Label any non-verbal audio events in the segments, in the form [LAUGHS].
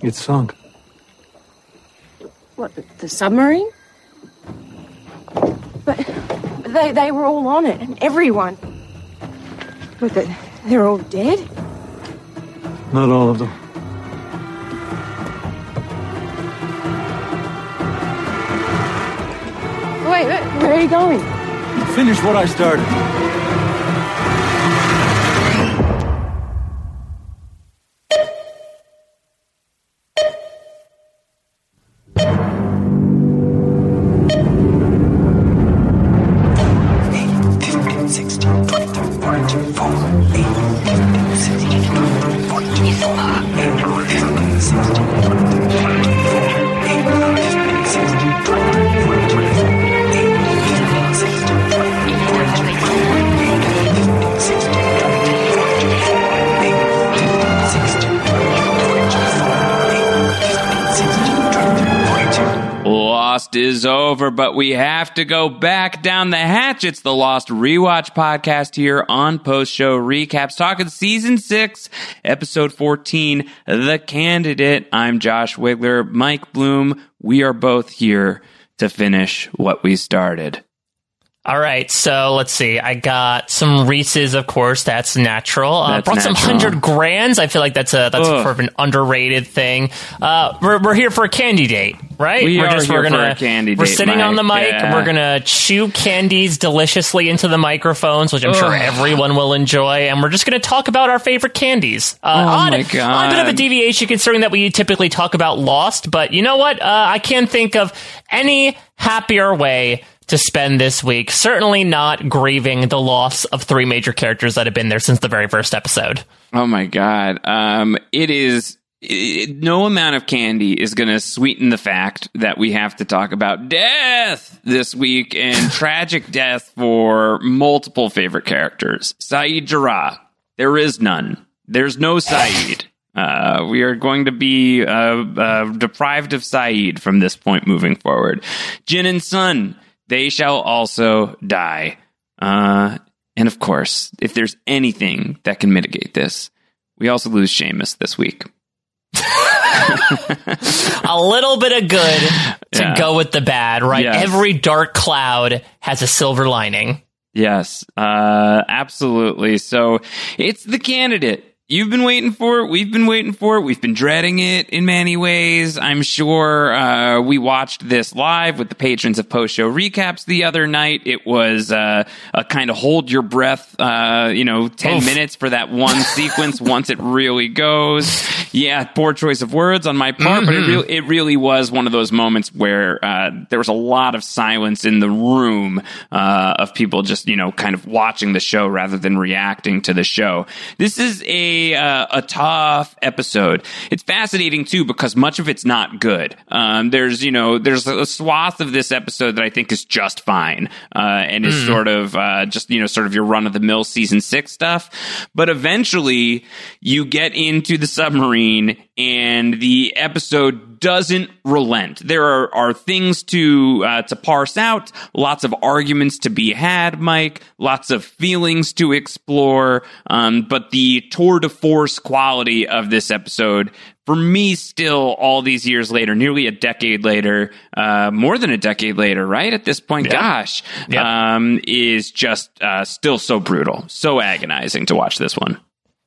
It's sunk. What, the, the submarine? But they, they were all on it, and everyone. But the, they're all dead? Not all of them. Wait, wait, where are you going? Finish what I started. Is over, but we have to go back down the hatch. It's the Lost Rewatch podcast here on Post Show Recaps, talking season six, episode 14, The Candidate. I'm Josh Wigler, Mike Bloom. We are both here to finish what we started. All right, so let's see. I got some Reese's, of course. That's natural. Uh, That's brought some hundred grands. I feel like that's a that's Ugh. sort of an underrated thing. Uh, we're we're here for a candy date, right? We we're are here we're for a candy date. We're sitting on the mic. Yeah. We're gonna chew candies deliciously into the microphones, which I'm sure everyone will enjoy. And we're just gonna talk about our favorite candies. Uh, Oh odd, my God. odd bit of a deviation considering that we typically talk about Lost, but you know what? Uh, I can't think of any happier way to spend this week. Certainly not grieving the loss of three major characters that have been there since the very first episode. Oh my god. Um it is it, no amount of candy is going to sweeten the fact that we have to talk about death this week and [LAUGHS] tragic death for multiple favorite characters. Sayid Jarrah. There is none. There's no Sayid. Uh, we are going to be uh, uh, deprived of Sayid from this point moving forward. Jin and Sun, they shall also die. Uh, and of course, if there's anything that can mitigate this, we also lose Seamus this week. [LAUGHS] A little bit of good to Yeah. go with the bad, right? Yes. Every dark cloud has a silver lining. Yes, uh, absolutely. So it's the candidate. You've been waiting for it. We've been waiting for it. We've been dreading it in many ways. I'm sure uh, we watched this live with the patrons of post show recaps the other night. It was uh, a kind of hold your breath, uh, you know, 10 Oof. minutes for that one [LAUGHS] sequence once it really goes. Yeah, poor choice of words on my part, but it, Mm-hmm. really, it really was one of those moments where uh, there was a lot of silence in the room uh, of people just, you know, kind of watching the show rather than reacting to the show. This is a uh, a tough episode. It's fascinating too because much of it's not good. Um, there's, you know, there's a swath of this episode that I think is just fine uh, and is sort of uh, just, you know, sort of your run of the mill season six stuff. But eventually, you get into the submarine, and the episode doesn't relent. There are, are things to uh, to parse out, lots of arguments to be had, Mike, lots of feelings to explore. Um, but the tour de force quality of this episode for me, still all these years later, nearly a decade later, uh, more than a decade later, right? At this point, Yeah. gosh, Yeah. um, is just uh, still so brutal, so agonizing to watch this one.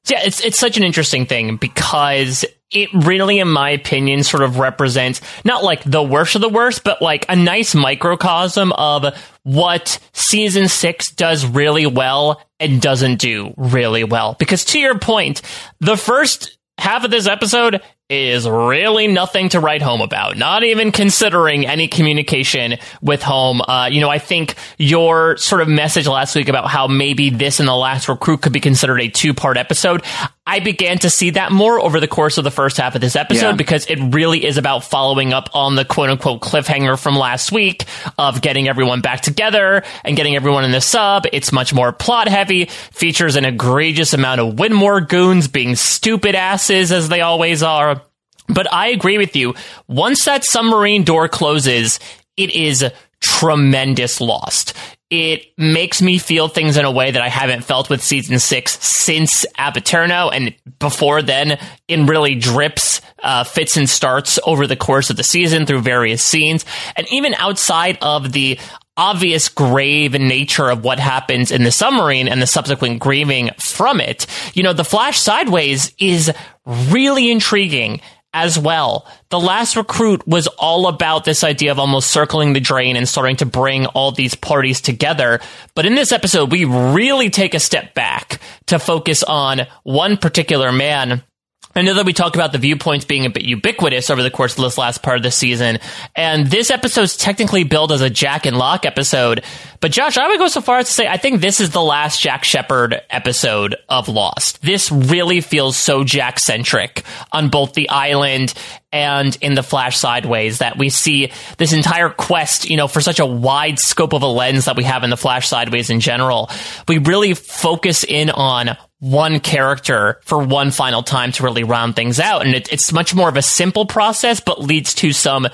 Yeah, it's it's such an interesting thing because it really, in my opinion, sort of represents not like the worst of the worst, but like a nice microcosm of what season six does really well and doesn't do really well. Because to your point, the first half of this episode is really nothing to write home about. Not even considering any communication with home. Uh, you know, I think your sort of message last week about how maybe this and the last recruit could be considered a two part episode. I began to see that more over the course of the first half of this episode Yeah. because it really is about following up on the quote unquote cliffhanger from last week of getting everyone back together and getting everyone in the sub. It's much more plot heavy, features an egregious amount of Widmore goons being stupid asses as they always are. But I agree with you. Once that submarine door closes, it is tremendous lost. It makes me feel things in a way that I haven't felt with season six since Ab Aeterno, and before then, in really drips, uh, fits and starts over the course of the season through various scenes, and even outside of the obvious grave nature of what happens in the submarine and the subsequent grieving from it. You know, the flash sideways is really intriguing as well. The last recruit was all about this idea of almost circling the drain and starting to bring all these parties together. But in this episode, we really take a step back to focus on one particular man I know that we talk about the viewpoints being a bit ubiquitous over the course of this last part of the season, and this episode's technically billed as a Jack and Locke episode. But Josh, I would go so far as to say I think this is the last Jack Shephard episode of Lost. This really feels so Jack centric on both the island and in the Flash Sideways that we see this entire quest, you know, for such a wide scope of a lens that we have in the Flash Sideways in general. We really focus in on one character for one final time to really round things out. And it, it's much more of a simple process, but leads to some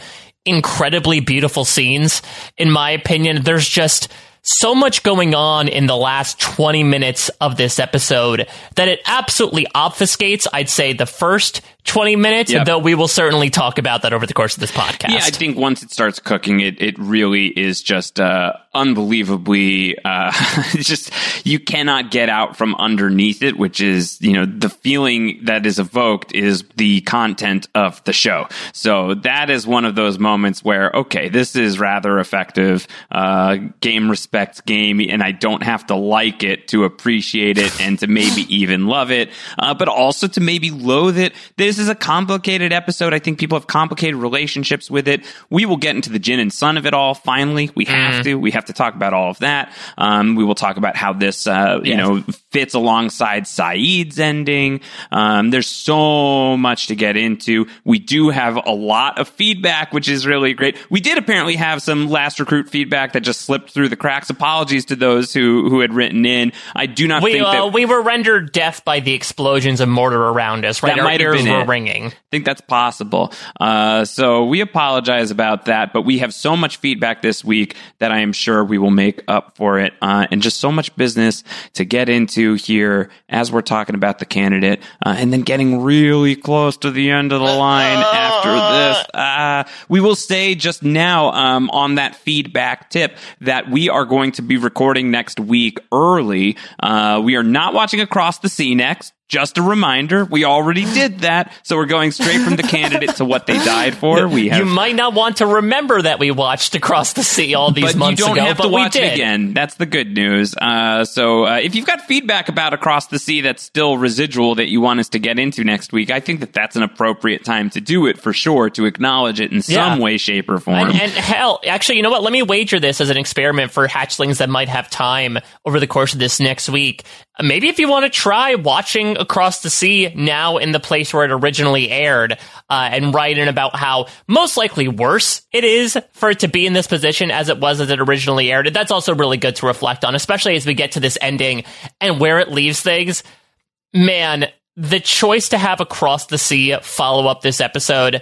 incredibly beautiful scenes. In my opinion, there's just so much going on in the last 20 minutes of this episode that it absolutely obfuscates, I'd say, the first 20 minutes, Yep. though we will certainly talk about that over the course of this podcast. Yeah, I think once it starts cooking, it it really is just uh, unbelievably. Uh, [LAUGHS] just you cannot get out from underneath it, which is you know the feeling that is evoked is the content of the show. So that is one of those moments where okay, this is rather effective. Uh, game respects game, and I don't have to like it to appreciate it and to maybe [LAUGHS] even love it, uh, but also to maybe loathe it. This is a complicated episode. I think people have complicated relationships with it. We will get into the Jin and Sun of it all. Finally, we have to. We have to talk about all of that. Um, we will talk about how this, uh, you Yes. know, fits alongside Sayid's ending. Um, there's so much to get into. We do have a lot of feedback, which is really great. We did apparently have some last recruit feedback that just slipped through the cracks. Apologies to those who who had written in. I do not we, think uh, that we were rendered deaf by the explosions of mortar around us, right? That Our might have ears been were it. ringing. think that's possible. Uh, so we apologize about that, but we have so much feedback this week that I am sure we will make up for it, uh, and just so much business to get into here as we're talking about the candidate, uh, and then getting really close to the end of the line after [LAUGHS] this. Uh, we will say just now um, on that feedback tip that we are going to be recording next week early. Uh, we are not watching Across the Sea next. Just a reminder, we already did that, so we're going straight from the [LAUGHS] candidate to what they died for. We have You might not want to remember that we watched Across the Sea all these but you months don't ago, have but to watch we did. it again. That's the good news. Uh, so uh, if you've got feedback about Across the Sea that's still residual that you want us to get into next week, I think that that's an appropriate time to do it for sure, to acknowledge it in some Yeah. way, shape, or form. And, and hell, actually, you know what? Let me wager this as an experiment for hatchlings that might have time over the course of this next week. Maybe if you want to try watching Across the Sea now in the place where it originally aired, uh, and write in about how most likely worse it is for it to be in this position as it was as it originally aired. That's also really good to reflect on, especially as we get to this ending and where it leaves things. Man, the choice to have Across the Sea follow up this episode,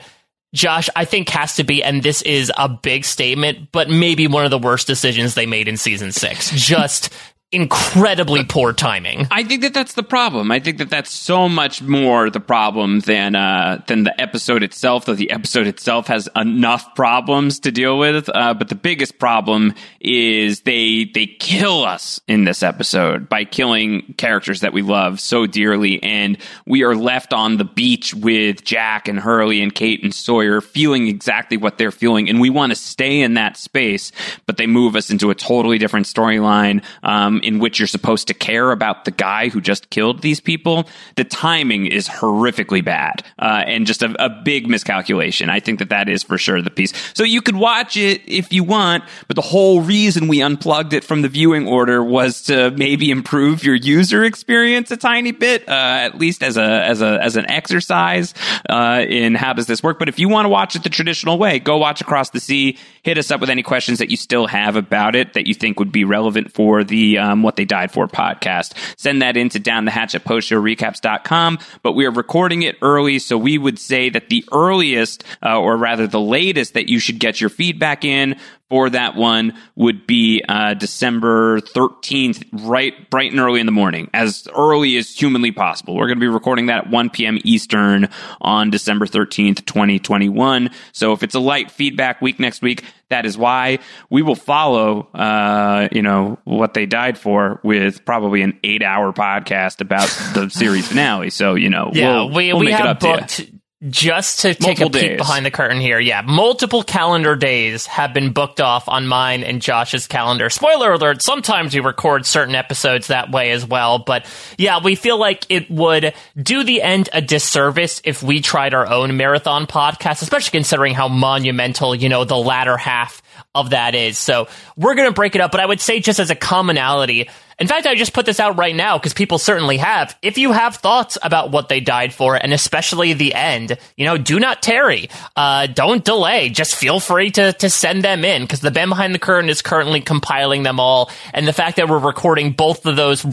Josh, I think has to be, and this is a big statement, but maybe one of the worst decisions they made in season six. [LAUGHS] Just incredibly poor timing. I think that that's the problem. I think that that's so much more the problem than uh, than the episode itself. Though the episode itself has enough problems to deal with, uh, but the biggest problem is they they kill us in this episode by killing characters that we love so dearly, and we are left on the beach with Jack and Hurley and Kate and Sawyer, feeling exactly what they're feeling, and we want to stay in that space, but they move us into a totally different storyline. Um, in which you're supposed to care about the guy who just killed these people, the timing is horrifically bad uh, and just a, a, big miscalculation. I think that that is for sure the piece. So you could watch it if you want, but the whole reason we unplugged it from the viewing order was to maybe improve your user experience a tiny bit, uh, at least as a as a as an exercise uh, in how does this work. But if you want to watch it the traditional way, go watch Across the Sea. Hit us up with any questions that you still have about it that you think would be relevant for the um, What They Died For podcast. Send that in to down the hatch at postshowrecaps.com. But we are recording it early, so we would say that the earliest, uh, or rather the latest that you should get your feedback in for that one would be uh, December 13th, right, bright and early in the morning, as early as humanly possible. We're going to be recording that at 1 p.m. Eastern on December 13th, 2021. So if it's a light feedback week next week, that is why we will follow, uh, you know, what they died for with probably an eight hour podcast about the series finale. So, you know, yeah, we'll, we, we'll we make have it up booked to you. Just to take Multiple a peek days. behind the curtain here, yeah, multiple calendar days have been booked off on mine and Josh's calendar. Spoiler alert, sometimes we record certain episodes that way as well, but yeah, we feel like it would do the end a disservice if we tried our own marathon podcast, especially considering how monumental, you know, the latter half of that is. So we're going to break it up, but I would say just as a commonality, in fact, I just put this out right now because people certainly have. If you have thoughts about what they died for, and especially the end, you know, do not tarry. Uh, don't delay. Just feel free to to send them in because the band behind the curtain is currently compiling them all, and the fact that we're recording both of those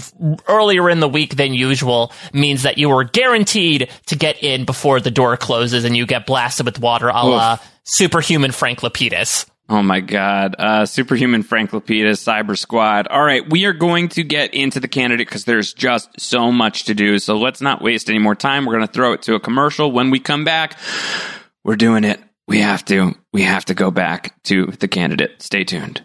earlier in the week than usual means that you are guaranteed to get in before the door closes and you get blasted with water, a la superhuman Frank Lapidus. Oh my God. Uh, Superhuman Frank Lapidus, Cyber Squad. All right. We are going to get into the candidate because there's just so much to do. So let's not waste any more time. We're going to throw it to a commercial. When we come back, we're doing it. We have to. We have to go back to the candidate. Stay tuned.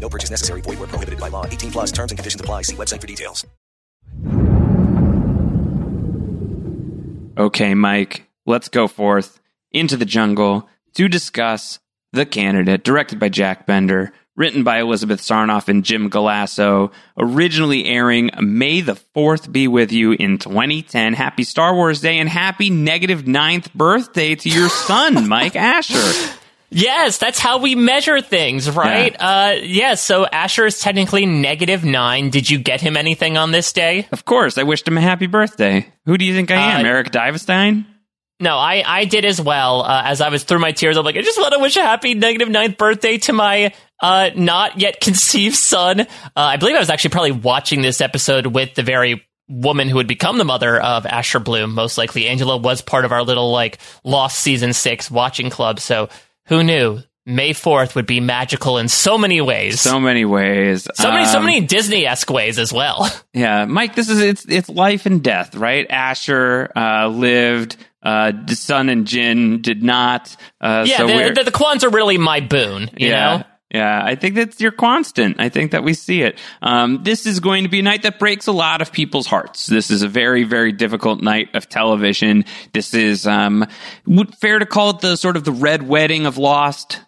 No purchase necessary. Void where prohibited by law. 18 plus terms and conditions apply. See website for details. Okay, Mike, let's go forth into the jungle to discuss The Candidate, directed by Jack Bender, written by Elizabeth Sarnoff and Jim Galasso, originally airing May the 4th be with you in 2010. Happy Star Wars Day and happy negative ninth birthday to your son, [LAUGHS] Mike Asher. Yes, that's how we measure things, right? Yeah. Uh, yeah, so Asher is technically negative nine. Did you get him anything on this day? Of course, I wished him a happy birthday. Who do you think I am, Uh, Eric Divestein? No, I, I did as well. Uh, as I was through my tears, I'm like, I just want to wish a happy negative ninth birthday to my uh, not yet conceived son. Uh, I believe I was actually probably watching this episode with the very woman who would become the mother of Asher Bloom. Most likely, Angela was part of our little like lost season six watching club. So who knew? May 4th would be magical in so many ways. So many ways. So many, so Um, many Disney esque ways as well. [LAUGHS] Yeah, Mike, this is it's it's life and death, right? Asher uh, lived. Uh, the Sun and Jin did not. Uh, yeah, so the, the, the Kwons are really my boon, you yeah. know? Yeah, I think that's your constant. I think that we see it. Um, this is going to be a night that breaks a lot of people's hearts. This is a very, very difficult night of television. This is, um, fair to call it the sort of the red wedding of Lost?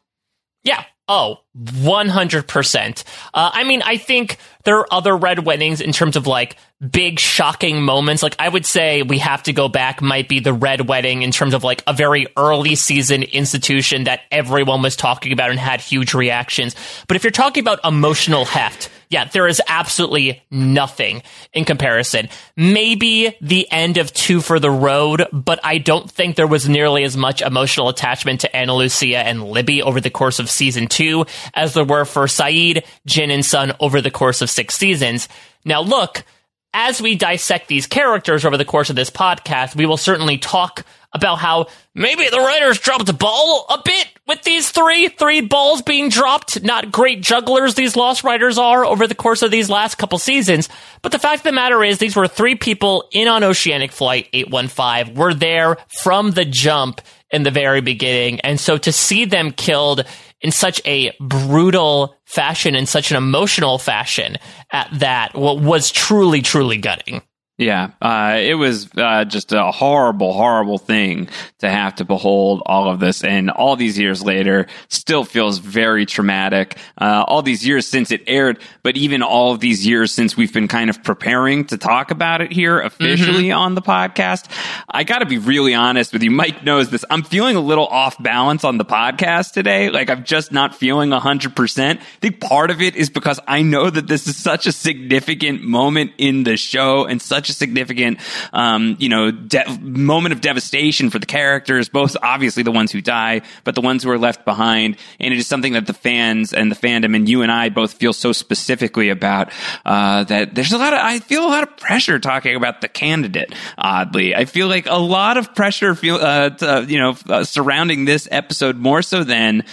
Yeah. Oh, 100%. Uh, I mean, I think there are other red weddings in terms of like big shocking moments. Like I would say we have to go back might be the red wedding in terms of like a very early season institution that everyone was talking about and had huge reactions. But if you're talking about emotional heft, yeah, there is absolutely nothing in comparison. Maybe the end of Two for the Road, but I don't think there was nearly as much emotional attachment to Ana Lucia and Libby over the course of season two as there were for Sayid, Jin, and Sun over the course of six seasons. Now, look, as we dissect these characters over the course of this podcast, we will certainly talk about how maybe the writers dropped the ball a bit with these three, three balls being dropped. Not great jugglers these Lost writers are over the course of these last couple seasons. But the fact of the matter is these were three people in on Oceanic Flight 815, were there from the jump in the very beginning. And so to see them killed in such a brutal fashion, in such an emotional fashion at that wa- was truly, truly gutting. Yeah, uh, it was uh, just a horrible, horrible thing to have to behold all of this, and all these years later, still feels very traumatic. Uh, all these years since it aired, but even all of these years since we've been kind of preparing to talk about it here officially on the podcast, I got to be really honest with you. Mike knows this. I'm feeling a little off balance on the podcast today. Like I'm just not feeling hundred percent. I think part of it is because I know that this is such a significant moment in the show and such a significant, um, you know, de- moment of devastation for the characters, both obviously the ones who die, but the ones who are left behind. And it is something that the fans and the fandom and you and I both feel so specifically about, uh, that there's a lot of, I feel a lot of pressure talking about the candidate, oddly. I feel like a lot of pressure feel, uh, to, you know, uh, surrounding this episode more so than,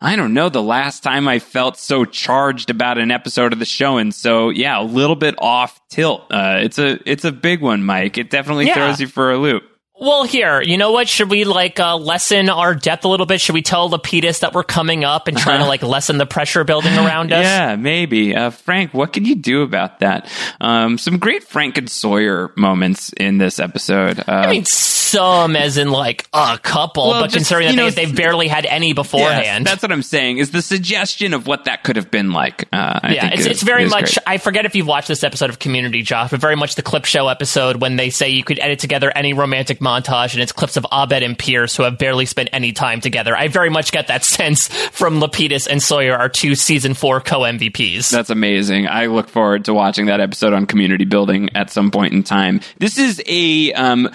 I don't know, the last time I felt so charged about an episode of the show. And so, yeah, a little bit off tilt. Uh, it's a, it's a big one, Mike. It definitely Yeah. throws you for a loop. Well, here, you know what? Should we like uh, lessen our depth a little bit? Should we tell Lapidus that we're coming up and trying to like lessen the pressure building around us? Yeah, maybe. Uh, Frank, what can you do about that? Um, some great Frank and Sawyer moments in this episode. Uh, I mean, some as in like a couple, Well, but just, considering that know, they, they've barely had any yes, beforehand. that's what I'm saying. Is the suggestion of what that could have been like? Uh, I yeah, it's, is- it's very is much. great. I forget if you've watched this episode of Community, Josh, but very much the clip show episode when they say you could edit together any romantic montage, and it's clips of Abed and Pierce who have barely spent any time together. I very much get that [LAUGHS] sense from Lapidus and Sawyer, our two season four co MVPs. That's amazing. I look forward to watching that episode on community building at some point in time. This is a um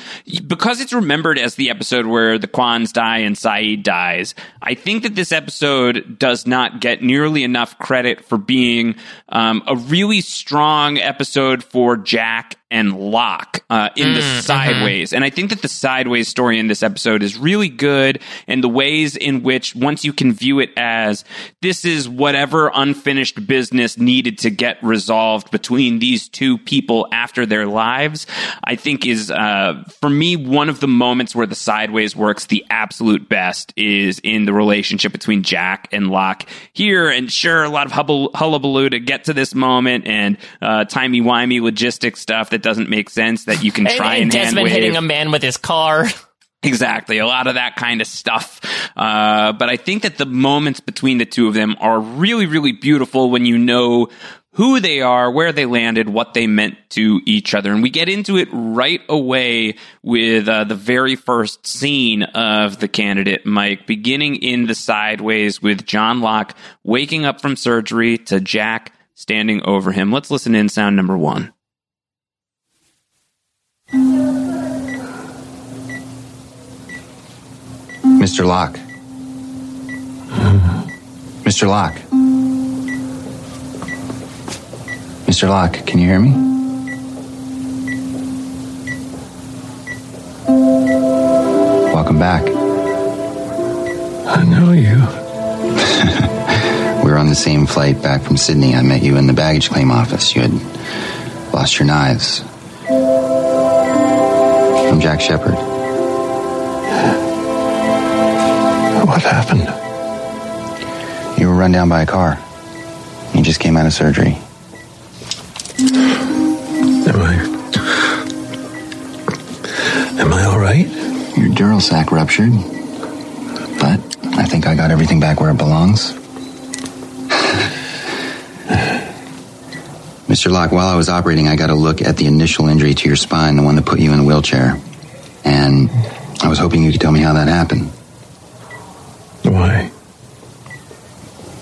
because it's remembered as the episode where the Kwons die and Sayid dies. I think that this episode does not get nearly enough credit for being um, a really strong episode for Jack and Locke uh, in the sideways. And I think that the sideways story in this episode is really good, and the ways in which once you can view it as this is whatever unfinished business needed to get resolved between these two people after their lives, I think is uh, for me one of the moments where the sideways works the absolute best is in the relationship between Jack and Locke here. And sure, a lot of hubble, hullabaloo to get to this moment and uh, timey wimey logistic stuff that doesn't make sense that you can and, try and and, hand Desmond hitting a man with his car. Exactly. A lot of that kind of stuff. Uh, but I think that the moments between the two of them are really, really beautiful when you know who they are, where they landed, what they meant to each other. And we get into it right away with uh, the very first scene of the candidate, Mike, beginning in the sideways with John Locke waking up from surgery to Jack standing over him. Let's listen in sound number one. Mr. Locke. Mr. Locke. Mr. Locke, can you hear me? Welcome back. I know you. [LAUGHS] We were on the same flight back from Sydney, I met you in the baggage claim office. You had lost your knives. I'm Jack Shephard. What happened? You were run down by a car. You just came out of surgery. Am I. Am I all right? Your dural sac ruptured. But I think I got everything back where it belongs. Mr. Locke, while I was operating, I got a look at the initial injury to your spine, the one that put you in a wheelchair. And I was hoping you could tell me how that happened. Why?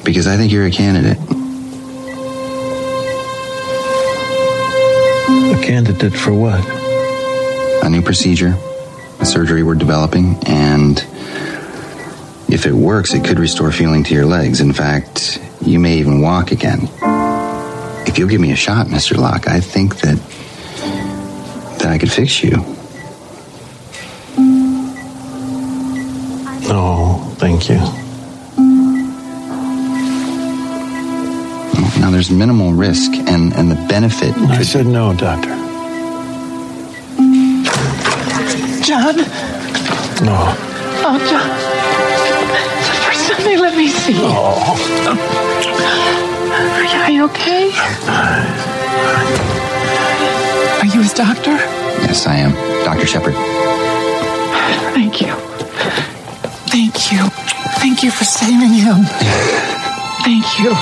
Because I think you're a candidate. A candidate for what? A new procedure, a surgery we're developing, and if it works, it could restore feeling to your legs. In fact, you may even walk again. If you'll give me a shot, Mr. Locke, I think that that I could fix you. No, thank you. Now, there's minimal risk, and, and the benefit. I said no, Doctor. John? No. Oh, John. It's the first time they let me see. Oh. Are you, are you okay? Are you his doctor? Yes, I am. Dr. Shephard. Thank you. Thank you. Thank you for saving him. Thank you.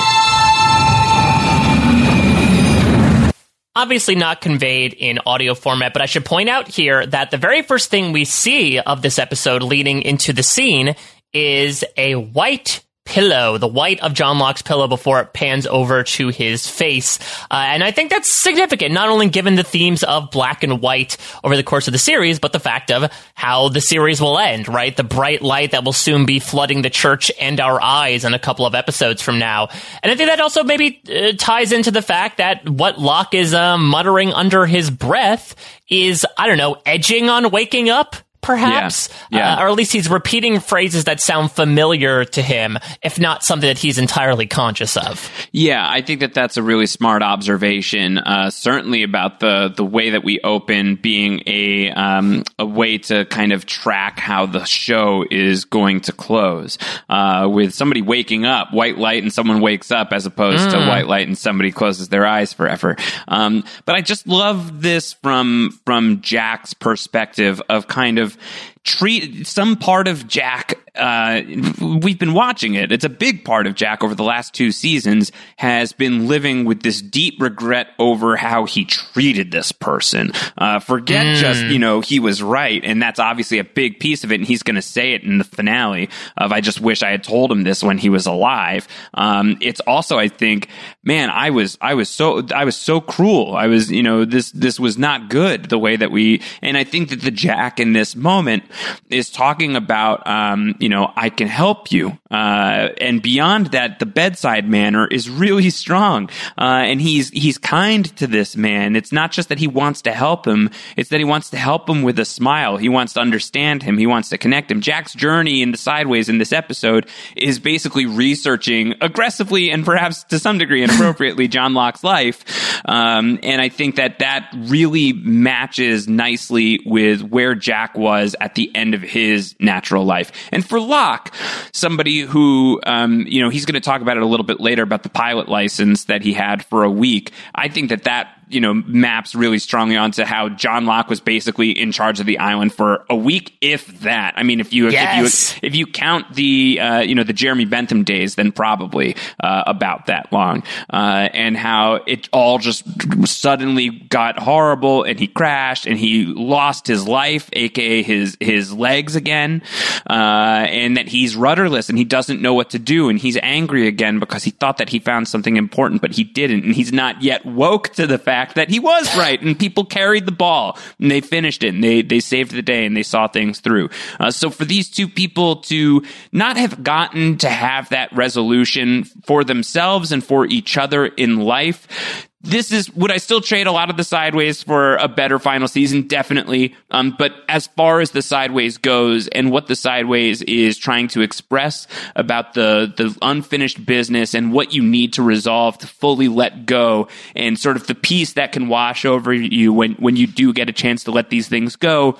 obviously not conveyed in audio format, but I should point out here that the very first thing we see of this episode leading into the scene is a white pillow, the white of John Locke's pillow before it pans over to his face. Uh, and I think that's significant, not only given the themes of black and white over the course of the series, but the fact of how the series will end, right? The bright light that will soon be flooding the church and our eyes in a couple of episodes from now. And I think that also maybe uh, ties into the fact that what Locke is uh, muttering under his breath is, I don't know, edging on waking up perhaps, Yeah, yeah. Uh, or at least he's repeating phrases that sound familiar to him, if not something that he's entirely conscious of. Yeah, I think that that's a really smart observation. Uh, certainly about the the way that we open being a um, a way to kind of track how the show is going to close. Uh, with somebody waking up, white light, and someone wakes up, as opposed to Mm. white light and somebody closes their eyes forever. Um, but I just love this from from Jack's perspective of kind of live treat some part of Jack. Uh, we've been watching it. It's a big part of Jack over the last two seasons has been living with this deep regret over how he treated this person. Uh, forget Mm. just you know he was right, and that's obviously a big piece of it. And he's going to say it in the finale of "I just wish I had told him this when he was alive." Um, it's also, I think, man, I was I was so I was so cruel. I was you know this this was not good the way that we and I think that the Jack in this moment is talking about um, you know I can help you uh, and beyond that the bedside manner is really [LAUGHS] strong uh, and he's he's kind to this man. It's not just that he wants to help him; it's that he wants to help him with a smile. He wants to understand him. He wants to connect him. Jack's journey in the sideways in this episode is basically researching aggressively and perhaps to some degree inappropriately [LAUGHS] John Locke's life. Um, and I think that that really matches nicely with where Jack was at the end of his natural life. And for Locke, somebody who, um, you know, he's going to talk about it a little bit later about the pilot license that he had for a week. I think that that you know maps really strongly onto how John Locke was basically in charge of the island for a week, if that. I mean, if you Yes. if you if you count the uh, you know the Jeremy Bentham days, then probably uh, about that long, uh, and how it all just suddenly got horrible, and he crashed, and he lost his life, aka his his legs again, uh, and that he's rudderless and he doesn't know what to do, and he's angry again because he thought that he found something important, but he didn't, and he's not yet woke to the fact that he was right, and people carried the ball, and they finished it, and they they saved the day, and they saw things through. Uh, so for these two people to not have gotten to have that resolution for themselves and for each other in life this is would I still trade a lot of the sideways for a better final season? Definitely. Um, but as far as the sideways goes and what the sideways is trying to express about the the unfinished business and what you need to resolve to fully let go and sort of the peace that can wash over you when when you do get a chance to let these things go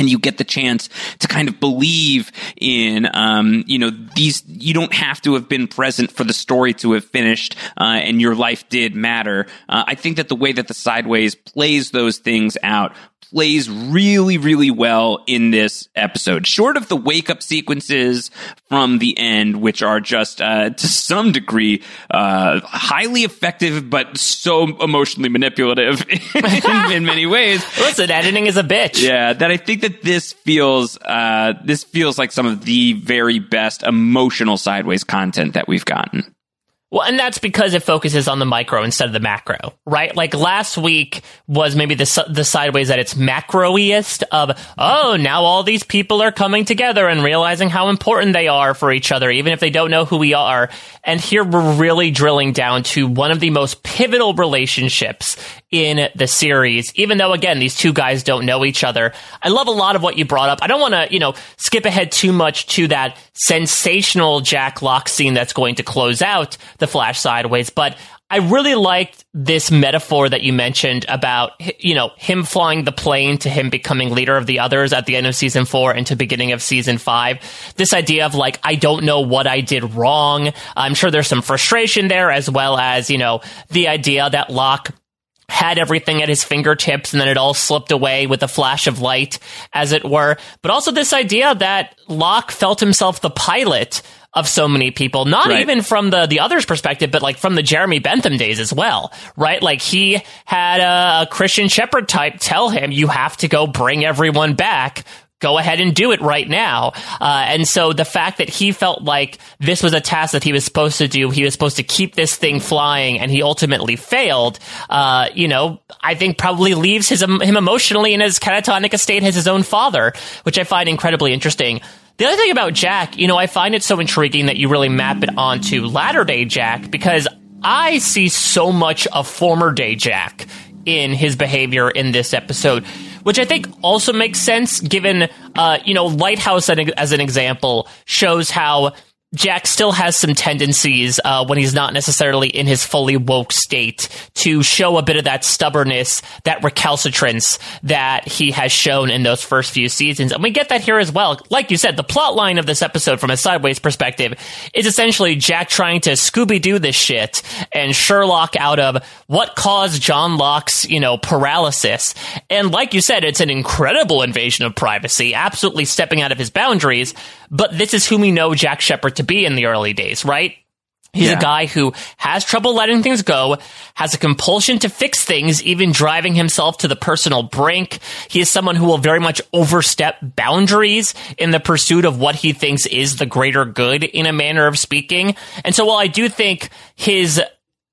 and you get the chance to kind of believe in, um, you know, these, you don't have to have been present for the story to have finished, uh, and your life did matter. Uh, I think that the way that the Sideways plays those things out plays really, really well in this episode. Short of the wake up sequences from the end, which are just uh, to some degree uh, highly effective, but so emotionally manipulative [LAUGHS] in, in, many ways. [LAUGHS] Listen, editing is a bitch. Yeah, that I think that this feels uh, this feels like some of the very best emotional sideways content that we've gotten. Well, and that's because it focuses on the micro instead of the macro, right? Like last week was maybe the the sideways at its macroiest of oh now all these people are coming together and realizing how important they are for each other, even if they don't know who we are. And here we're really drilling down to one of the most pivotal relationships in the series, even though again these two guys don't know each other. I love a lot of what you brought up. I don't want to you know skip ahead too much to that sensational Jack Locke scene that's going to close out the Flash sideways, but I really liked this metaphor that you mentioned about, you know, him flying the plane to him becoming leader of the others at the end of season four into beginning of season five. This idea of like, I don't know what I did wrong. I'm sure there's some frustration there as well as, you know, the idea that Locke had everything at his fingertips and then it all slipped away with a flash of light, as it were. But also this idea that Locke felt himself the pilot of so many people, not right. even from the, the other's perspective, but like from the Jeremy Bentham days as well, right? Like he had a, a Christian Shephard type tell him, you have to go bring everyone back go ahead and do it right now. Uh, and so the fact that he felt like this was a task that he was supposed to do, he was supposed to keep this thing flying, and he ultimately failed. Uh, you know, I think probably leaves his him emotionally in as catatonic a state as his own father, which I find incredibly interesting. The other thing about Jack, you know, I find it so intriguing that you really map it onto latter day Jack because I see so much of former day Jack in his behavior in this episode which I think also makes sense given, uh, you know, Lighthouse as an example shows how Jack still has some tendencies uh, when he's not necessarily in his fully woke state to show a bit of that stubbornness, that recalcitrance that he has shown in those first few seasons. And we get that here as well. Like you said, the plot line of this episode from a sideways perspective is essentially Jack trying to Scooby Doo this shit and Sherlock out of what caused John Locke's, you know, paralysis. And like you said, it's an incredible invasion of privacy, absolutely stepping out of his boundaries. But this is who we know Jack Shephard to be in the early days, right? He's yeah. a guy who has trouble letting things go, has a compulsion to fix things, even driving himself to the personal brink. He is someone who will very much overstep boundaries in the pursuit of what he thinks is the greater good in a manner of speaking. And so while I do think his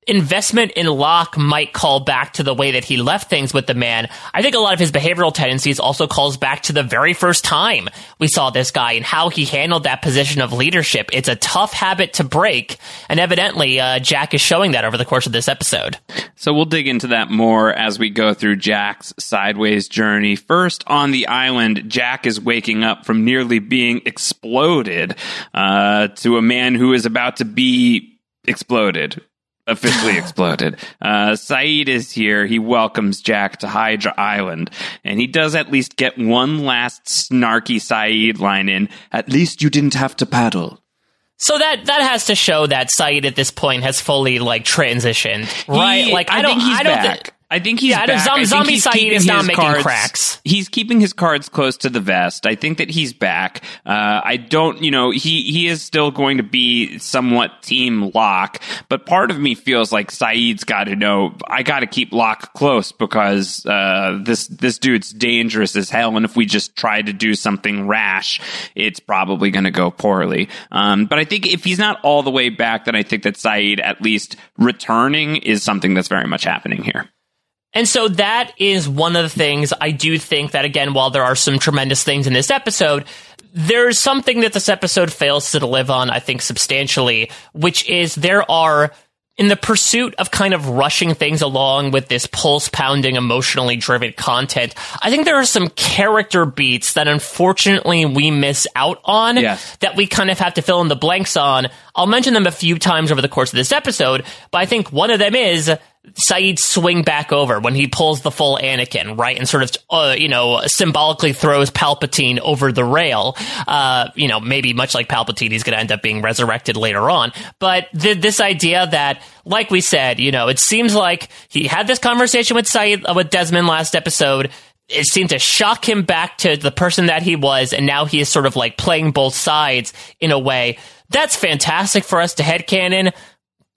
investment in Locke might call back to the way that he left things with the man. I think a lot of his behavioral tendencies also calls back to the very first time we saw this guy and how he handled that position of leadership. It's a tough habit to break, and evidently uh, Jack is showing that over the course of this episode. So we'll dig into that more as we go through Jack's sideways journey. First, on the island, Jack is waking up from nearly being exploded uh, to a man who is about to be exploded officially exploded. Uh, Sayid is here. He welcomes Jack to Hydra Island, and he does at least get one last snarky Sayid line in. At least you didn't have to paddle. So that that has to show that Sayid at this point has fully like transitioned, right? He, like I, I don't, think he's I don't back. Th- I think he's yeah, back. Zom- zombie Sayid is not making cards, cracks. He's keeping his cards close to the vest. I think that he's back. Uh, I don't, you know, he he is still going to be somewhat team Locke, but part of me feels like Sayid's got to know I got to keep Locke close because uh, this this dude's dangerous as hell, and if we just try to do something rash, it's probably going to go poorly. Um, but I think if he's not all the way back, then I think that Saeed at least returning is something that's very much happening here. And so that is one of the things I do think that, again, while there are some tremendous things in this episode, there's something that this episode fails to deliver on, I think, substantially, which is there are in the pursuit of kind of rushing things along with this pulse pounding, emotionally driven content, I think there are some character beats that unfortunately we miss out on Yes. that we kind of have to fill in the blanks on. I'll mention them a few times over the course of this episode, but I think one of them is Sayid's swing back over when he pulls the full Anakin, right? And sort of, uh, you know, symbolically throws Palpatine over the rail. Uh, you know, maybe much like Palpatine, he's going to end up being resurrected later on. But th- this idea that, like we said, you know, it seems like he had this conversation with Saeed, uh, with Desmond last episode it seemed to shock him back to the person that he was, and now he is sort of like playing both sides in a way. That's fantastic for us to headcanon.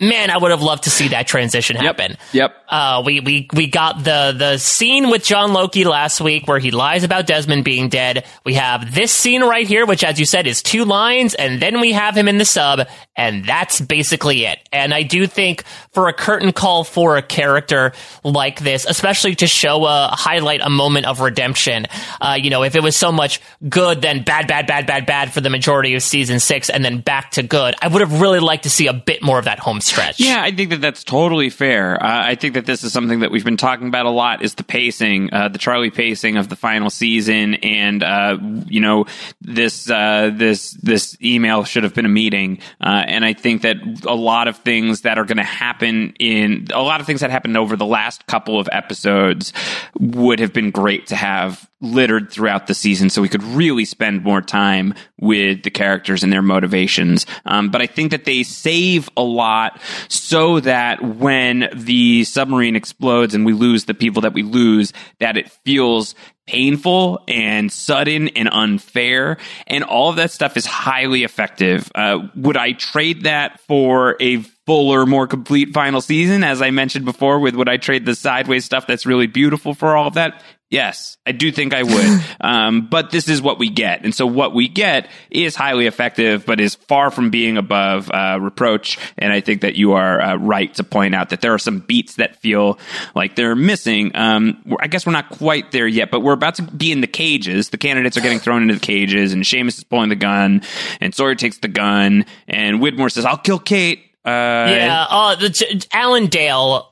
Man, I would have loved to see that transition happen. Yep. Uh, we, we, we got the, the scene with John Loki last week where he lies about Desmond being dead. We have this scene right here, which, as you said, is two lines, and then we have him in the sub, and that's basically it. And I do think for a curtain call for a character like this, especially to show a highlight a moment of redemption, uh, you know, if it was so much good, then bad, bad, bad, bad, bad for the majority of season six, and then back to good, I would have really liked to see a bit more of that home stretch. Yeah, I think that that's totally fair. Uh, I think that this is something that we've been talking about a lot is the pacing, uh, the Charlie pacing of the final season, and uh, you know this uh, this this email should have been a meeting, uh, and I think that a lot of things that are going to happen in a lot of things that happened over the last couple of episodes would have been great to have littered throughout the season so we could really spend more time with the characters and their motivations. Um, but I think that they save a lot so that when the submarine explodes and we lose the people that we lose, that it feels painful and sudden and unfair. And all of that stuff is highly effective. Uh, would I trade that for a fuller, more complete final season? As I mentioned before, with would I trade the sideways stuff that's really beautiful for all of that? Yes, I do think I would. [LAUGHS] um, but this is what we get. And so what we get is highly effective, but is far from being above uh, reproach. And I think that you are uh, right to point out that there are some beats that feel like they're missing. Um, I guess we're not quite there yet, but we're about to be in the cages. The candidates are getting thrown into the cages, and Seamus is pulling the gun, and Sawyer takes the gun, and Widmore says, I'll kill Kate. Uh, Yeah, uh, the, t- Alan Dale.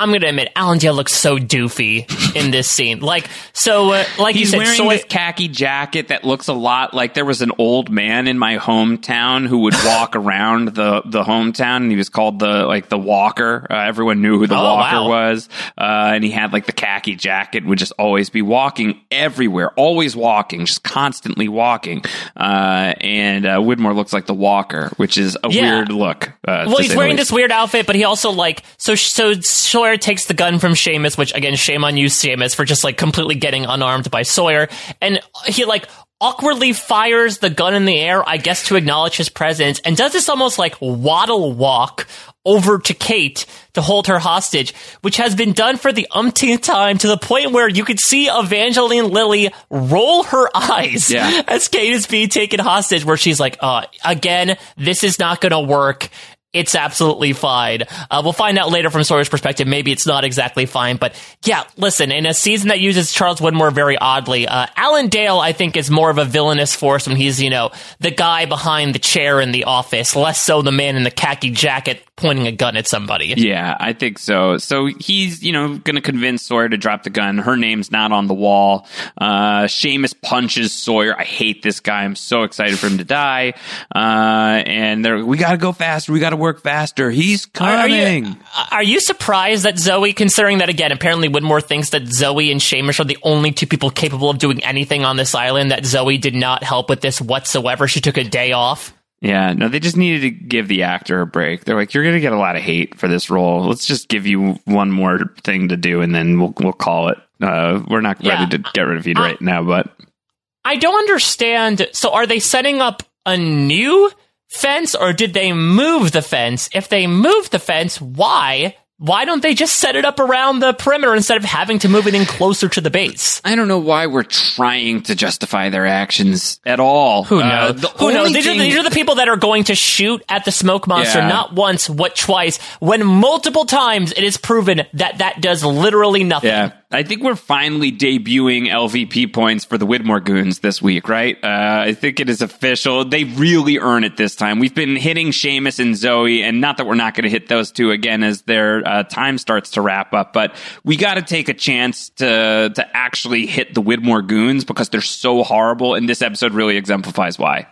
I'm gonna admit, Alan Dale looks so doofy in this scene. Like, so, uh, like He's you said, wearing Soy- this khaki jacket that looks a lot like there was an old man in my hometown who would walk [LAUGHS] around the the hometown, and he was called the like the Walker. Uh, everyone knew who the Oh, Walker wow. was, uh, and he had like the khaki jacket. Would just always be walking everywhere, always walking, just constantly walking. Uh, and uh, Widmore looks like the Walker, which is a Yeah. weird look. Uh, well, he's wearing this weird outfit, but he also like so so Sawyer takes the gun from Seamus, which again, shame on you, Seamus, for just like completely getting unarmed by Sawyer, and he like awkwardly fires the gun in the air, I guess to acknowledge his presence, and does this almost like waddle walk over to Kate to hold her hostage, which has been done for the umpteenth time to the point where you could see Evangeline Lilly roll her eyes Yeah. as Kate is being taken hostage, where she's like, uh, again, this is not going to work. It's absolutely fine. Uh, we'll find out later from Sawyer's perspective. Maybe it's not exactly fine, but yeah, listen, in a season that uses Charles Widmore very oddly, uh, Alan Dale, I think, is more of a villainous force when he's, you know, the guy behind the chair in the office, less so the man in the khaki jacket pointing a gun at somebody. Yeah, I think so. So he's, you know, going to convince Sawyer to drop the gun. Her name's not on the wall. Uh, Seamus punches Sawyer. I hate this guy. I'm so excited for him to die. Uh, and they're, we got to go faster. We got to work faster. He's Are, are coming. you, are you surprised that Zoe, considering that again, apparently Widmore thinks that Zoe and Seamus are the only two people capable of doing anything on this island, that Zoe did not help with this whatsoever? She took a day off. Yeah, no, they just needed to give the actor a break. They're like, you're going to get a lot of hate for this role. Let's just give you one more thing to do, and then we'll we'll call it. Uh, we're not Yeah. ready to get rid of you right now, but I don't understand. So are they setting up a new fence or did they move the fence? If they moved the fence, why? Why don't they just set it up around the perimeter instead of having to move it in closer to the base? I don't know why we're trying to justify their actions at all. Who Uh, knows? the Who knows? These are, thing- the, these are the people that are going to shoot at the smoke monster Yeah. not once, what twice, when multiple times it is proven that that does literally nothing. Yeah. I think we're finally debuting LVP points for the Widmore Goons this week, right? Uh, I think it is official. They really earn it this time. We've been hitting Seamus and Zoe, and not that we're not going to hit those two again as their uh, time starts to wrap up, but we got to take a chance to to actually hit the Widmore Goons because they're so horrible, and this episode really exemplifies why.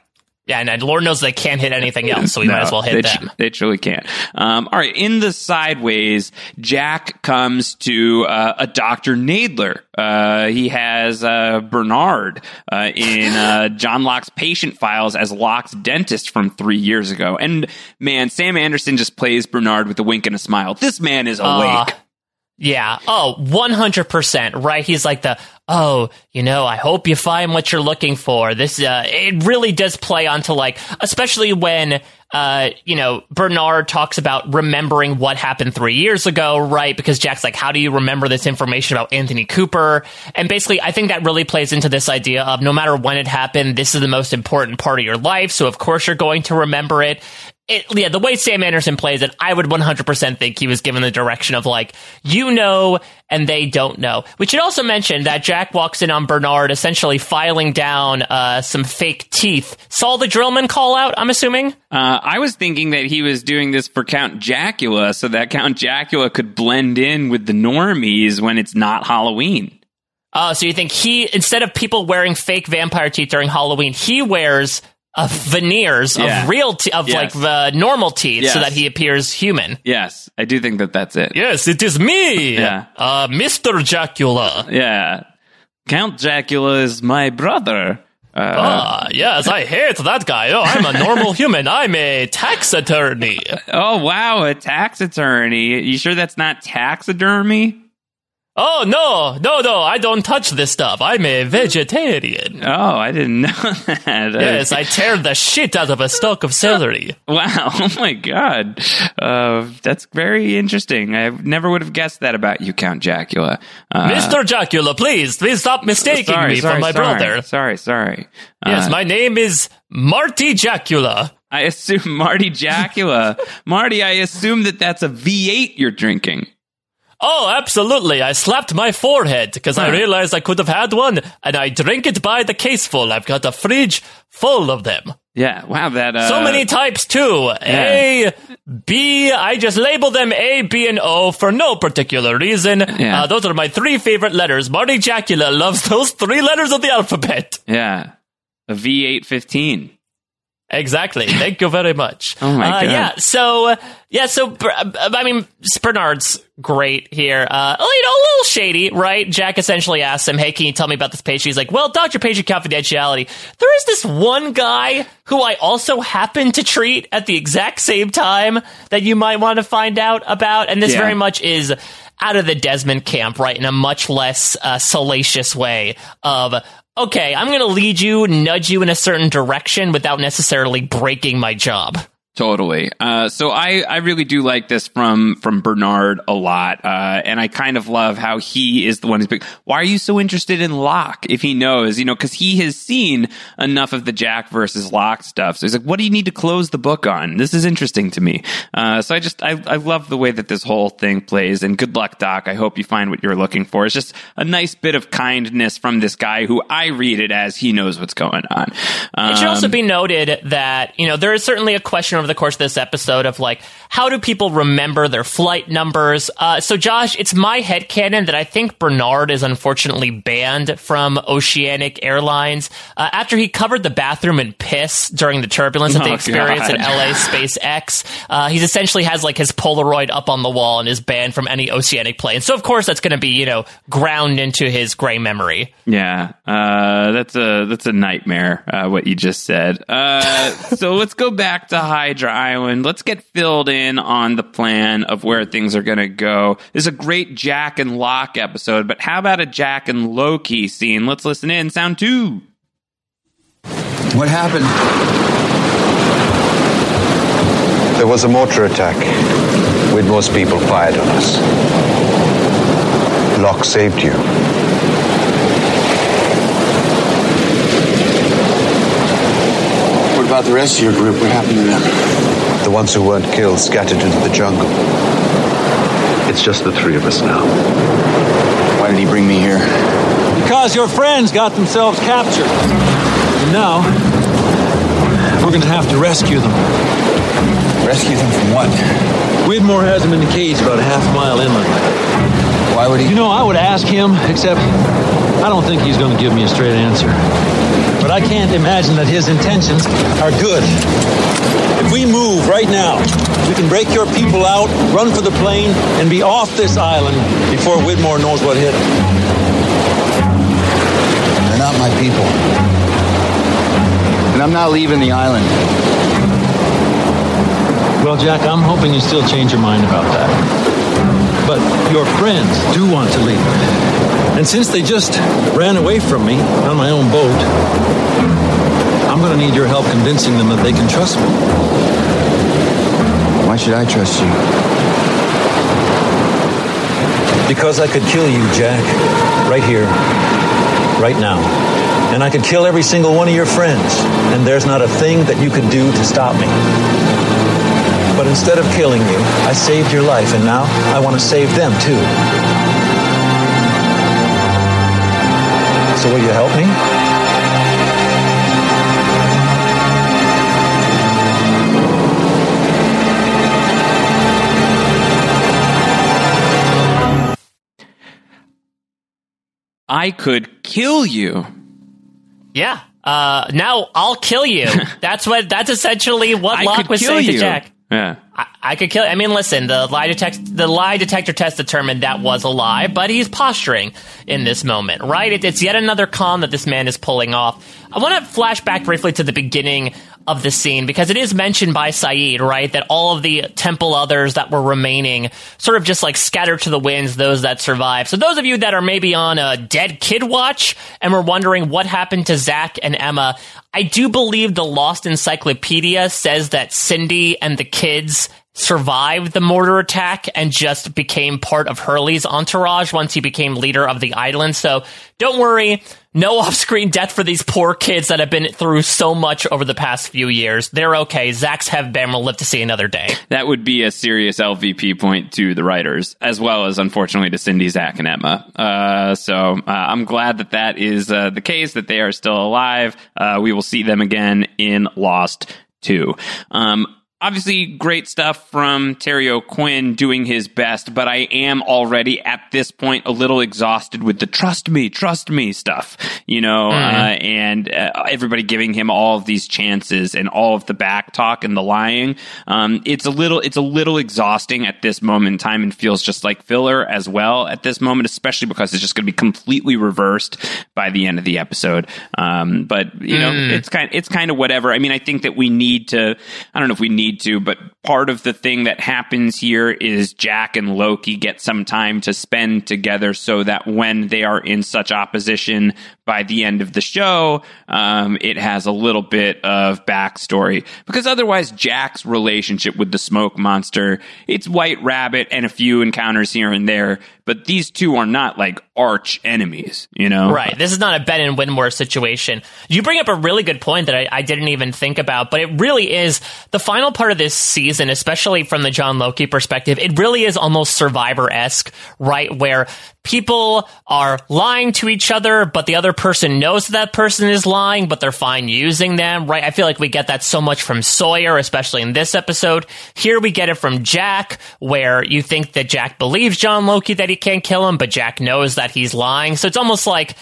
Yeah, and Lord knows they can't hit anything [LAUGHS] else, so we might as well hit they them. tr- they truly can't. Um, all right, in the sideways, Jack comes to uh, a Dr. Nadler. Uh, he has uh, Bernard uh, in uh, [LAUGHS] John Locke's patient files as Locke's dentist from three years ago. And man, Sam Anderson just plays Bernard with a wink and a smile. This man is awake. Uh, yeah. Oh, 100%. Right. He's like the, oh, you know, I hope you find what you're looking for. This, uh, it really does play onto like, especially when, uh, you know, Bernard talks about remembering what happened three years ago, right? Because Jack's like, how do you remember this information about Anthony Cooper? And basically, I think that really plays into this idea of no matter when it happened, this is the most important part of your life. So of course you're going to remember it it, yeah, the way Sam Anderson plays it, I would 100% think he was given the direction of like, you know, and they don't know. We should also mention that Jack walks in on Bernard essentially filing down uh, some fake teeth. Saw the Drillman call out, I'm assuming? Uh, I was thinking that he was doing this for Count Jacula so that Count Jacula could blend in with the normies when it's not Halloween. Oh, so you think he, instead of people wearing fake vampire teeth during Halloween, he wears of veneers Yeah. of real te- of Yes. like uh, normal teeth so that he appears human. Yes, I do think that that's it. Yes, it is me, [LAUGHS] Yeah. uh, Mr. Jacula. Yeah. Count Jacula is my brother. Uh, Ah, yes, I hate that guy. Oh, I'm a normal [LAUGHS] human. I'm a tax attorney. oh, wow, a tax attorney. You sure that's not taxidermy? Oh, no, no, no, I don't touch this stuff. I'm a vegetarian. Oh, I didn't [LAUGHS] know that. Yes, I tear the shit out of a stalk of celery. [LAUGHS] Wow. Oh my God. Uh, that's very interesting. I never would have guessed that about you, Count Jacula. Uh, Mr. Jacula, please, please stop mistaking sorry, me sorry, for my sorry, brother. Sorry, sorry. Yes, Uh, my name is Marty Jacula. I assume Marty Jacula. [LAUGHS] Marty, I assume that that's a V8 you're drinking. Oh, absolutely. I slapped my forehead because I realized I could have had one, and I drink it by the caseful. I've got a fridge full of them. Yeah. Wow. That. Uh, so many types too. A, B. I just label them A, B, and O for no particular reason. Yeah. Uh, those are my three favorite letters. Marty Jacula loves [LAUGHS] those three letters of the alphabet. Yeah. A V8 15. Exactly. Thank you very much. [LAUGHS] Oh my uh, God. Yeah. So yeah. So uh, I mean, Bernard's great here. Uh, you know, a little shady, right? Jack essentially asks him, "Hey, can you tell me about this patient?" He's like, "Well, Doctor Patient confidentiality. There is this one guy who I also happen to treat at the exact same time that you might want to find out about, and this Yeah. very much is." Out of the Desmond camp, right? In a much less uh, salacious way of, okay, I'm going to lead you, nudge you in a certain direction without necessarily breaking my job. Totally. Uh, so I, I really do like this from from Bernard a lot, uh, and I kind of love how he is the one who's big. Why are you so interested in Locke if he knows? You know, because he has seen enough of the Jack versus Locke stuff. So he's like, "What do you need to close the book on? This is interesting to me." Uh, so I just I, I love the way that this whole thing plays. And good luck, Doc. I hope you find what you're looking for. It's just a nice bit of kindness from this guy who I read it as he knows what's going on. It should also Um, be noted that, you know, there is certainly a question over the course of this episode of like, how do people remember their flight numbers? Uh, so, Josh, it's my head headcanon that I think Bernard is unfortunately banned from Oceanic Airlines uh, after he covered the bathroom in piss during the turbulence that they Oh, experienced at God. LA SpaceX. Uh, he essentially has like his Polaroid up on the wall and is banned from any Oceanic plane. So, of course, that's going to be, you know, ground into his gray memory. Yeah, uh, that's a that's a nightmare. Uh, what you just said. Uh, [LAUGHS] so let's go back to Hydra Island. Let's get filled in on the plan of where things are going to go. This is a great Jack and Locke episode, but how about a Jack and Loki scene? Let's listen in. Sound two. What happened? There was a mortar attack. with most people fired on us. Locke saved you. About the rest of your group? What happened to them? The ones who weren't killed scattered into the jungle. It's just the three of us now. Why Why did he bring me here? Because your friends got themselves captured. And now, we're going to have to rescue them. Rescue them from what? Widmore has them in the cage about a half mile inland. Why would he? You know, I would ask him, except I don't think he's going to give me a straight answer. But I can't imagine that his intentions are good. If we move right now, we can break your people out, run for the plane, and be off this island before Widmore knows what hit him. They're not my people. And I'm not leaving the island. Well, Jack, I'm hoping you still change your mind about that. But your friends do want to leave. And since they just ran away from me on my own boat, I'm going to need your help convincing them that they can trust me. Why should I trust you? Because I could kill you, Jack, right here, right now. And I could kill every single one of your friends, and there's not a thing that you could do to stop me. But instead of killing you, I saved your life, and now I want to save them too. So will you help me? I could kill you. Yeah. Uh, now I'll kill you. [LAUGHS] that's what. That's essentially what I Locke was saying you. to Jack. Yeah. I, I could kill. I mean, listen. The lie detect the lie detector test determined that was a lie, but he's posturing in this moment, right? It, it's yet another con that this man is pulling off. I want to flash back briefly to the beginning of the scene because it is mentioned by Sayid, right, that all of the temple others that were remaining sort of just like scattered to the winds, those that survived. So those of you that are maybe on a dead kid watch and were wondering what happened to Zach and Emma, I do believe the Lost Encyclopedia says that Cindy and the kids survived the mortar attack and just became part of Hurley's entourage once he became leader of the island. So don't worry, no off screen death for these poor kids that have been through so much over the past few years. They're okay. Zach's have been will live to see another day. That would be a serious LVP point to the writers, as well as unfortunately to Cindy, Zach, and Emma. Uh, so uh, I'm glad that that is uh, the case, that they are still alive. Uh, we will see them again in Lost 2. Um, Obviously, great stuff from Terry O'Quinn doing his best, but I am already at this point a little exhausted with the trust me, trust me stuff, you know, Mm. uh, and uh, everybody giving him all of these chances and all of the back talk and the lying. Um, it's a little, it's a little exhausting at this moment in time and feels just like filler as well at this moment, especially because it's just going to be completely reversed by the end of the episode. Um, but you know, Mm. it's kind, it's kind of whatever. I mean, I think that we need to. I don't know if we need to, but part of the thing that happens here is Jack and Loki get some time to spend together, so that when they are in such opposition by the end of the show, um, it has a little bit of backstory. Because otherwise, Jack's relationship with the smoke monster, it's White Rabbit and a few encounters here and there, but these two are not like arch enemies, you know? Right. This is not a Ben and Widmore situation. You bring up a really good point that I, I didn't even think about, but it really is the final part of this season, especially from the John Loki perspective. It really is almost survivor esque, right? Where people are lying to each other, but the other person knows that person is lying, but they're fine using them, right? I feel like we get that so much from Sawyer, especially in this episode. Here we get it from Jack, where you think that Jack believes John Loki that he can't kill him, but Jack knows that he's lying. So it's almost like,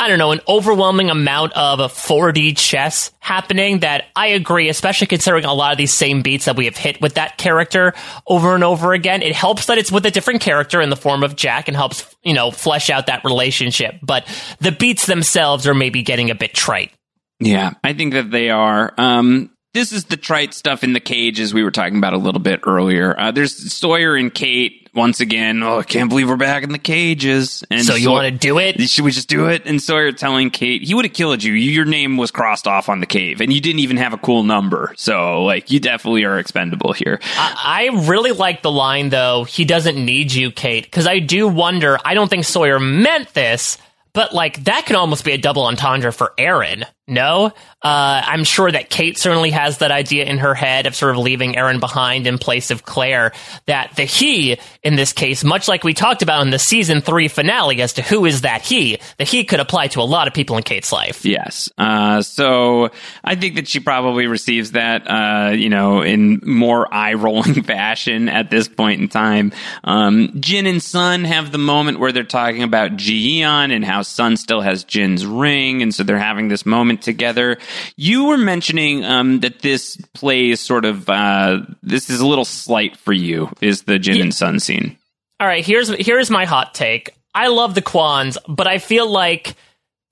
I don't know, an overwhelming amount of 4D chess happening that I agree, especially considering a lot of these same beats that we have hit with that character over and over again. It helps that it's with a different character in the form of Jack and helps, you know, flesh out that relationship. But the beats themselves are maybe getting a bit trite. Yeah, I think that they are. Um, this is the trite stuff in the cages we were talking about a little bit earlier. Uh, there's Sawyer and Kate once again. Oh, I can't believe we're back in the cages. And So you Saw- wanna do it? Should we just do it? And Sawyer telling Kate he would have killed you. Your name was crossed off on the cave, and you didn't even have a cool number. So, like, you definitely are expendable here. I, I really like the line though, he doesn't need you, Kate, because I do wonder, I don't think Sawyer meant this, but like that could almost be a double entendre for Aaron No, uh, I'm sure that Kate certainly has that idea in her head of sort of leaving Aaron behind in place of Claire. That the he in this case, much like we talked about in the season three finale, as to who is that he, the he could apply to a lot of people in Kate's life. Yes. Uh, so I think that she probably receives that, uh, you know, in more eye rolling [LAUGHS] fashion at this point in time. Um, Jin and Sun have the moment where they're talking about Ji-yeon and how Sun still has Jin's ring. And so they're having this moment together. You were mentioning um, that this plays sort of, uh, this is a little slight for you, is the Jin and Sun scene. All right, here's here's my hot take. I love the Kwons, but I feel like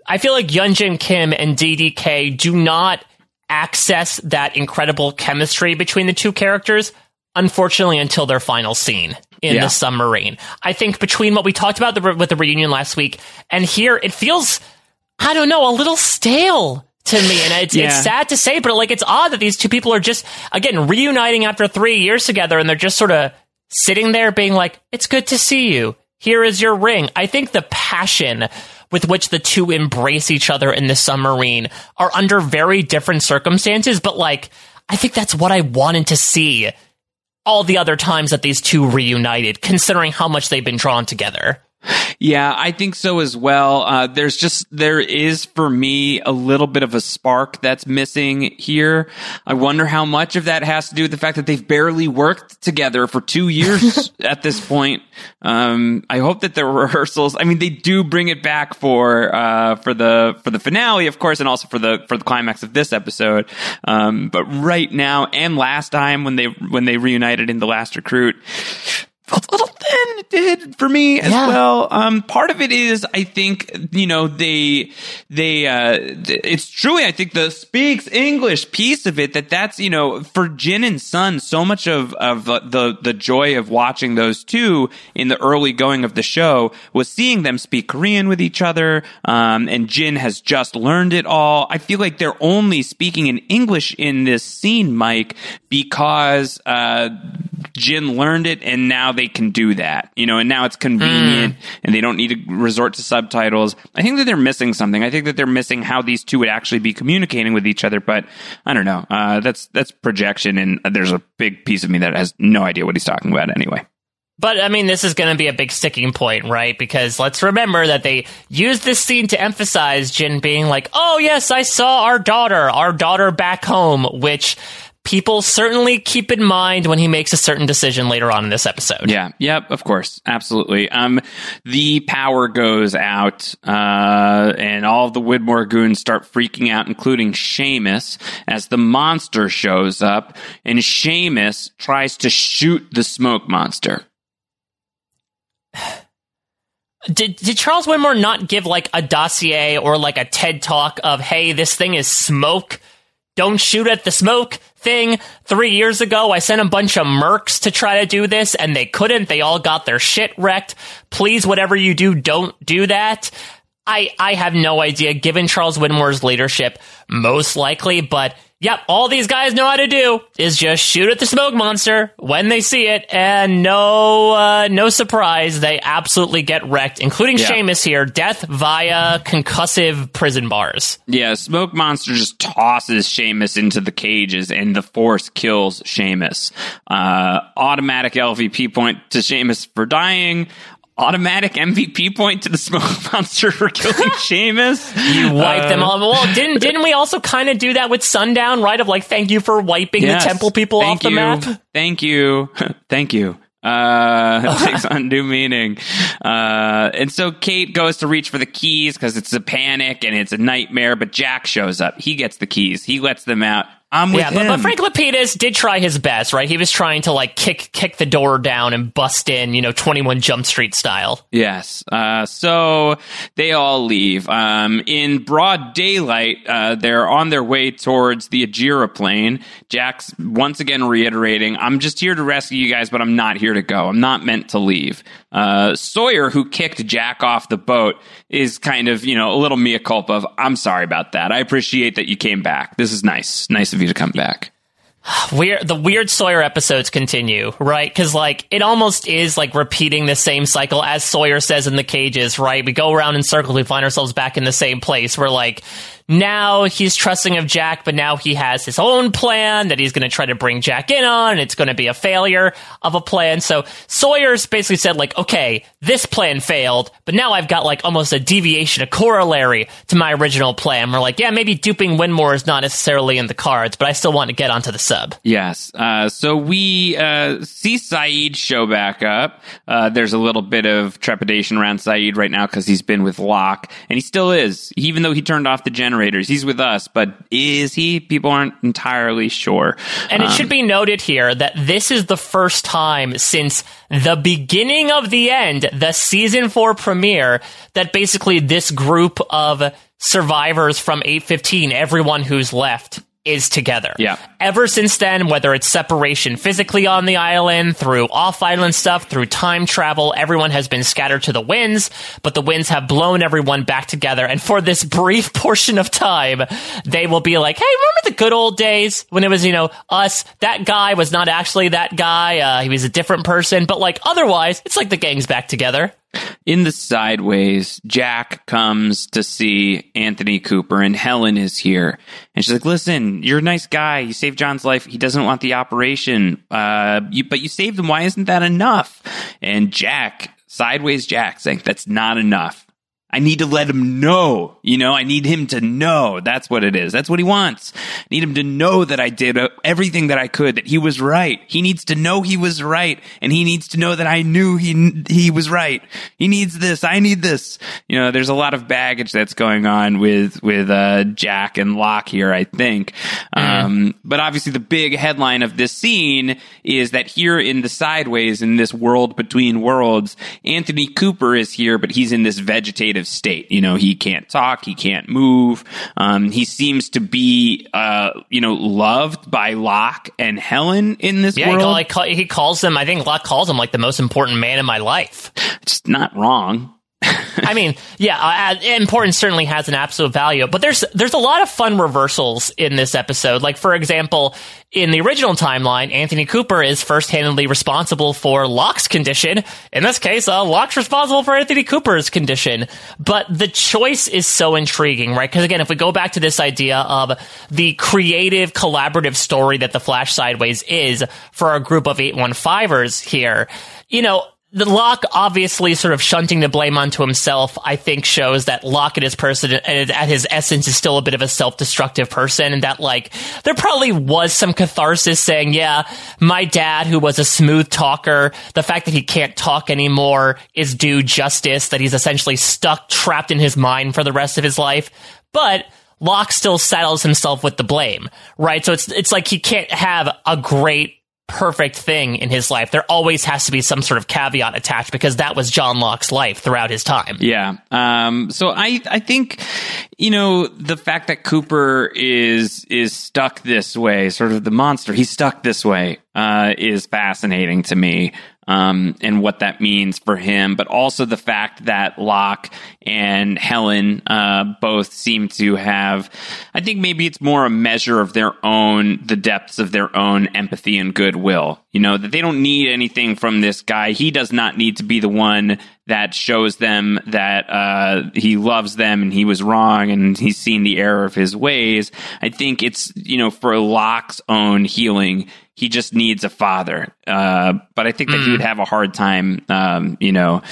I feel like Yunjin Kim and DDK do not access that incredible chemistry between the two characters, unfortunately, until their final scene in Yeah. the submarine. I think between what we talked about the, with the reunion last week and here, it feels, I don't know, a little stale to me. And it's, Yeah. it's sad to say, but like it's odd that these two people are just, again, reuniting after three years together and they're just sort of sitting there being like, it's good to see you. Here is your ring. I think the passion with which the two embrace each other in the submarine are under very different circumstances, but like, I think that's what I wanted to see all the other times that these two reunited, considering how much they've been drawn together. Yeah, I think so as well. Uh, there's just there is for me a little bit of a spark that's missing here. I wonder how much of that has to do with the fact that they've barely worked together for two years [LAUGHS] at this point. Um, I hope that the rehearsals. I mean, they do bring it back for uh, for the for the finale, of course, and also for the for the climax of this episode. Um, but right now and last time when they when they reunited in the last recruit felt a little thin. It did for me as well. Um, part of it is, I think, you know, they, they, uh, it's truly, I think the speaks English piece of it that that's, you know, for Jin and Sun, so much of, of the, the, the joy of watching those two in the early going of the show was seeing them speak Korean with each other. Um, and Jin has just learned it all. I feel like they're only speaking in English in this scene, Mike, because, uh, Jin learned it and now they can do that, you know, and now it's convenient and they don't need to resort to subtitles. I think that they're missing something. I think that they're missing how these two would actually be communicating with each other, but I don't know. Uh, that's, that's projection and there's a big piece of me that has no idea what he's talking about anyway. But I mean, this is going to be a big sticking point, right? Because let's remember that they used this scene to emphasize Jin being like, oh, yes, I saw our daughter, our daughter back home, which people certainly keep in mind when he makes a certain decision later on in this episode. Yeah. Yep. Of course. Absolutely. Um, the power goes out, uh, and all the Widmore goons start freaking out, including Seamus, as the monster shows up, and Seamus tries to shoot the smoke monster. [SIGHS] Did, did Charles Widmore not give like a dossier or like a TED talk of, hey, this thing is smoke? Don't shoot at the smoke thing. Three years ago, I sent a bunch of mercs to try to do this and they couldn't. They all got their shit wrecked. Please, whatever you do, don't do that. I, I have no idea, given Charles Widmore's leadership, most likely, but yep, all these guys know how to do is just shoot at the smoke monster when they see it, and no, uh, no surprise, they absolutely get wrecked, including Yeah. Seamus here, death via concussive prison bars. Yeah, Smoke Monster just tosses Seamus into the cages, and the Force kills Seamus. Uh, automatic LVP point to Seamus for dying. Automatic MVP point to the Smoke [LAUGHS] Monster for killing [LAUGHS] Seamus. You wipe them Uh, all. Well, didn't didn't we also kind of do that with Sundown, right? Of like, thank you for wiping Yes. the temple people off the you. map. Thank you. [LAUGHS] Thank you. Uh, it takes on new meaning. Uh, and so Kate goes to reach for the keys because it's a panic and it's a nightmare, but Jack shows up. He gets the keys. He lets them out. I'm with yeah, but, but Frank Lapidus did try his best, right? He was trying to like kick kick the door down and bust in, you know, Twenty One Jump Street style. Yes. Uh, so they all leave. Um, in broad daylight, uh, they're on their way towards the Ajira plane. Jack's once again reiterating, I'm just here to rescue you guys, but I'm not here to go. I'm not meant to leave. Uh, Sawyer, who kicked Jack off the boat, is kind of, you know, a little mea culpa of, I'm sorry about that. I appreciate that you came back. This is nice. Nice of you to come back. [SIGHS] Weird, the weird Sawyer episodes continue, right? Because like it almost is like repeating the same cycle as Sawyer says in the cages, right? We go around in circles, we find ourselves back in the same place. We're like now he's trusting of Jack, but now he has his own plan that he's going to try to bring Jack in on, and it's going to be a failure of a plan. So Sawyer's basically said, like, okay, this plan failed, but now I've got like almost a deviation, a corollary to my original plan. We're like, yeah, maybe duping Widmore is not necessarily in the cards, but I still want to get onto the sub. Yes. Uh, so we uh, see Sayid show back up. Uh, there's a little bit of trepidation around Sayid right now because he's been with Locke, and he still is, even though he turned off the generators. He's with us, but is he? People aren't entirely sure. And it Um, should be noted here that this is the first time since the beginning of the end, the season four premiere, that basically this group of survivors from 815, everyone who's left, is together. Yeah. Ever since then, whether it's separation physically on the island, through off island stuff, through time travel, everyone has been scattered to the winds, but the winds have blown everyone back together. And for this brief [LAUGHS] portion of time, they will be like, hey, remember the good old days when it was, you know, us? That guy was not actually that guy. Uh, he was a different person. But like otherwise, it's like the gang's back together. In the sideways, Jack comes to see Anthony Cooper, and Helen is here. And she's like, "Listen, you're a nice guy. You saved John's life. He doesn't want the operation, uh, you, but you saved him. Why isn't that enough?" And Jack, sideways, Jack, saying, "That's not enough. I need to let him know. You know, I need him to know. That's what it is. That's what he wants. I need him to know that I did everything that I could, that he was right. He needs to know he was right, and he needs to know that I knew he he was right. He needs this. I need this. You know, there's a lot of baggage that's going on with with uh, Jack and Locke here. I think, um, but obviously the big headline of this scene is that here in the sideways in this world between worlds, Anthony Cooper is here, but he's in this vegetative state. You know, he can't talk, he can't move. Um, he seems to be, uh, you know, loved by Locke and Helen in this Yeah, he, world. he, he calls them, I think Locke calls him like the most important man in my life. It's not wrong. I mean, yeah, uh, importance certainly has an absolute value, but there's there's a lot of fun reversals in this episode. Like for example, in the original timeline, Anthony Cooper is first-handedly responsible for Locke's condition. In this case, uh, Locke's responsible for Anthony Cooper's condition. But the choice is so intriguing, right? Because again, if we go back to this idea of the creative, collaborative story that the Flash Sideways is for a group of 815ers here, you know, the Locke obviously sort of shunting the blame onto himself, I think shows that Locke at his person at his essence is still a bit of a self-destructive person and that like there probably was some catharsis saying, yeah, my dad who was a smooth talker, the fact that he can't talk anymore is due justice, that he's essentially stuck trapped in his mind for the rest of his life. But Locke still saddles himself with the blame, right? So it's it's like he can't have a great perfect thing in his life. There always has to be some sort of caveat attached because that was John Locke's life throughout his time. Yeah. Um, so I, I think, you know, the fact that Cooper is, is stuck this way, sort of the monster, he's stuck this way, uh, is fascinating to me. Um, and what that means for him, but also the fact that Locke and Helen, uh, both seem to have, I think maybe it's more a measure of their own, the depths of their own empathy and goodwill. You know, that they don't need anything from this guy. He does not need to be the one that shows them that uh, he loves them and he was wrong and he's seen the error of his ways. I think it's, you know, for Locke's own healing, he just needs a father. Uh, but I think that he would have a hard time, um, you know,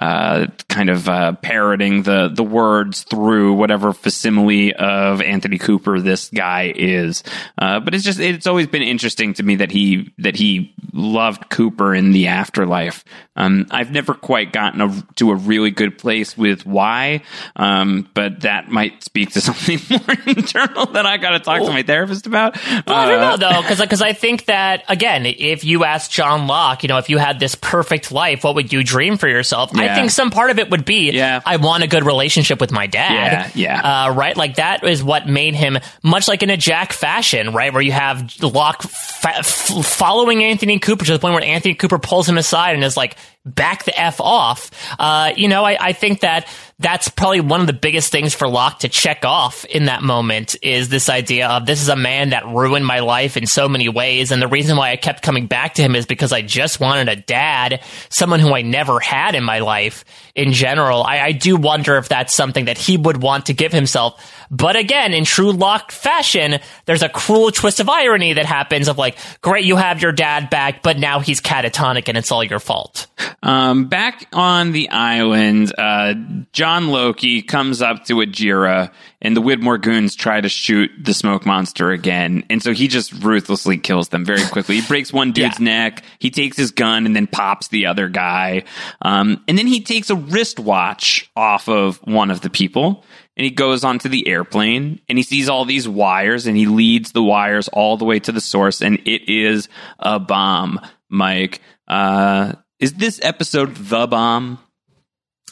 uh, kind of uh, parroting the the words through whatever facsimile of Anthony Cooper this guy is. Uh, but it's just it's always been interesting to me that he that he loved Cooper in the afterlife. Um, I've never quite gotten a, to a really good place with why, um, but that might speak to [LAUGHS] something more internal that I got to talk to my therapist about. Well, I don't Uh, know though, because because I think that again, if you asked John Locke, you know, if you had this perfect life, what would you dream for yourself? I think some part of it would be, I want a good relationship with my dad. Yeah, yeah. Uh, right? Like that is what made him much like in a Jack fashion, right? Where you have Locke fa- f- following Anthony Cooper to the point where Anthony Cooper pulls him aside and is like, back the F off. Uh, you know, I, I think that that's probably one of the biggest things for Locke to check off in that moment is this idea of this is a man that ruined my life in so many ways. And the reason why I kept coming back to him is because I just wanted a dad, someone who I never had in my life in general. I, I do wonder if that's something that he would want to give himself. But again, in true Locke fashion, there's a cruel twist of irony that happens of like, great, you have your dad back, but now he's catatonic and it's all your fault. Um, back on the island, uh, John Loki comes up to Ajira, and the Widmore goons try to shoot the smoke monster again. And so he just ruthlessly kills them very quickly. He breaks one dude's yeah. neck, he takes his gun, and then pops the other guy. Um, and then he takes a wristwatch off of one of the people and he goes onto the airplane and he sees all these wires and he leads the wires all the way to the source and it is a bomb mike uh, is this episode the bomb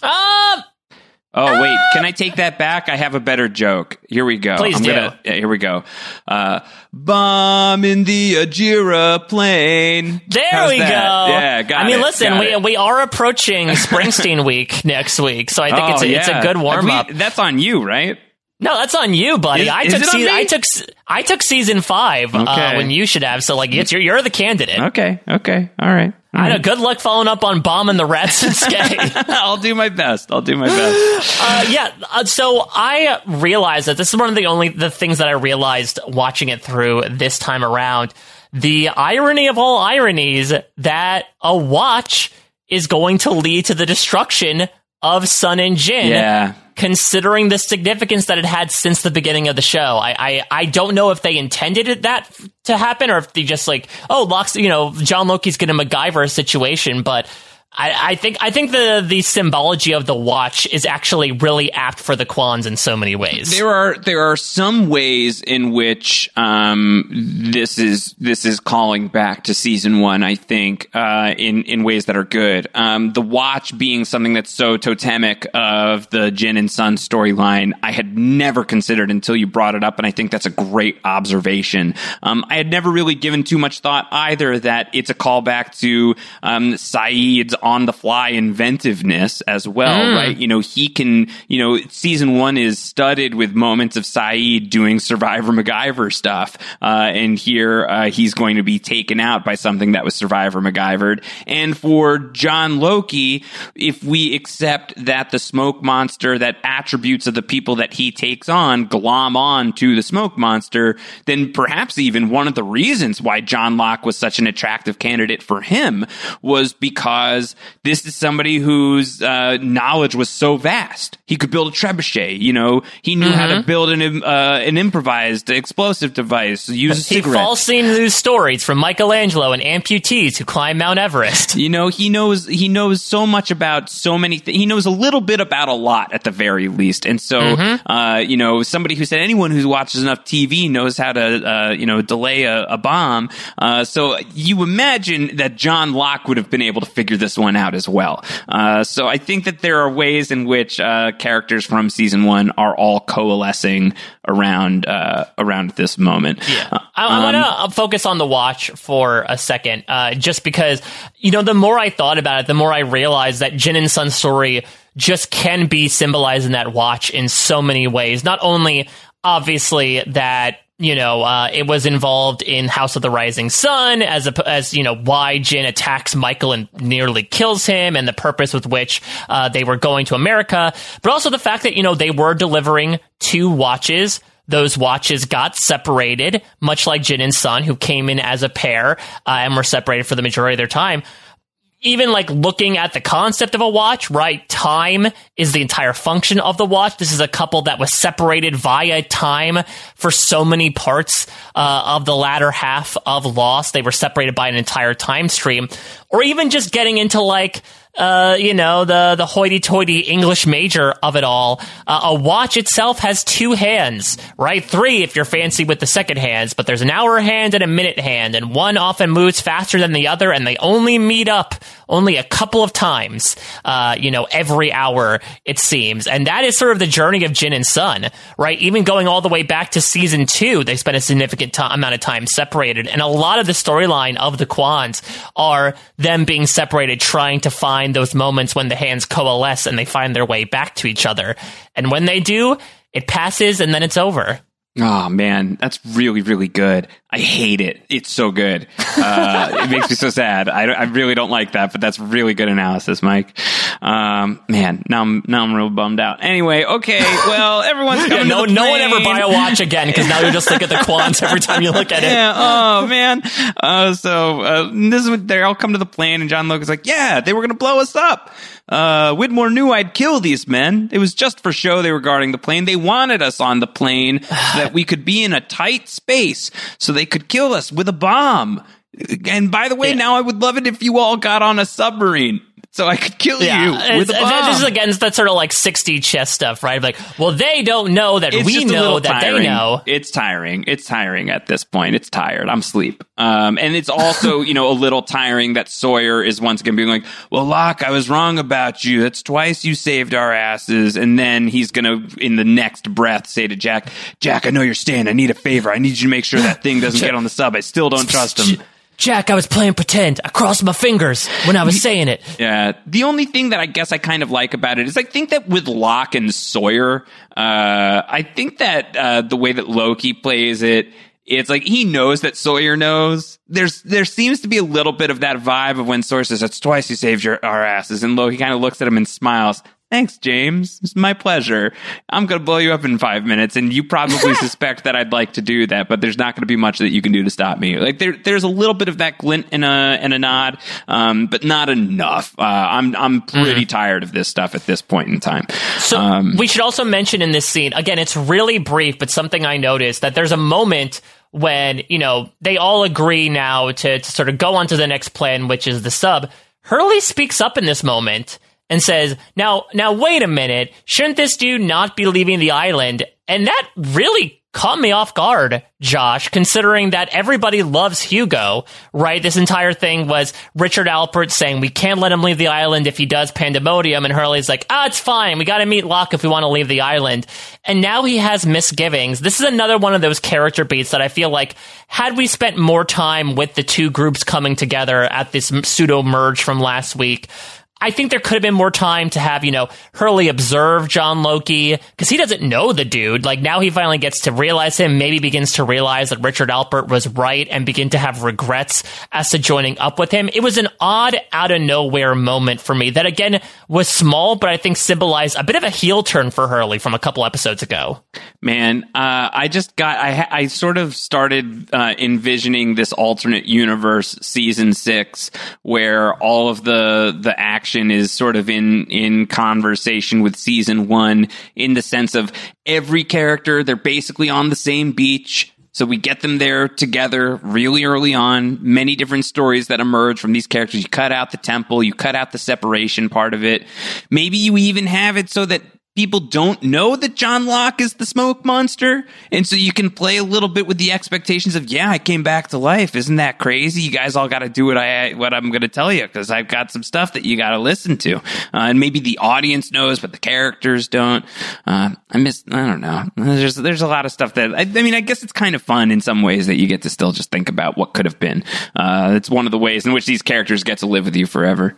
uh, Oh wait, can I take that back? I have a better joke. Here we go. Please I'm do. Gonna, here we go. Uh, bomb in the Ajira plane. There How's we that? go. Yeah, got I mean, it, listen, we it. we are approaching Springsteen week [LAUGHS] next week, so I think oh, it's a, yeah. it's a good warm up. That's on you, right? No, that's on you, buddy. Is- I took season? I took I took season five uh, when you should have. So like, it's you're, you're the candidate. Okay, okay, all right. I know. Good luck following up on bombing the rats and [LAUGHS] skate. I'll do my best. I'll do my best. uh, yeah. Uh, so I realized that this is one of the only the things that I realized watching it through this time around. The irony of all ironies that a watch is going to lead to the destruction of Sun and Jin. Yeah. Considering the significance that it had since the beginning of the show, I, I, I don't know if they intended it that f- to happen or if they just like, oh, Locke's, you know, John Loki's going to MacGyver a situation, but I, I think I think the the symbology of the watch is actually really apt for the Kwons in so many ways. There are there are some ways in which um, this is this is calling back to season one. I think uh, in in ways that are good. Um, the watch being something that's so totemic of the Jin and Sun storyline, I had never considered until you brought it up, and I think that's a great observation. Um, I had never really given too much thought either that it's a callback to um, Sayid's on the fly inventiveness as well, Mm. right? You know, he can, you know, season one is studded with moments of Sayid doing Survivor MacGyver stuff. Uh, and here, uh, he's going to be taken out by something that was Survivor MacGyvered. And for John Loki, if we accept that the smoke monster, that attributes of the people that he takes on glom on to the smoke monster, then perhaps even one of the reasons why John Locke was such an attractive candidate for him was because this is somebody whose uh, knowledge was so vast. He could build a trebuchet. You know, he knew how to Mhm. build an uh, an improvised explosive device. Use a he cigarette. into news stories from Michelangelo and amputees who climb Mount Everest. You know, he knows he knows so much about so many things. He knows a little bit about a lot at the very least. And so, Mhm. uh, you know, somebody who said anyone who watches enough TV knows how to, uh, you know, delay a, a bomb. Uh, so you imagine that John Locke would have been able to figure this one out as well. Uh, so I think that there are ways in which uh, characters from season one are all coalescing around uh, around this moment. Yeah. I, I Um, want to focus on the watch for a second, uh, just because, you know, the more I thought about it, the more I realized that Jin and Sun's story just can be symbolized in that watch in so many ways. Not only, obviously, that you know, uh, it was involved in House of the Rising Sun as a, as you know why Jin attacks Michael and nearly kills him, and the purpose with which uh, they were going to America, but also the fact that you know they were delivering two watches. Those watches got separated, much like Jin and Sun, who came in as a pair uh, and were separated for the majority of their time even like looking at the concept of a watch, right? Time is the entire function of the watch. This is a couple that was separated via time for so many parts uh, of the latter half of Lost. They were separated by an entire time stream, or even just getting into like. Uh, you know the the hoity-toity English major of it all. Uh, a watch itself has two hands, right? Three if you're fancy with the second hands, but there's an hour hand and a minute hand, and one often moves faster than the other, and they only meet up only a couple of times, uh, you know, every hour, it seems. And that is sort of the journey of Jin and Sun, right? Even going all the way back to season two, they spent a significant ti- amount of time separated. And a lot of the storyline of the Kwons are them being separated, trying to find find those moments when the hands coalesce and they find their way back to each other. And when they do, it passes and then it's over. Oh man, that's really really good. I hate it. It's so good. Uh, it makes me so sad. I, I really don't like that, but that's really good analysis, Mike. Um, man, now I'm now I'm real bummed out. Anyway, okay. Well, everyone's coming. yeah, no, to the no one ever buy a watch again because now you just look at the Kwons every time you look at it. Yeah. Oh man. Uh, so uh, this is what they all come to the plane, and John Logan's like, "Yeah, they were going to blow us up." Uh, Widmore knew I'd kill these men. It was just for show they were guarding the plane. They wanted us on the plane [SIGHS] that we could be in a tight space so they could kill us with a bomb. And by the way, now I would love it if you all got on a submarine so I could kill you with a It's- bomb. that just against that sort of like 60 chess stuff, right? Like, well, they don't know that It's we know that tiring. they know. It's tiring. It's tiring at this point. It's tired. I'm asleep. Um, and it's also, [LAUGHS] you know, a little tiring that Sawyer is once again being like, well, Locke, I was wrong about you. That's twice you saved our asses. And then he's going to, in the next breath, say to Jack, Jack, I know you're staying. I need a favor. I need you to make sure that thing doesn't [LAUGHS] get on the sub. I still don't trust him. [LAUGHS] Jack, I was playing pretend. I crossed my fingers when I was saying it. Yeah. The only thing that I guess I kind of like about it is I think that with Locke and Sawyer, uh, I think that uh, the way that Loki plays it, it's like he knows that Sawyer knows. There's there seems to be a little bit of that vibe of when Sawyer says, "That's twice you saved your our asses," and Loki kind of looks at him and smiles. Thanks, James. It's my pleasure. I'm going to blow you up in five minutes, and you probably [LAUGHS] suspect that I'd like to do that, but there's not going to be much that you can do to stop me. Like there, there's a little bit of that glint and a and a nod, um, but not enough. Uh, I'm I'm pretty tired of this stuff at this point in time. So Um, we should also mention in this scene, again, it's really brief, but something I noticed that there's a moment when, you know, they all agree now to, to sort of go on to the next plan, which is the sub. Hurley speaks up in this moment and says, now, now wait a minute. Shouldn't this dude not be leaving the island? And that really caught me off guard, Josh, considering that everybody loves Hugo, right? This entire thing was Richard Alpert saying we can't let him leave the island if he does pandemonium, and Hurley's like, ah, it's fine. We got to meet Locke if we want to leave the island. And now he has misgivings. This is another one of those character beats that I feel like had we spent more time with the two groups coming together at this pseudo merge from last week, I think there could have been more time to have, you know, Hurley observe John Loki because he doesn't know the dude. Like now he finally gets to realize him, maybe begins to realize that Richard Alpert was right and begin to have regrets as to joining up with him. It was an odd, out of nowhere moment for me that again was small, but I think symbolized a bit of a heel turn for Hurley from a couple episodes ago. Man, uh, I just got, I, I sort of started uh, envisioning this alternate universe season six where all of the, the action is sort of in, in conversation with season one in the sense of every character, they're basically on the same beach. So we get them there together really early on. Many different stories that emerge from these characters. You cut out the temple, you cut out the separation part of it. Maybe you even have it so that people don't know that John Locke is the smoke monster. And so you can play a little bit with the expectations of, yeah, I came back to life. Isn't that crazy? You guys all got to do what I, what I'm going to tell you because I've got some stuff that you got to listen to. Uh, and maybe the audience knows, but the characters don't. Uh, I miss, I don't know. There's, there's a lot of stuff that, I, I mean, I guess it's kind of fun in some ways that you get to still just think about what could have been. Uh, it's one of the ways in which these characters get to live with you forever.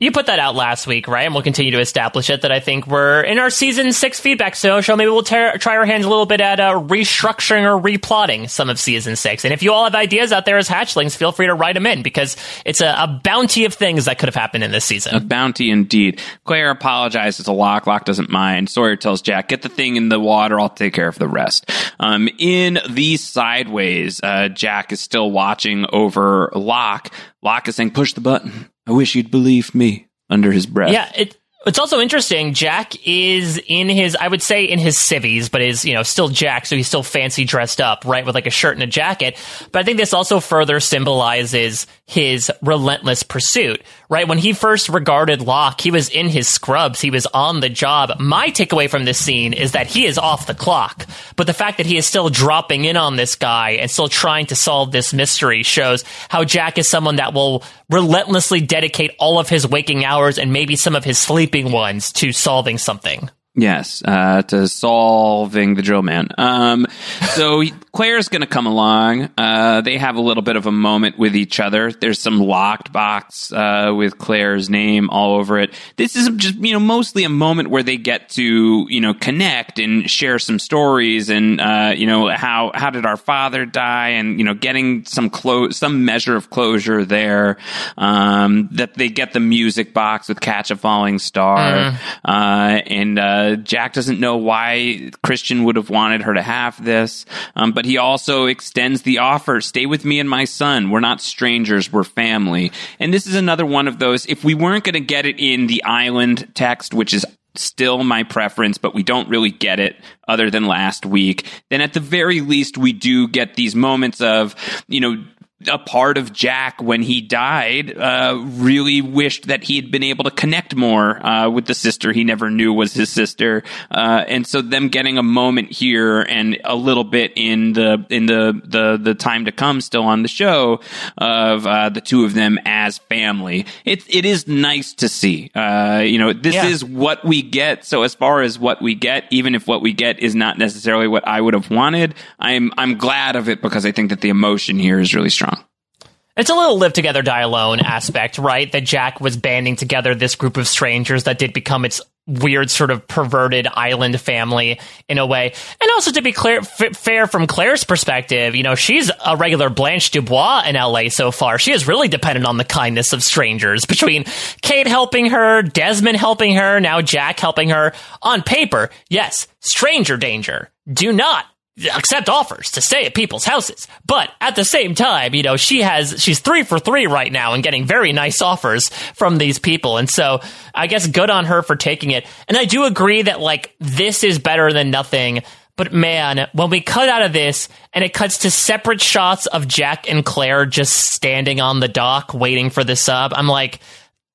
You put that out last week, right? And we'll continue to establish it that I think we're in our season six feedback show. show maybe we'll try our hands a little bit at uh, restructuring or replotting some of season six. And if you all have ideas out there as hatchlings, feel free to write them in because it's a, a bounty of things that could have happened in this season. A bounty indeed. Claire apologizes to Locke. Locke doesn't mind. Sawyer tells Jack, get the thing in the water. I'll take care of the rest. Um, in these sideways, uh, Jack is still watching over Locke. Locke is saying, push the button. I wish you'd believe me under his breath. Yeah, it, it's also interesting. Jack is in his, I would say, in his civvies, but is you know still Jack, so he's still fancy dressed up, right, with like a shirt and a jacket. But I think this also further symbolizes his relentless pursuit, right? When he first regarded Locke, he was in his scrubs, he was on the job. My takeaway from this scene is that he is off the clock, but the fact that he is still dropping in on this guy and still trying to solve this mystery shows how Jack is someone that will relentlessly dedicate all of his waking hours and maybe some of his sleeping ones to solving something. Yes, uh, to solving the drill man. Um, so [LAUGHS] Claire's going to come along. Uh, they have a little bit of a moment with each other. There's some locked box uh, with Claire's name all over it. This is just you know mostly a moment where they get to you know connect and share some stories and uh, you know how how did our father die and you know getting some close some measure of closure there. Um, that they get the music box with Catch a Falling Star Mm. uh, and. Jack doesn't know why Christian would have wanted her to have this, um, but he also extends the offer stay with me and my son. We're not strangers, we're family. And this is another one of those, if we weren't going to get it in the island text, which is still my preference, but we don't really get it other than last week, then at the very least, we do get these moments of, you know, a part of Jack when he died uh, really wished that he had been able to connect more uh, with the sister he never knew was his sister, uh, and so them getting a moment here and a little bit in the in the the the time to come still on the show of uh, the two of them as family. It it is nice to see. Uh, you know, this Yeah. is what we get. So as far as what we get, even if what we get is not necessarily what I would have wanted, I'm I'm glad of it because I think that the emotion here is really strong. It's a little live together, die alone aspect, right? That Jack was banding together this group of strangers that did become its weird sort of perverted island family in a way. And also to be clear, f- fair from Claire's perspective, you know, she's a regular Blanche Dubois in LA so far. She is really dependent on the kindness of strangers [LAUGHS] between Kate helping her, Desmond helping her, now Jack helping her. On paper, yes, stranger danger. Do not accept offers to stay at people's houses. But at the same time, you know, she has, she's three for three right now and getting very nice offers from these people. And so I guess good on her for taking it. And I do agree that like this is better than nothing. But man, when we cut out of this and it cuts to separate shots of Jack and Claire just standing on the dock waiting for the sub, I'm like,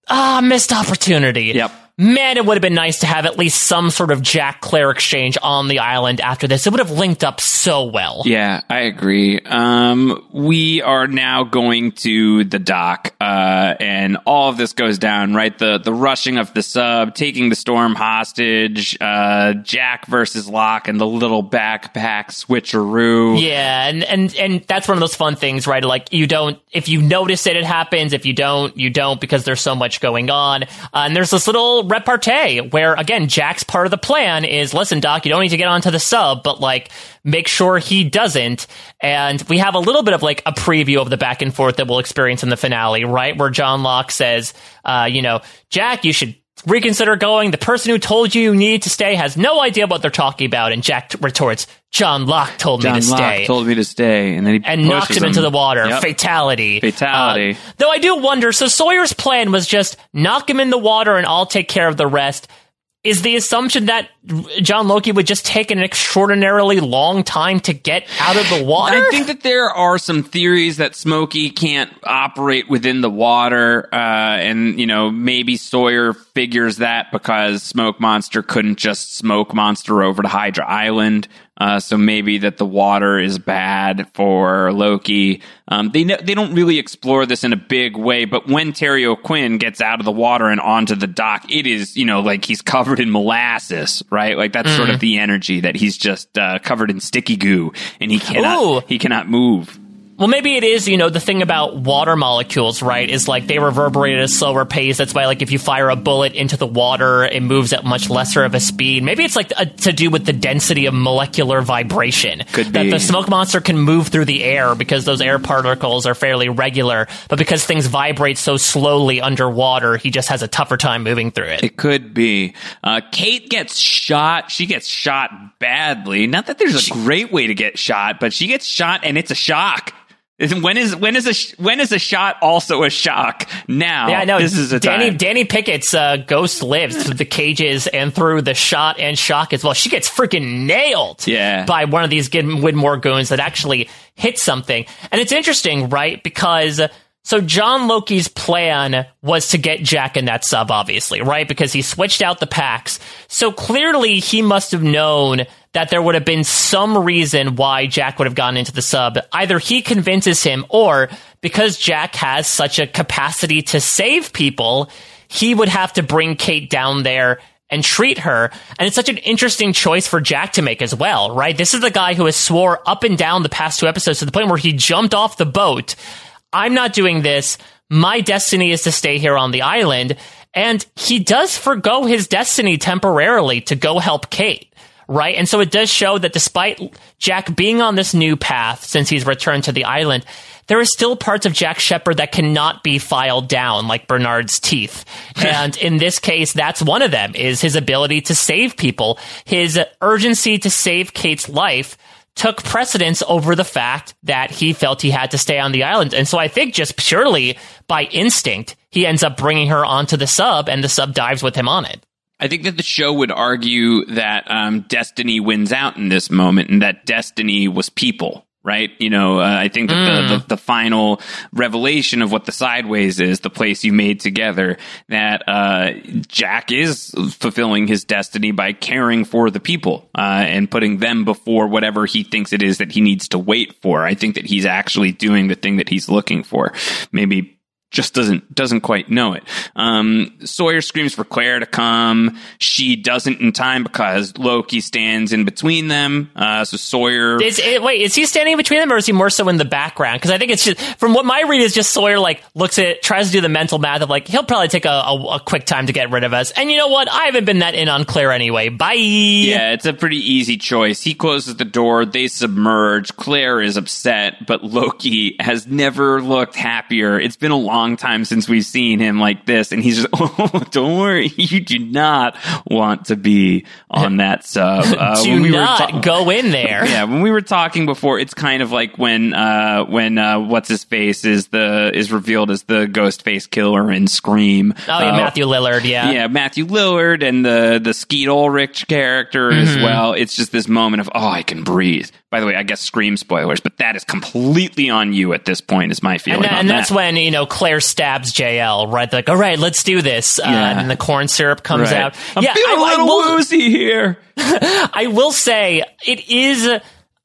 ah, missed opportunity. Yep. Man, it would have been nice to have at least some sort of Jack Claire exchange on the island after this. It would have linked up so well. Yeah, I agree. Um, we are now going to the dock, uh, and all of this goes down, right? The, the rushing of the sub, taking the storm hostage, uh, Jack versus Locke and the little backpack switcheroo. Yeah, and, and and that's one of those fun things, right? Like you don't if you notice it, it happens. If you don't, you don't because there's so much going on. Uh, and there's this little repartee where again, Jack's part of the plan is listen, Doc, you don't need to get onto the sub, but like make sure he doesn't. And we have a little bit of like a preview of the back and forth that we'll experience in the finale, right? Where John Locke says, uh, you know, Jack, you should reconsider going. The person who told you you need to stay has no idea what they're talking about. And Jack retorts, John Locke told John me to Locke stay. told me to stay, and then he and knocks pushes him into the water. Yep. Fatality. Fatality. Uh, though I do wonder, so Sawyer's plan was just knock him in the water and I'll take care of the rest. Is the assumption that John Loki would just take an extraordinarily long time to get out of the water? I think that there are some theories that Smokey can't operate within the water, uh, and you know maybe Sawyer figures that because Smoke Monster couldn't just smoke Monster over to Hydra Island. Uh, so maybe that the water is bad for Loki. Um, they ne- they don't really explore this in a big way, but when Terry O'Quinn gets out of the water and onto the dock, it is you know like he's covered in molasses, right? Like that's sort Mhm. of the energy that he's just uh, covered in sticky goo, and he cannot Ooh. he cannot move. Well, maybe it is, you know, the thing about water molecules, right, is like they reverberate at a slower pace. That's why, like, if you fire a bullet into the water, it moves at much lesser of a speed. Maybe it's like a, to do with the density of molecular vibration. Could that be. the smoke monster can move through the air because those air particles are fairly regular, but because things vibrate so slowly underwater, he just has a tougher time moving through it. It could be. Uh, Kate gets shot. She gets shot badly. Not that there's a great way to get shot, but she gets shot and it's a shock. When is when is a sh- when is a shot also a shock? Now, Yeah, I know. This is a Danny time. Danny Pickett's uh, ghost lives through the cages and through the shot and shock as well. She gets freaking nailed Yeah. by one of these Widmore goons that actually hit something. And it's interesting, right? Because so John Loki's plan was to get Jack in that sub, obviously, right? Because he switched out the packs. So clearly he must have known that there would have been some reason why Jack would have gone into the sub. Either he convinces him or because Jack has such a capacity to save people, he would have to bring Kate down there and treat her. And it's such an interesting choice for Jack to make as well, right? This is the guy who has swore up and down the past two episodes to the point where he jumped off the boat. I'm not doing this. My destiny is to stay here on the island. And he does forego his destiny temporarily to go help Kate right? And so it does show that despite Jack being on this new path since he's returned to the island, there are still parts of Jack Shephard that cannot be filed down like Bernard's teeth. [LAUGHS] and in this case, that's one of them is his ability to save people. His urgency to save Kate's life took precedence over the fact that he felt he had to stay on the island. And so I think just purely by instinct, he ends up bringing her onto the sub and the sub dives with him on it. I think that the show would argue that um, destiny wins out in this moment and that destiny was people. Right, you know, uh, I think that mm. the, the, the final revelation of what the sideways is, the place you made together, that uh, Jack is fulfilling his destiny by caring for the people uh, and putting them before whatever he thinks it is that he needs to wait for. I think that he's actually doing the thing that he's looking for. Maybe just doesn't doesn't quite know it. Um, Sawyer screams for Claire to come. She doesn't in time because Loki stands in between them. Uh, so Sawyer. Is, it, wait, is he standing between them, or is he more so in the background? Because I think it's just from what my read is just Sawyer like looks at tries to do the mental math of like he'll probably take a, a, a quick time to get rid of us. And you know what? I haven't been that in on Claire anyway. Bye. Yeah, it's a pretty easy choice. He closes the door. They submerge. Claire is upset, but Loki has never looked happier. It's been a long long time since we've seen him like this, and he's just, [LAUGHS] oh, don't worry, you do not want to be on [LAUGHS] that sub. Uh, do we not ta- go in there. [LAUGHS] yeah, when we were talking before, it's kind of like when uh, when uh, what's his face is the is revealed as the ghost face killer in Scream. Oh yeah, uh, Matthew Lillard. Yeah, yeah, Matthew Lillard and the the Skeet Ulrich character mm-hmm. as well. It's just this moment of oh, I can breathe. By the way, I guess Scream spoilers, but that is completely on you at this point. Is my feeling, and, and that's when you know Claire stabs JL. Right, They're like all right, let's do this. Uh, yeah. and the corn syrup comes right. out. I'm yeah, feeling I, a little will, woozy here. [LAUGHS] I will say it is.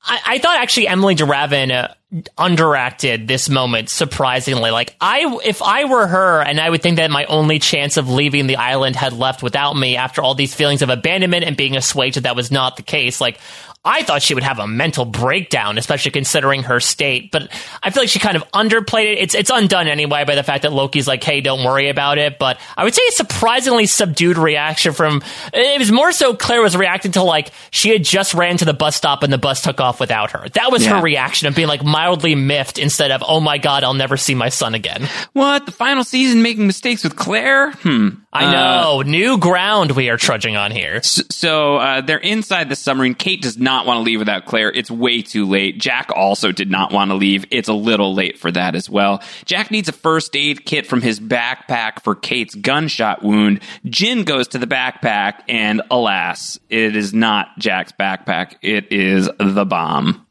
I, I thought actually Emily de Ravin uh, underacted this moment surprisingly. Like I, if I were her, and I would think that my only chance of leaving the island had left without me after all these feelings of abandonment and being assuaged that that was not the case. Like I thought she would have a mental breakdown, especially considering her state. But I feel like she kind of underplayed it. It's it's undone anyway by the fact that Loki's like, "Hey, don't worry about it." But I would say a surprisingly subdued reaction from. It was more so Claire was reacting to like she had just ran to the bus stop and the bus took off without her. That was yeah. her reaction of being like mildly miffed instead of, "Oh my god, I'll never see my son again." What the final season making mistakes with Claire? Hmm. I know uh, new ground we are trudging on here. So, so uh, they're inside the submarine. Kate does not not want to leave without Claire. It's way too late. Jack also did not want to leave. It's a little late for that as well. Jack needs a first aid kit from his backpack for Kate's gunshot wound. Jin goes to the backpack, and alas, it is not Jack's backpack. It is the bomb.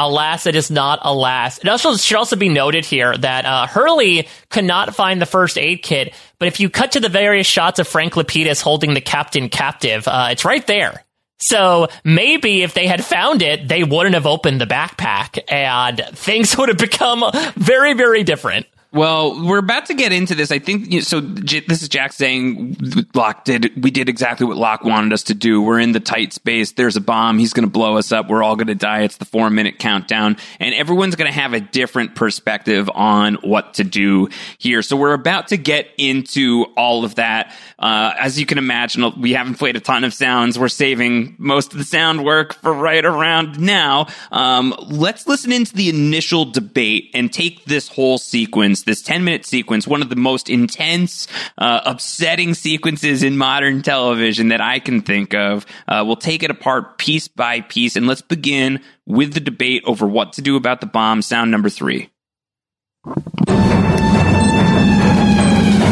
Alas, it is not alas. It also should also be noted here that uh, Hurley could not find the first aid kit, but if you cut to the various shots of Frank Lapidus holding the captain captive, uh, it's right there. So maybe if they had found it, they wouldn't have opened the backpack and things [LAUGHS] would have become very, very different. Well, we're about to get into this. I think you know, so. J- this is Jack saying Locke did. We did exactly what Locke wanted us to do. We're in the tight space. There's a bomb. He's going to blow us up. We're all going to die. It's the four minute countdown, and everyone's going to have a different perspective on what to do here. So we're about to get into all of that. Uh, as you can imagine, we haven't played a ton of sounds. We're saving most of the sound work for right around now. Um, let's listen into the initial debate and take this whole sequence this 10 minute sequence, one of the most intense, uh, upsetting sequences in modern television that I can think of. Uh, we'll take it apart piece by piece and let's begin with the debate over what to do about the bomb. Sound number three.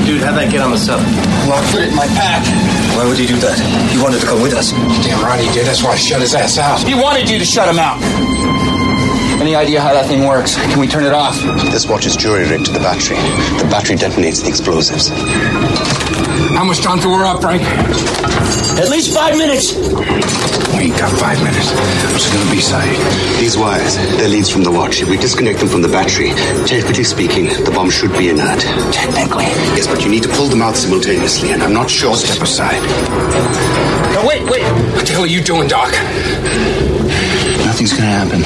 Dude, how'd that get on the sub? Well, I put it in my pack. Why would he do that? He wanted to come with us. Damn right he did. That's why I shut his ass out. He wanted you to shut him out. Any idea how that thing works? Can we turn it off? This watch is jury rigged to the battery. The battery detonates the explosives. How much time till we're up, Frank? At least five minutes. We ain't got five minutes. What's it gonna be, Sayid? These wires, they're leads from the watch. If we disconnect them from the battery, technically speaking, the bomb should be inert. Technically? Yes, but you need to pull them out simultaneously, and I'm not sure. Step aside. No, wait, wait. What the hell are you doing, Doc? Nothing's gonna happen.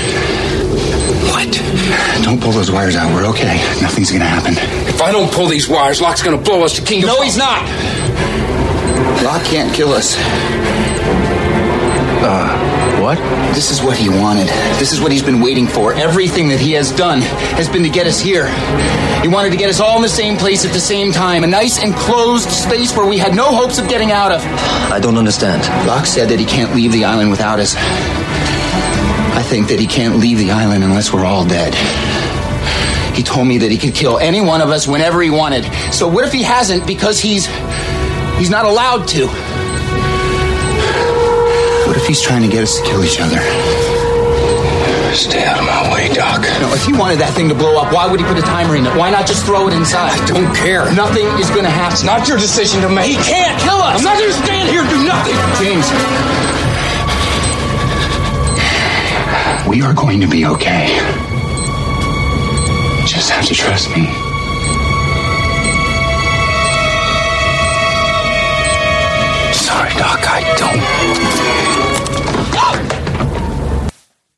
What? Don't pull those wires out. We're okay. Nothing's gonna happen. If I don't pull these wires, Locke's gonna blow us to King of No, he's not. Locke can't kill us. Uh, what? This is what he wanted. This is what he's been waiting for. Everything that he has done has been to get us here. He wanted to get us all in the same place at the same time. A nice enclosed space where we had no hopes of getting out of. I don't understand. Locke said that he can't leave the island without us. I think that he can't leave the island unless we're all dead. He told me that he could kill any one of us whenever he wanted. So what if he hasn't because he's he's not allowed to? What if he's trying to get us to kill each other? Stay out of my way, Doc. No, if he wanted that thing to blow up, why would he put a timer in it? Why not just throw it inside? I don't care. Nothing is going to happen. It's not your decision to make. He can't kill us. I'm not gonna stand here and do nothing. James, we are going to be okay. Just have to trust me. Sorry, Doc, I don't.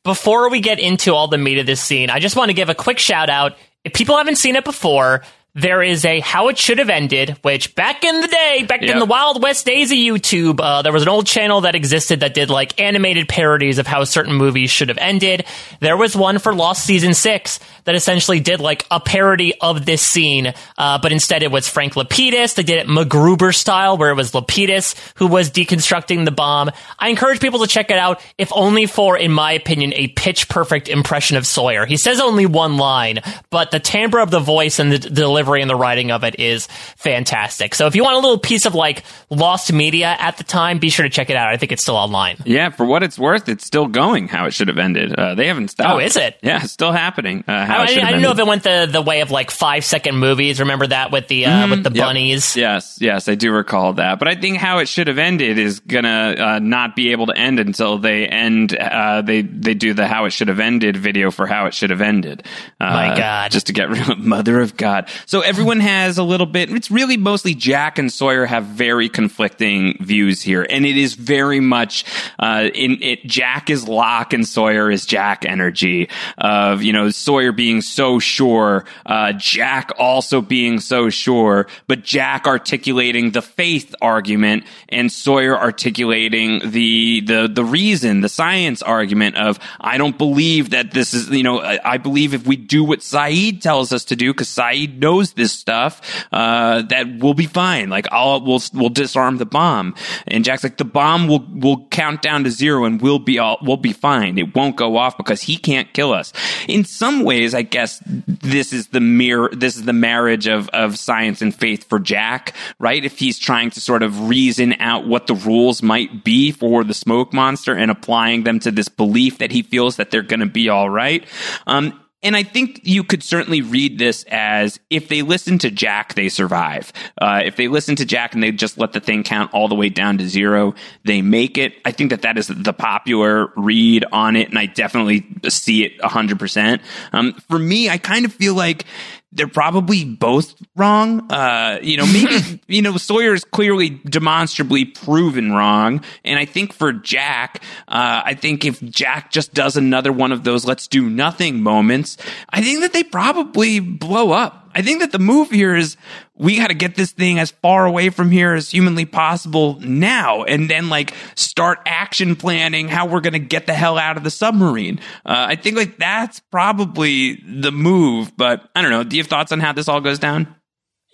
Before we get into all the meat of this scene, I just want to give a quick shout out. If people haven't seen it before, there is a How It Should Have Ended, which back in the day, back in the Wild West days of YouTube, uh, there was an old channel that existed that did like animated parodies of how certain movies should have ended. There was one for Lost Season 6 that essentially did like a parody of this scene, uh, but instead it was Frank Lapidus. They did it MacGruber style, where it was Lapidus who was deconstructing the bomb. I encourage people to check it out, if only for, in my opinion, a pitch perfect impression of Sawyer. He says only one line, but the timbre of the voice and the d- delivery and the writing of it is fantastic. So if you want a little piece of like lost media at the time, be sure to check it out. I think it's still online. Yeah, for what it's worth, it's still going how it should have ended. Uh, they haven't stopped. Oh, is it? Yeah, it's still happening. Uh, how I, it should I have didn't know if it went the, the way of like five second movies. Remember that with the uh, with the. Yep. bunnies. Yes, yes, I do recall that. But I think how it should have ended is gonna uh, not be able to end until they end. Uh, they they do the how it should have ended video for how it should have ended. Uh, My God. just to get rid of [LAUGHS] Mother of God. So everyone has a little bit. It's really mostly Jack and Sawyer have very conflicting views here, and it is very much uh, in it. Jack is Locke and Sawyer is Jack energy of you know Sawyer being so sure, uh, Jack also being so sure, but Jack articulating the faith argument and Sawyer articulating the the the reason, the science argument of I don't believe that this is you know I, I believe if we do what Sayid tells us to do because Sayid knows this stuff uh, that we'll be fine. Like I'll we'll we'll disarm the bomb. And Jack's like the bomb will will count down to zero and we'll be all we'll be fine. It won't go off because he can't kill us. In some ways, I guess this is the mirror. This is the marriage of of science and faith for Jack, right? If he's trying to sort of reason out what the rules might be for the smoke monster and applying them to this belief that he feels that they're going to be all right. Um, and I think you could certainly read this as if they listen to Jack, they survive. Uh, if they listen to Jack and they just let the thing count all the way down to zero, they make it. I think that that is the popular read on it, and I definitely see it 100%. Um, for me, I kind of feel like they're probably both wrong. Uh, you know, maybe, [LAUGHS] you know, Sawyer is clearly demonstrably proven wrong. And I think for Jack, uh, I think if Jack just does another one of those let's do nothing moments, I think that they probably blow up. I think that the move here is we got to get this thing as far away from here as humanly possible now, and then like start action planning how we're going to get the hell out of the submarine. Uh, I think like that's probably the move, but I don't know. Do you have thoughts on how this all goes down?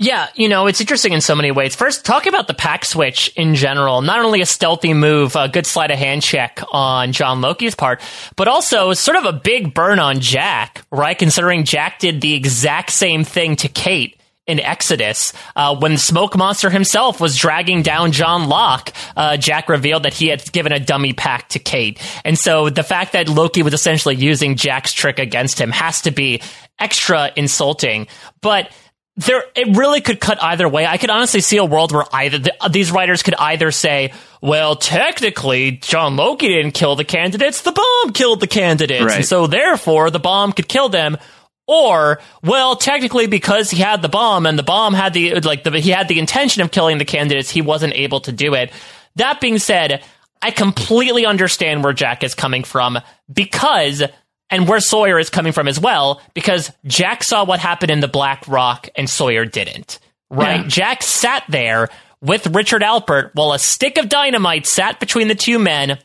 Yeah, you know, it's interesting in so many ways. First, talk about the pack switch in general. Not only a stealthy move, a good sleight of hand check on John Loki's part, but also sort of a big burn on Jack, right? Considering Jack did the exact same thing to Kate in Exodus. Uh, when the Smoke Monster himself was dragging down John Locke, uh, Jack revealed that he had given a dummy pack to Kate. And so the fact that Loki was essentially using Jack's trick against him has to be extra insulting. But there it really could cut either way. I could honestly see a world where either the, these writers could either say, "Well, technically, John Loki didn't kill the candidates; the bomb killed the candidates, Right. and so therefore the bomb could kill them." Or, well, technically, because he had the bomb and the bomb had the like the he had the intention of killing the candidates, he wasn't able to do it. That being said, I completely understand where Jack is coming from because, and where Sawyer is coming from as well, because Jack saw what happened in the Black Rock and Sawyer didn't. Right? Yeah. Jack sat there with Richard Alpert while a stick of dynamite sat between the two men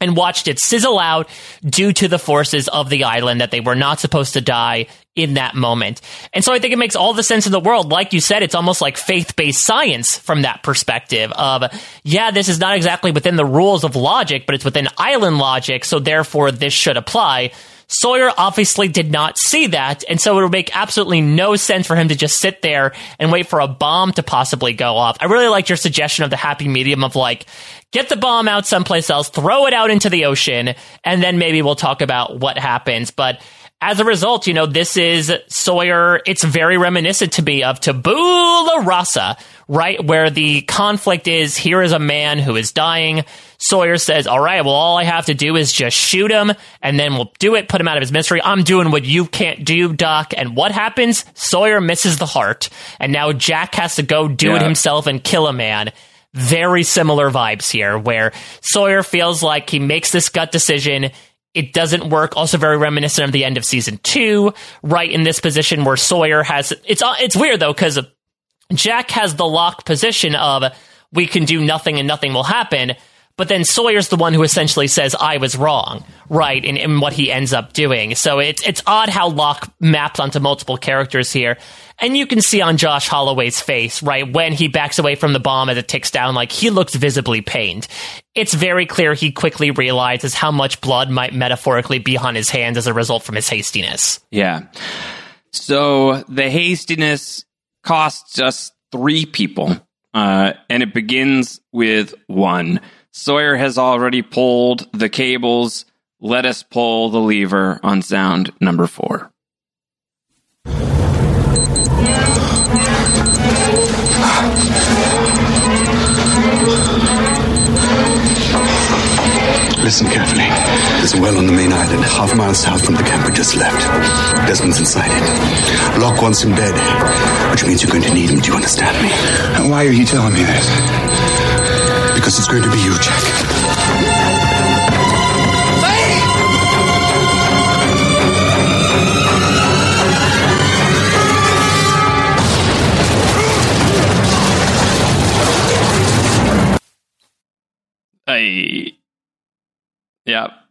and watched it sizzle out due to the forces of the island that they were not supposed to die in that moment. And so I think it makes all the sense in the world. Like you said, it's almost like faith based science from that perspective of, yeah, this is not exactly within the rules of logic, but it's within island logic. So therefore this should apply. Sawyer obviously did not see that, and so it would make absolutely no sense for him to just sit there and wait for a bomb to possibly go off. I really liked your suggestion of the happy medium of like, get the bomb out someplace else, throw it out into the ocean, and then maybe we'll talk about what happens. But as a result, you know, this is Sawyer. It's very reminiscent to me of Tabula Rasa, right? Where the conflict is here is a man who is dying. Sawyer says, All right, well, all I have to do is just shoot him, and then we'll do it, put him out of his misery. I'm doing what you can't do, Doc. And what happens? Sawyer misses the heart, and now Jack has to go do it himself and kill a man very similar vibes here where Sawyer feels like he makes this gut decision. It doesn't work. Also very reminiscent of the end of season two, right in this position where Sawyer has, it's, uh, it's weird though, cause Jack has the Locke position of we can do nothing and nothing will happen. But then Sawyer's the one who essentially says I was wrong, right? In, in what he ends up doing. So it's it's odd how Locke maps onto multiple characters here, and you can see on Josh Holloway's face, right, when he backs away from the bomb as it ticks down, like he looks visibly pained. It's very clear he quickly realizes how much blood might metaphorically be on his hands as a result from his hastiness. Yeah. So the hastiness costs us three people, uh, and it begins with one. Sawyer has already pulled the cables. Let us pull the lever on sound number four. Listen carefully. There's a well on the main island, half a mile south from the camp we just left. Desmond's inside it. Locke wants him dead, which means you're going to need him. Do you understand me? And why are you telling me this? Because it's going to be you, Jack. I, yeah.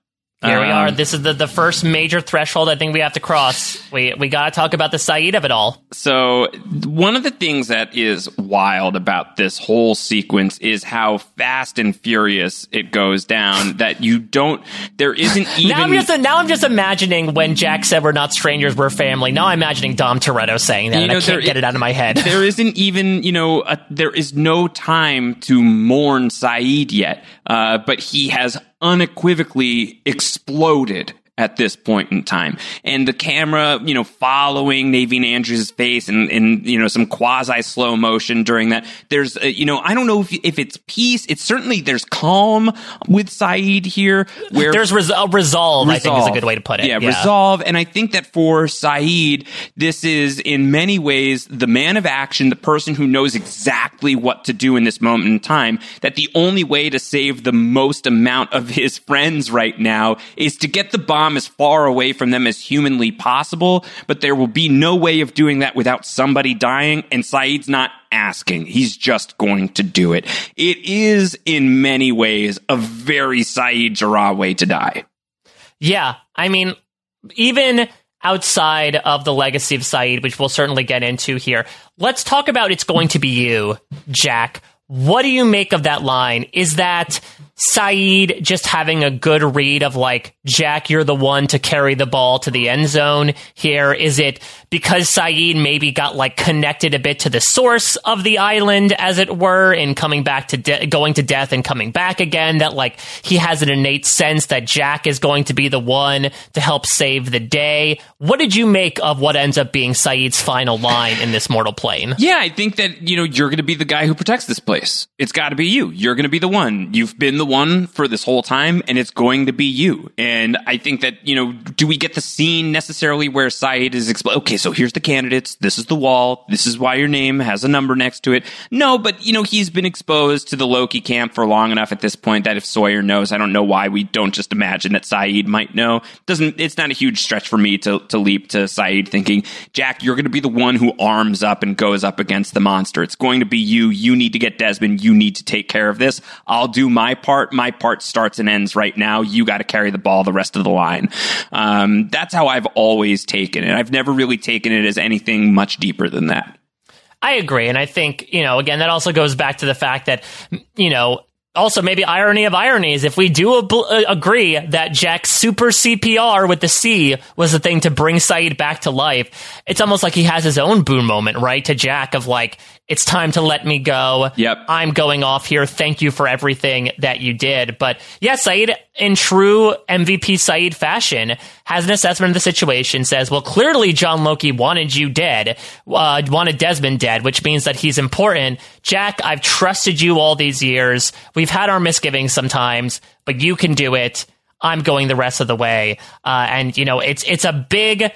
Here we Um, are. This is the, the first major threshold I think we have to cross. We we got to talk about the Sayid of it all. So, one of the things that is wild about this whole sequence is how fast and furious it goes down. That you don't, there isn't even. [LAUGHS] Now I'm just now I'm just imagining when Jack said we're not strangers, we're family. Now I'm imagining Dom Toretto saying that, You know, I can't get it out of my head. [LAUGHS] there isn't even, you know, a, there is no time to mourn Sayid yet, uh, but he has unequivocally exploded at this point in time. And the camera, you know, following Naveen Andrews' face and, and you know, some quasi slow motion during that. There's, uh, you know, I don't know if, if it's peace. It's certainly, there's calm with Sayid here. Where There's res- uh, resolve, I think is a good way to put it. Yeah, Yeah. resolve. And I think that for Sayid, this is in many ways the man of action, the person who knows exactly what to do in this moment in time. That the only way to save the most amount of his friends right now is to get the bomb as far away from them as humanly possible. But there will be no way of doing that without somebody dying. And Sayid's not asking. He's just going to do it. It is in many ways a very Sayid Jarrah way to die. Yeah, I mean, even outside of the legacy of Sayid, which we'll certainly get into here, let's talk about it's going to be you, Jack. What do you make of that line? Is that Sayid just having a good read of like, Jack, you're the one to carry the ball to the end zone here? Is it because Sayid maybe got like connected a bit to the source of the island, as it were, in coming back to de- going to death and coming back again? That like he has an innate sense that Jack is going to be the one to help save the day. What did you make of what ends up being Sayid's final line in this mortal plane? Yeah, I think that, you know, you're going to be the guy who protects this place. It's got to be you. You're going to be the one. You've been the one for this whole time, and it's going to be you. And I think that, you know, do we get the scene necessarily where Sayid is explain? Okay, so here's the candidates. This is the wall. This is why your name has a number next to it. No, but, you know, he's been exposed to the Loki camp for long enough at this point that if Sawyer knows, I don't know why we don't just imagine that Sayid might know. Doesn't, it's not a huge stretch for me to, to leap to Sayid thinking, Jack, you're going to be the one who arms up and goes up against the monster. It's going to be you. You need to get Desmond. You need to take care of this. I'll do my part. My part starts and ends right now. You got to carry the ball the rest of the line. Um, that's how I've always taken it. I've never really taken it as anything much deeper than that. I agree. And I think, you know, again, that also goes back to the fact that, you know, also, maybe irony of ironies, if we do ab- uh, agree that Jack's super CPR with the C was the thing to bring Sayid back to life, it's almost like he has his own boom moment, right? To Jack of like, it's time to let me go. Yep. I'm going off here. Thank you for everything that you did. But yeah, Sayid, in true MVP Sayid fashion, has an assessment of the situation, says, well, clearly John Loki wanted you dead, uh, wanted Desmond dead, which means that he's important. Jack, I've trusted you all these years. We've had our misgivings sometimes, but you can do it. I'm going the rest of the way. Uh, and, you know, it's, it's a big,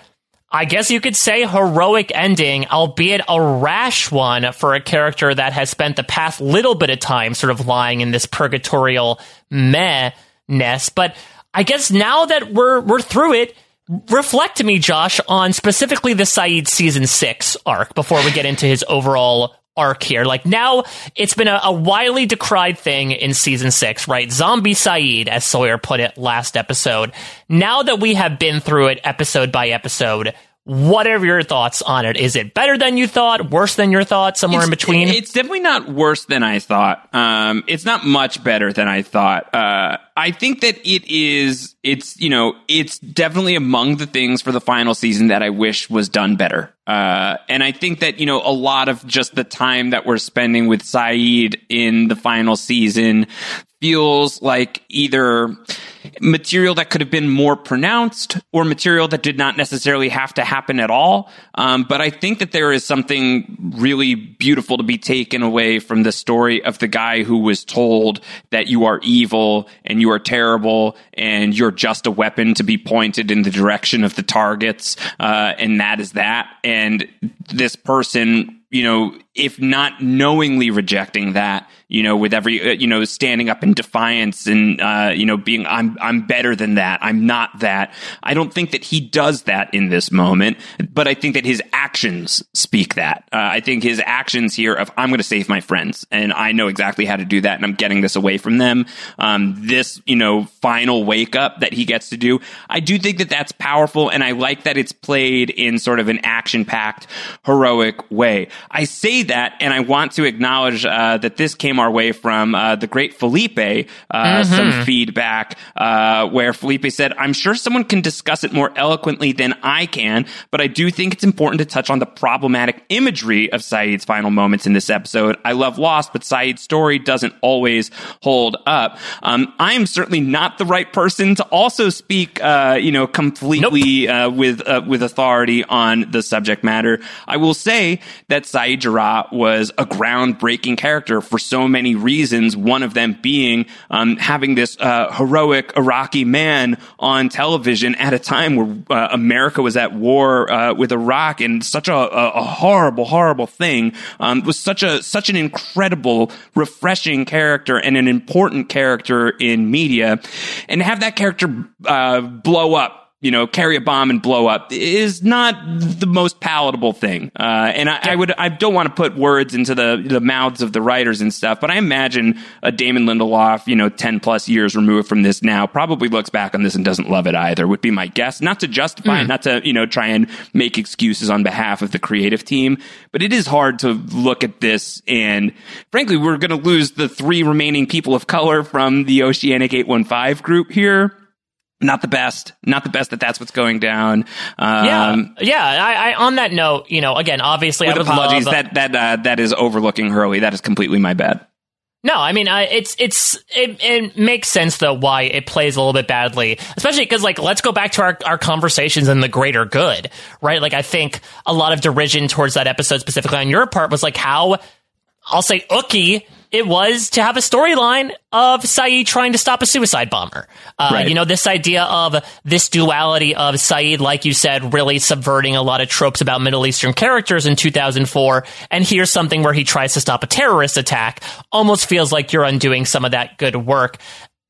I guess you could say heroic ending, albeit a rash one for a character that has spent the past little bit of time sort of lying in this purgatorial meh-ness. But I guess now that we're we're through it, reflect to me, Josh, on specifically the Sayid season six arc before we get into his overall arc here. Like now, it's been a, a widely decried thing in season six, right? Zombie Sayid, as Sawyer put it last episode. Now that we have been through it episode by episode, what are your thoughts on it? Is it better than you thought? Worse than your thought? Somewhere in between? It's definitely not worse than I thought. Um, it's not much better than I thought. Uh, I think that it is, it's, you know, it's definitely among the things for the final season that I wish was done better. Uh, and I think that, you know, a lot of just the time that we're spending with Sayid in the final season feels like either material that could have been more pronounced or material that did not necessarily have to happen at all. Um, but I think that there is something really beautiful to be taken away from the story of the guy who was told that you are evil and you are terrible and you're just a weapon to be pointed in the direction of the targets. Uh, and that is that. And this person, you know, if not knowingly rejecting that, you know, with every, uh, you know, standing up in defiance and, uh, you know, being, I'm, I'm better than that. I'm not that. I don't think that he does that in this moment, but I think that his actions speak that. Uh, I think his actions here of, I'm going to save my friends and I know exactly how to do that and I'm getting this away from them. Um, this, you know, final wake up that he gets to do. I do think that that's powerful and I like that it's played in sort of an action packed, heroic way. I say that and I want to acknowledge, uh, that this came our way from uh, the great Felipe, uh, Mm-hmm. some feedback uh, where Felipe said, I'm sure someone can discuss it more eloquently than I can, but I do think it's important to touch on the problematic imagery of Sayid's final moments in this episode. I love Lost, but Sayid's story doesn't always hold up. Um, I am certainly not the right person to also speak, uh, you know, completely uh, with uh, with authority on the subject matter. I will say that Sayid Jarrah was a groundbreaking character for so many reasons. One of them being um, having this uh, heroic Iraqi man on television at a time where uh, America was at war uh, with Iraq, and such a, a, horrible, horrible thing um, was such a such an incredible, refreshing character and an important character in media, and have that character uh, blow up you know, carry a bomb and blow up is not the most palatable thing. Uh, and I, I, would, I don't want to put words into the, the mouths of the writers and stuff, but I imagine a Damon Lindelof, you know, 10 plus years removed from this now probably looks back on this and doesn't love it either, would be my guess. Not to justify Mm. it, not to, you know, try and make excuses on behalf of the creative team, but it is hard to look at this and frankly, we're going to lose the three remaining people of color from the Oceanic 815 group here not the best. Not the best that that's what's going down. Um, yeah, yeah. I, I on that note, you know, again, obviously, with apologies, love. that that uh, that is overlooking Hurley. That is completely my bad. No, I mean, uh, it's it's it, it makes sense though why it plays a little bit badly, especially because like let's go back to our our conversations in the greater good, right? Like I think a lot of derision towards that episode specifically on your part was like how I'll say ooky it was to have a storyline of Sayid trying to stop a suicide bomber. Uh, Right. You know, this idea of this duality of Sayid, like you said, really subverting a lot of tropes about Middle Eastern characters in 2004. And here's something where he tries to stop a terrorist attack. Almost feels like you're undoing some of that good work.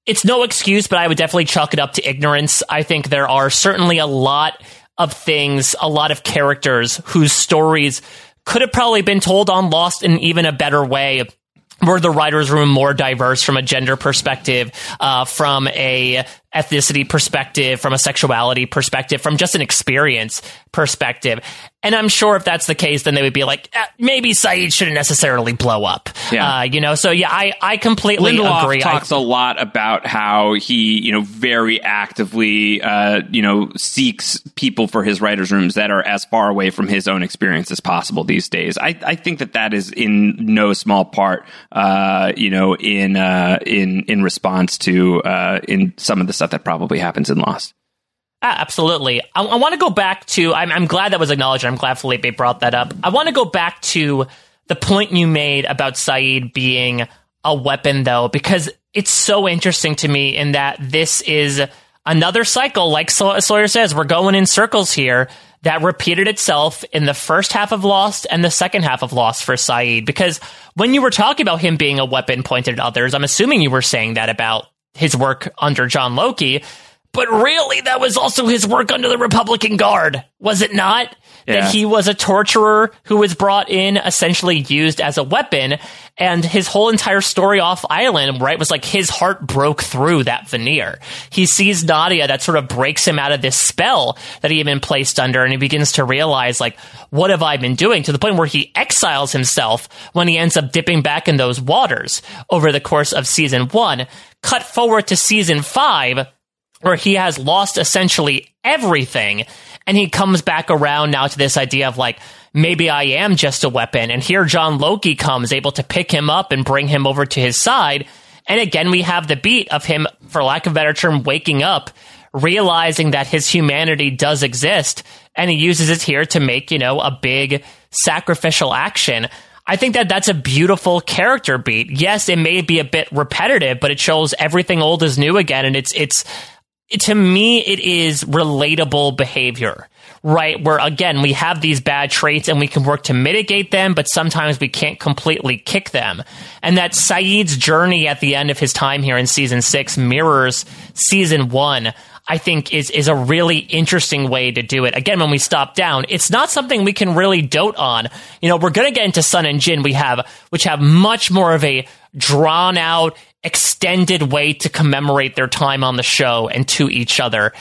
It's no excuse, but I would definitely chalk it up to ignorance. I think there are certainly a lot of things, a lot of characters whose stories could have probably been told on Lost in even a better way were the writers' room more diverse from a gender perspective, uh, from a ethnicity perspective, from a sexuality perspective, from just an experience perspective. And I'm sure if that's the case, then they would be like, eh, maybe Sayid shouldn't necessarily blow up. Yeah. Uh, you know, so yeah, I, I completely Lindelof agree. I- talks a lot about how he, you know, very actively, uh, you know, seeks people for his writers' rooms that are as far away from his own experience as possible these days. I, I think that that is in no small part, uh, you know, in uh, in in response to uh, in some of the stuff that probably happens in Lost. Ah, absolutely. I, I want to go back to. I'm, I'm glad that was acknowledged. I'm glad Felipe brought that up. I want to go back to the point you made about Sayid being a weapon, though, because it's so interesting to me in that this is another cycle. Like Saw- Sawyer says, we're going in circles here. That repeated itself in the first half of Lost and the second half of Lost for Sayid. Because when you were talking about him being a weapon pointed at others, I'm assuming you were saying that about his work under John Loki. But really, that was also his work under the Republican Guard, was it not? Yeah. That he was a torturer who was brought in, essentially used as a weapon, and his whole entire story off island, right, was like his heart broke through that veneer. He sees Nadia, that sort of breaks him out of this spell that he had been placed under, and he begins to realize, like, what have I been doing? To the point where he exiles himself when he ends up dipping back in those waters over the course of season one. Cut forward to season five, where he has lost essentially everything and he comes back around now to this idea of like maybe I am just a weapon. And here John Loki comes able to pick him up and bring him over to his side. And again we have the beat of him for lack of a better term waking up realizing that his humanity does exist. And he uses it here to make you know a big sacrificial action I think that that's a beautiful character beat. Yes, it may be a bit repetitive, but it shows everything old is new again, and it's it's to me it is relatable behavior right? Where again we have these bad traits and we can work to mitigate them but sometimes we can't completely kick them. And that Sayid's journey at the end of his time here in season six mirrors season one I think is is a really interesting way to do it. Again, when we stop down, it's not something we can really dote on. You know, we're going to get into Sun and Jin, we have which have much more of a drawn out, extended way to commemorate their time on the show and to each other.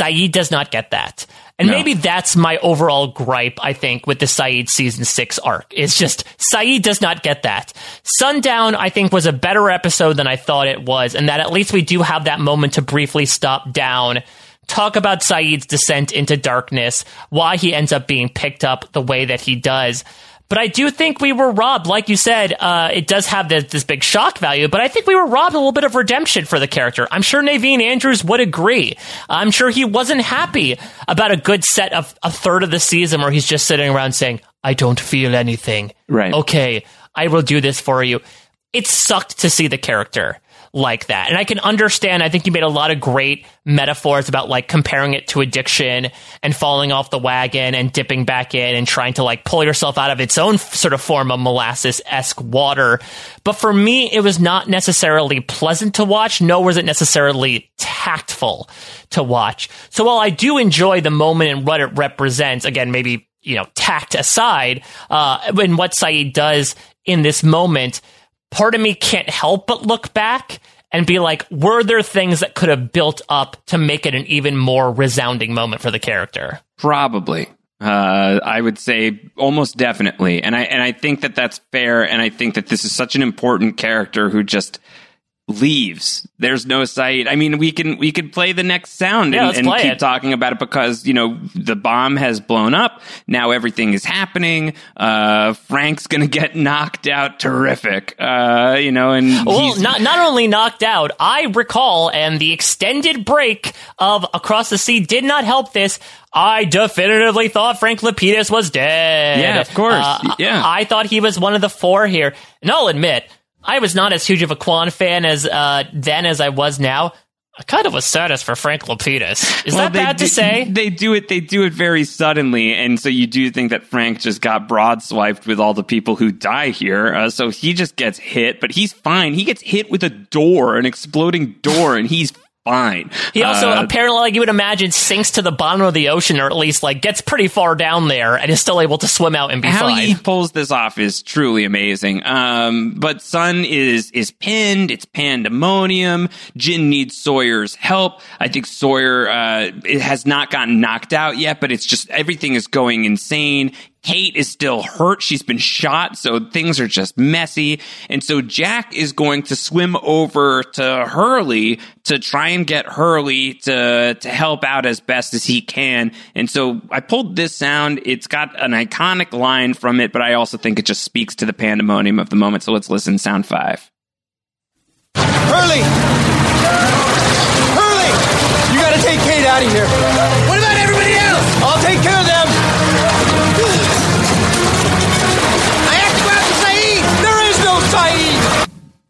Sayid does not get that. And No. maybe that's my overall gripe, I think, with the Sayid season six arc. It's just Sayid does not get that. Sundown, I think, was a better episode than I thought it was, and that at least we do have that moment to briefly stop down, talk about Sayid's descent into darkness, why he ends up being picked up the way that he does. But I do think we were robbed. Like you said, uh, it does have this, this big shock value, but I think we were robbed a little bit of redemption for the character. I'm sure Naveen Andrews would agree. I'm sure he wasn't happy about a good set of a third of the season where he's just sitting around saying, I don't feel anything. Right. Okay, I will do this for you. It sucked to see the character like that. And I can understand, I think you made a lot of great metaphors about like comparing it to addiction and falling off the wagon and dipping back in and trying to like pull yourself out of its own sort of form of molasses esque water. But for me, it was not necessarily pleasant to watch, nor was it necessarily tactful to watch. So while I do enjoy the moment and what it represents, again, maybe, you know, tact aside, uh, when what Sayid does in this moment, part of me can't help but look back and be like, were there things that could have built up to make it an even more resounding moment for the character? Probably. Uh, I would say almost definitely, and I and I think that that's fair, and I think that this is such an important character who just leaves. There's no Sayid. I mean, we can we could play the next sound Yeah, and, and keep it. talking about it because you know the bomb has blown up. Now everything is happening. Uh, Frank's gonna get knocked out. Terrific. Uh, you know, and Well, not not only knocked out, I recall, and the extended break of Across the Sea did not help this. I definitively thought Frank Lapidus was dead. Yeah, of course. Uh, Yeah. I thought he was one of the four here. And I'll admit, I was not as huge of a Kwon fan as uh, then as I was now. I kind of was saddest for Frank Lapidus. Is Well, that bad to say? [LAUGHS] They do it. They do it very suddenly, and so you do think that Frank just got broadswiped with all the people who die here. Uh, so he just gets hit, but he's fine. He gets hit with a door, an exploding door, and he's fine. He also Uh, apparently, like you would imagine, sinks to the bottom of the ocean, or at least like gets pretty far down there, and is still able to swim out and be fine. how he pulls this off is truly amazing. Um, but Sun is is pinned. It's pandemonium. Jin needs Sawyer's help. I think Sawyer uh, it has not gotten knocked out yet, but it's just everything is going insane. Kate is still hurt. She's been shot, so things are just messy. And so Jack is going to swim over to Hurley to try and get Hurley to to help out as best as he can. And so I pulled this sound. It's got an iconic line from it, but I also think it just speaks to the pandemonium of the moment. So let's listen. Sound five. Hurley! Hurley! You gotta take Kate out of here. What about everybody else? I'll take care of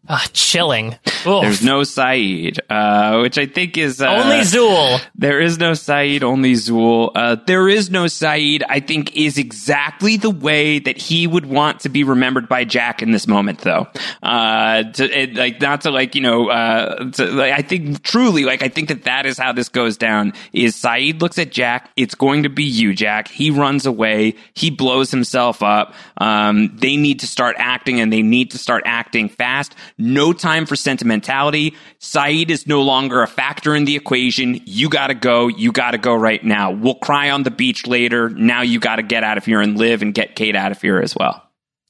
Ah, chilling. Oof. There's no Sayid, uh, which I think is uh, Only Zuul. There is no Sayid, only Zuul. Uh, there is no Sayid, I think, is exactly the way that he would want to be remembered by Jack in this moment, though. Uh, to, it, like, not to like, you know, uh, to, like, I think truly, like, I think that that is how this goes down. Is Sayid looks at Jack, it's going to be you, Jack. He runs away, he blows himself up. Um, they need to start acting, and they need to start acting fast. No time for sentimentality. Sayid is no longer a factor in the equation. You gotta go. You gotta go right now. We'll cry on the beach later. Now you gotta get out of here and live and get Kate out of here as well.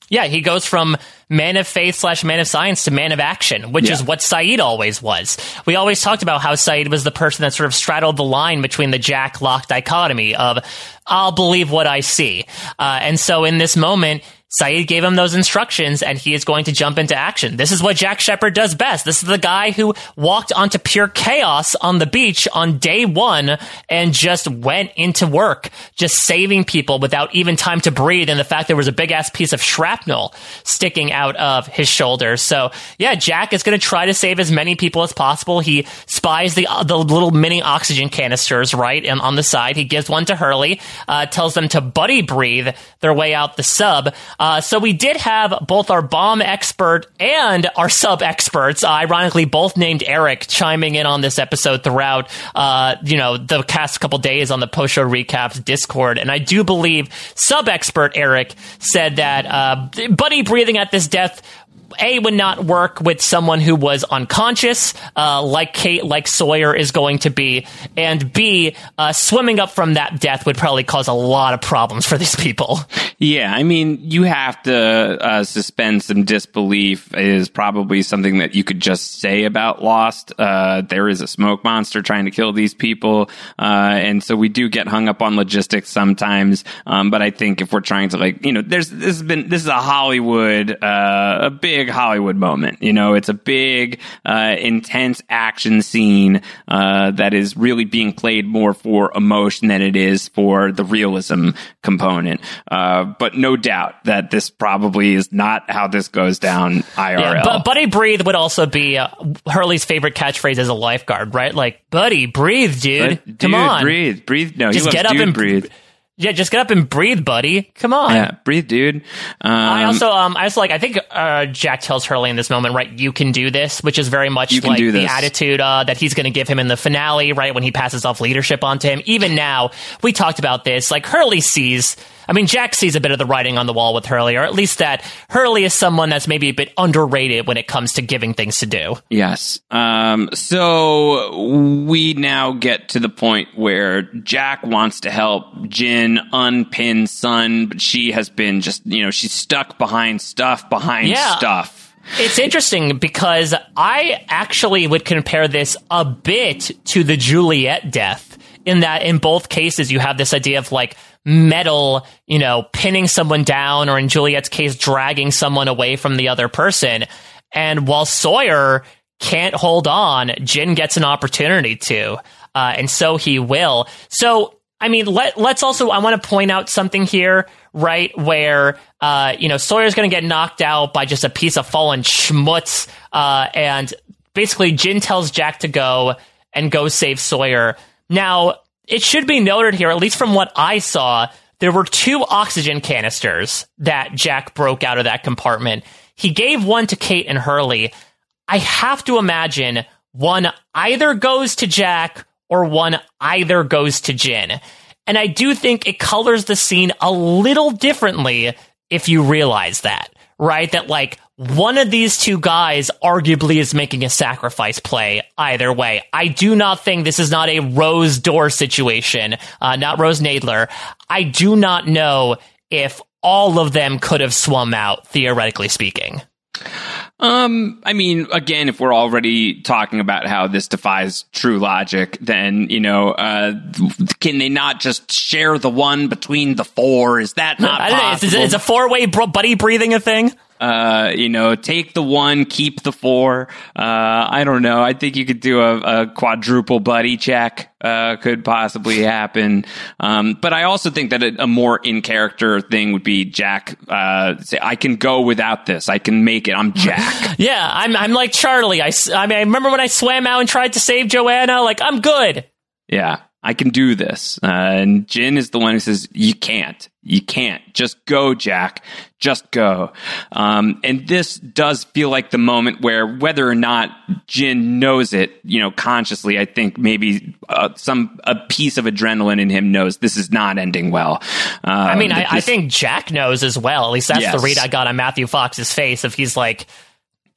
Yeah, he goes from man of faith slash man of science to man of action, which Yeah. is what Sayid always was. We always talked about how Sayid was the person that sort of straddled the line between the Jack Locke dichotomy of I'll believe what I see. Uh, and so in this moment, Sayid gave him those instructions and he is going to jump into action. This is what Jack Shephard does best. This is the guy who walked onto pure chaos on the beach on day one and just went into work, just saving people without even time to breathe. And the fact there was a big ass piece of shrapnel sticking out of his shoulder. So yeah, Jack is going to try to save as many people as possible. He spies the, the little mini oxygen canisters, right? And on the side, he gives one to Hurley, uh, tells them to buddy breathe their way out the sub. Uh, so we did have both our bomb expert and our sub experts, uh, ironically both named Eric, chiming in on this episode throughout, uh, you know, the past couple days on the post show recaps Discord. And I do believe sub expert Eric said that uh, buddy breathing at this death a would not work with someone who was unconscious, uh, like Kate, like Sawyer is going to be, and B, uh, swimming up from that death would probably cause a lot of problems for these people. Yeah, I mean, you have to uh, suspend some disbelief. Is probably something that you could just say about Lost. Uh, there is a smoke monster trying to kill these people, uh, and so we do get hung up on logistics sometimes. Um, but I think if we're trying to like, you know, there's this has been this is a Hollywood, uh, a big Hollywood moment. You know, it's a big, uh, intense action scene uh, that is really being played more for emotion than it is for the realism component. Uh, but no doubt that this probably is not how this goes down IRL. Yeah, but Buddy Breathe would also be uh, Hurley's favorite catchphrase as a lifeguard, right? Like, Buddy, breathe, dude. But, Come on. breathe, breathe. No, Just get up dude, and breathe. Yeah, just get up and breathe, buddy. Come on. Yeah, breathe, dude. Um, I also, um, I also like. I think uh, Jack tells Hurley in this moment, right? You can do this, which is very much like the attitude uh, that he's going to give him in the finale, right? When he passes off leadership onto him. Even now, we talked about this. Like Hurley sees. I mean, Jack sees a bit of the writing on the wall with Hurley, or at least that Hurley is someone that's maybe a bit underrated when it comes to giving things to do. Yes. Um, so we now get to the point where Jack wants to help Jin unpin Sun, but she has been just, you know, she's stuck behind stuff behind Yeah. stuff. It's interesting because I actually would compare this a bit to the Juliet death in that in both cases you have this idea of like metal, you know, pinning someone down or in Juliet's case dragging someone away from the other person. And while Sawyer can't hold on, Jin gets an opportunity to, uh, and so he will. So I mean, let let's also I want to point out something here, right? Where uh, you know Sawyer's going to get knocked out by just a piece of fallen schmutz, uh, and basically Jin tells Jack to go and go save Sawyer. Now it should be noted here, at least from what I saw, there were two oxygen canisters that Jack broke out of that compartment. He gave one to Kate and Hurley. I have to imagine one either goes to Jack or one either goes to Jin. And I do think it colors the scene a little differently if you realize that, right? That like one of these two guys arguably is making a sacrifice play either way. I do not think this is not a Rose Door situation, uh, not Rose Nadler. I do not know if all of them could have swum out, theoretically speaking. Um, I mean, again, if we're already talking about how this defies true logic, then, you know, uh, can they not just share the one between the four? Is that not I don't know. possible? Is, is a four way buddy breathing a thing? Uh, you know, take the one, keep the four. Uh, I don't know. I think you could do a, a quadruple buddy check. Uh, could possibly happen. Um, but I also think that a, a more in character thing would be Jack. Uh, say, I can go without this. I can make it. I'm Jack. [LAUGHS] Yeah, I'm I'm like Charlie. I, I mean, I remember when I swam out and tried to save Joanna. Like I'm good. Yeah, I can do this. Uh, and Jin is the one who says, You can't. You can't. Just go, Jack. Just go. Um, and this does feel like the moment where, whether or not Jin knows it, you know, consciously, I think maybe uh, some a piece of adrenaline in him knows this is not ending well. Um, I mean, I, that I think Jack knows as well. At least that's Yes. the read I got on Matthew Fox's face. If he's like,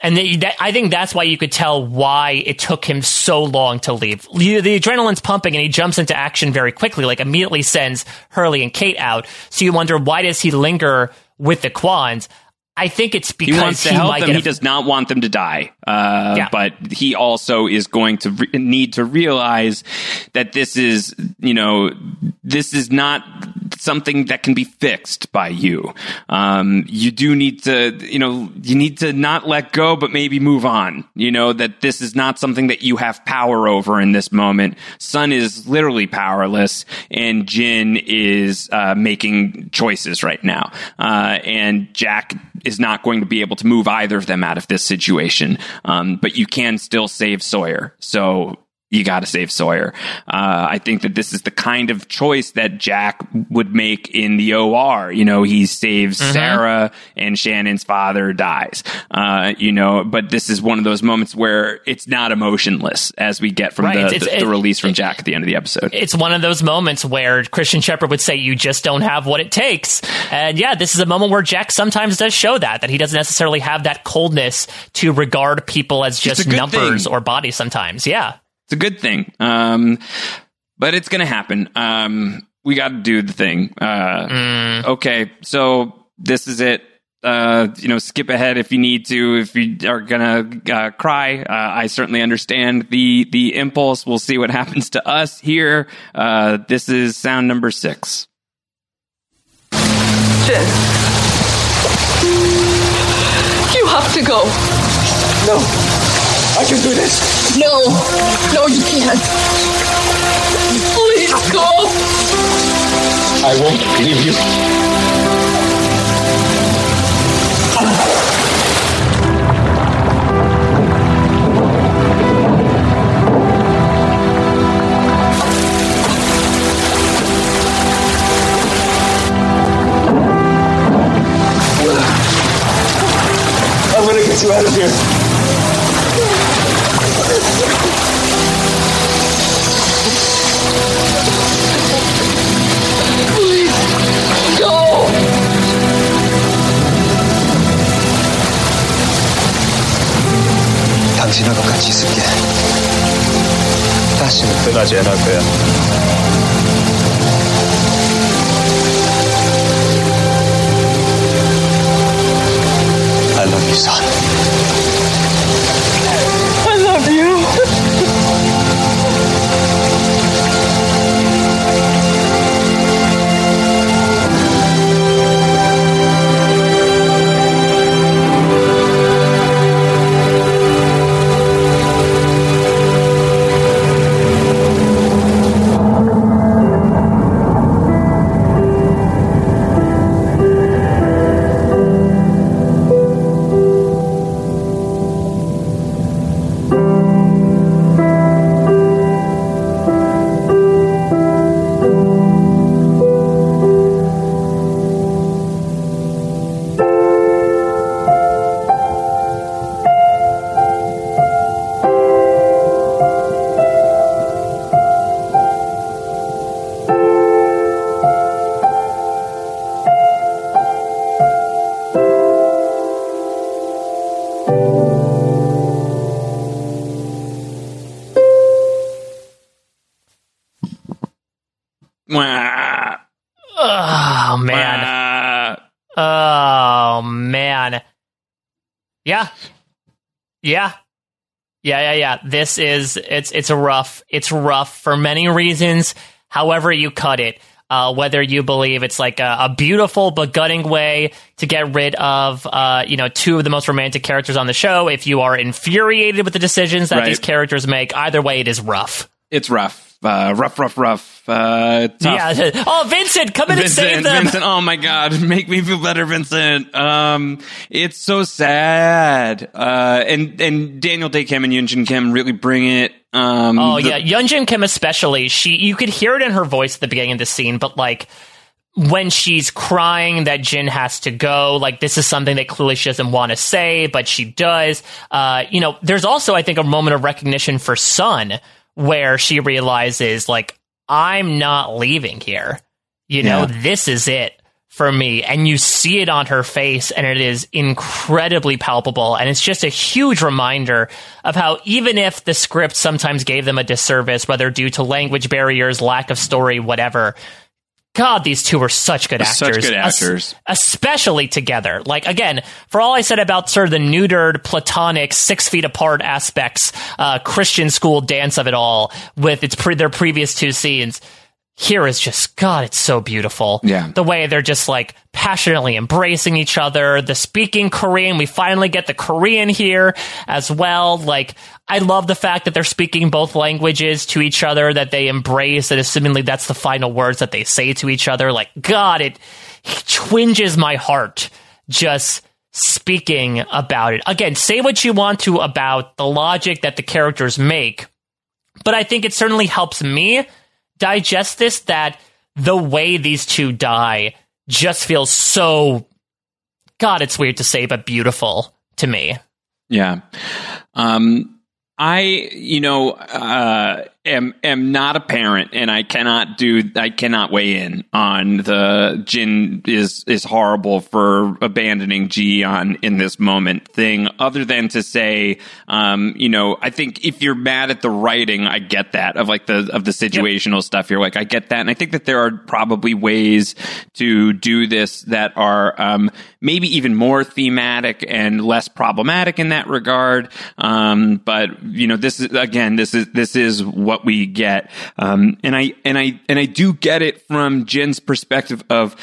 and the, that, I think that's why you could tell why it took him so long to leave. The adrenaline's pumping, and he jumps into action very quickly. Like immediately sends Hurley and Kate out. So you wonder why does he linger with the Kwons? I think it's because he wants to help them. He a- does not want them to die. Uh, Yeah. But he also is going to re- need to realize that this is, you know, this is not something that can be fixed by you. Um, you do need to, you know, you need to not let go, but maybe move on. You know, that this is not something that you have power over in this moment. Sun is literally powerless and Jin is, uh, making choices right now. Uh, and Jack is not going to be able to move either of them out of this situation. Um, but you can still save Sawyer. So you got to save Sawyer. Uh, I think that this is the kind of choice that Jack would make in the OR. You know, he saves Mm-hmm. Sarah and Shannon's father dies. Uh, you know, but this is one of those moments where it's not emotionless as we get from Right, the, it's- the, release from Jack at the end of the episode. it's one of those moments where Christian Shephard would say, "You just don't have what it takes." And yeah, this is a moment where Jack sometimes does show that that he doesn't necessarily have that coldness to regard people as just numbers thing. or bodies. Sometimes, yeah. It's a good thing. Um, but it's going to happen. Um, we got to do the thing. Uh, Okay, so this is it. Uh, you know, skip ahead if you need to. If you are gonna uh, cry, uh, I certainly understand the the impulse. We'll see what [LAUGHS] happens to us here. Uh, this is sound number six. Jin. You have to go. No. I can do this. No, no, you can't. Please go. I won't leave you. I'm gonna get you out of here. 당신을 꼭 같이 있을게. 다시는 떠나지 않을 거야. I love you, son. This is it's it's a rough. It's rough for many reasons. However you cut it, uh, whether you believe it's like a, a beautiful but gutting way to get rid of, uh, you know, two of the most romantic characters on the show. If you are infuriated with the decisions that Right. these characters make, either way, it is rough. It's rough. Uh, rough, rough, rough. Uh, tough. Yeah. [LAUGHS] Oh, Vincent, come in and save Vincent, them. Vincent, oh my god, [LAUGHS] make me feel better, Vincent. Um, it's so sad. Uh, and and Daniel Dae Kim and Yunjin Kim really bring it. Um, Oh the- yeah, Yunjin Kim especially. She you could hear it in her voice at the beginning of the scene, but like when she's crying that Jin has to go, like this is something that clearly she doesn't want to say, but she does. Uh, you know, there's also I think a moment of recognition for Sun where she realizes like I'm not leaving here. You know, Yeah. this is it for me. And you see it on her face, and it is incredibly palpable. And it's just a huge reminder of how, even if the script sometimes gave them a disservice, whether due to language barriers, lack of story, whatever. God, these two are such good actors. Such good Es- actors. especially together. Like again, for all I said about sort of the neutered, platonic, six feet apart aspects, uh, Christian school dance of it all, with its pre- their previous two scenes. Here is just God, it's so beautiful. Yeah. the way they're just like passionately embracing each other. The speaking Korean, we finally get the Korean here as well. Like I love the fact that they're speaking both languages to each other, that they embrace, and assumingly that's the final words that they say to each other. Like God, it twinges my heart just speaking about it. Again, say what you want to about the logic that the characters make, but I think it certainly helps me digest this that the way these two die just feels so God, it's weird to say, but beautiful to me. Yeah. Um, I, you know, uh, am am not a parent, and I cannot do, I cannot weigh in on the Jin is is horrible for abandoning Ji Yeon in this moment thing, other than to say, um, you know, I think if you're mad at the writing, I get that of like the of the situational stuff. You're like, I get that, and I think that there are probably ways to do this that are um, maybe even more thematic and less problematic in that regard. Um, but you know, this is again, this is this is what we get, um, and I and I and I do get it from Jin's perspective of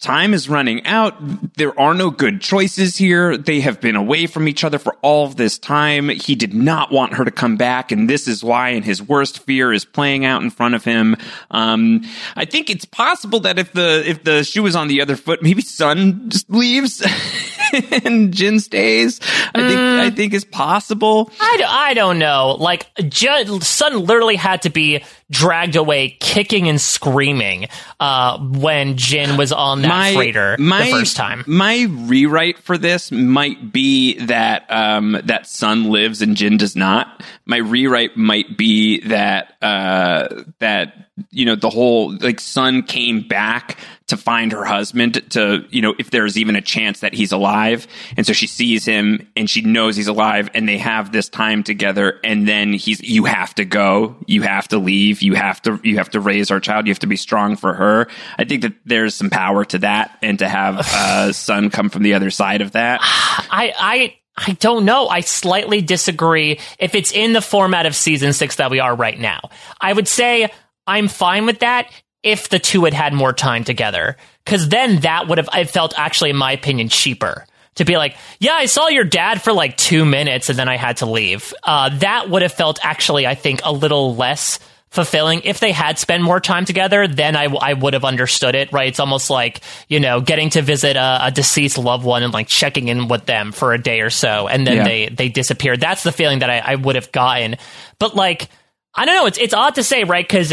time is running out. There are no good choices here. They have been away from each other for all of this time. He did not want her to come back, and this is why. And his worst fear is playing out in front of him. Um, I think it's possible that if the if the shoe was on the other foot, maybe Sun just leaves [LAUGHS] [LAUGHS] and Jin stays. I think mm. I think is possible. I, d- I don't know. Like, Ju- Sun literally had to be dragged away kicking and screaming uh, when Jin was on that freighter my, the first time. My rewrite for this might be that um, that Sun lives and Jin does not. My rewrite might be that uh, that you know the whole like Sun came back to find her husband to you know if there's even a chance that he's alive and so she sees him and she knows he's alive and they have this time together and then he's you have to go you have to leave you have to you have to raise our child you have to be strong for her i think that there's some power to that and to have a [SIGHS] son come from the other side of that I I I don't know. I slightly disagree if it's in the format of season six that we are right now. I would say I'm fine with that if the two had had more time together. Cause then that would have, I felt actually, in my opinion, cheaper. To be like, yeah, I saw your dad for like two minutes and then I had to leave. Uh, that would have felt actually, I think, a little less fulfilling. If they had spent more time together, then I, I would have understood it, right? It's almost like, you know, getting to visit a, a deceased loved one and like checking in with them for a day or so and then Yeah. they, they disappeared. That's the feeling that I, I would have gotten. But like, I don't know. It's, it's odd to say, right? Cause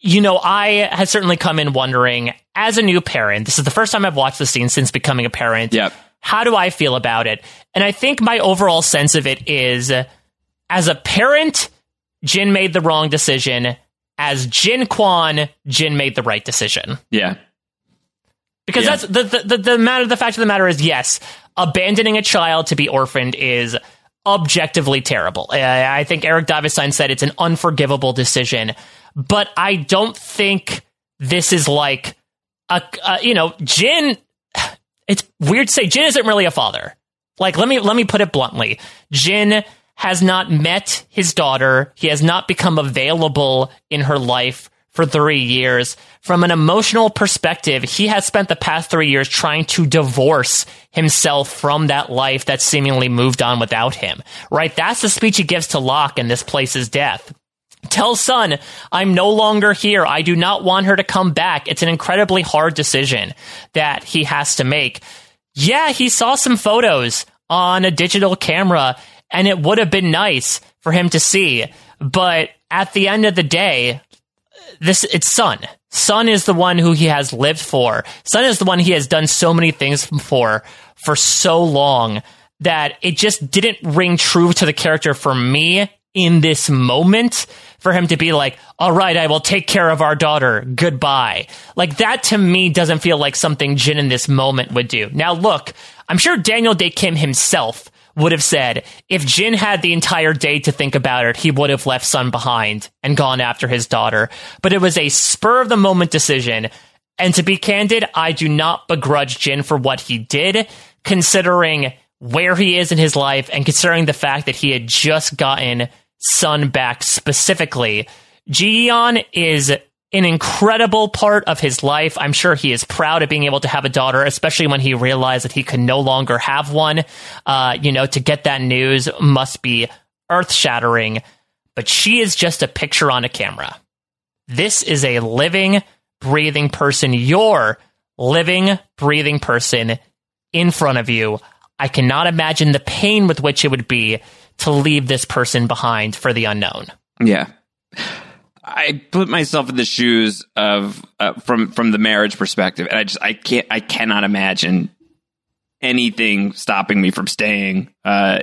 you know, I had certainly come in wondering, as a new parent, this is the first time I've watched the scene since becoming a parent. Yep. How do I feel about it? And I think my overall sense of it is, as a parent, Jin made the wrong decision. As Jin Kwon, Jin made the right decision. yeah Because Yeah. that's the, the the the matter. The fact of the matter is, yes, abandoning a child to be orphaned is objectively terrible. I, I think Eric Davison said it's an unforgivable decision, but I don't think this is like a, a you know Jin. It's weird to say Jin isn't really a father. Like let me let me put it bluntly, Jin has not met his daughter. He has not become available in her life for three years. From an emotional perspective, he has spent the past three years trying to divorce himself from that life that seemingly moved on without him. Right? That's the speech he gives to Locke in this place's death. Tell Sun, I'm no longer here. I do not want her to come back. It's an incredibly hard decision that he has to make. Yeah, he saw some photos on a digital camera and it would have been nice for him to see. But at the end of the day, this it's Sun. Sun is the one who he has lived for. Sun is the one he has done so many things for for so long that it just didn't ring true to the character for me in this moment for him to be like, all right, I will take care of our daughter. Goodbye. Like that to me doesn't feel like something Jin in this moment would do. Now look, I'm sure Daniel Dae Kim himself would have said if Jin had the entire day to think about it, he would have left Sun behind and gone after his daughter. But it was a spur of the moment decision. And to be candid, I do not begrudge Jin for what he did, considering where he is in his life and considering the fact that he had just gotten Sun back specifically. Jiyeon is an incredible part of his life. I'm sure he is proud of being able to have a daughter, especially when he realized that he could no longer have one. Uh, you know, to get that news must be earth shattering, but she is just a picture on a camera. This is a living, breathing person. Your living, breathing person in front of you. I cannot imagine the pain with which it would be to leave this person behind for the unknown. Yeah. I put myself in the shoes of uh, from from the marriage perspective, and I just I can't I cannot imagine anything stopping me from staying uh,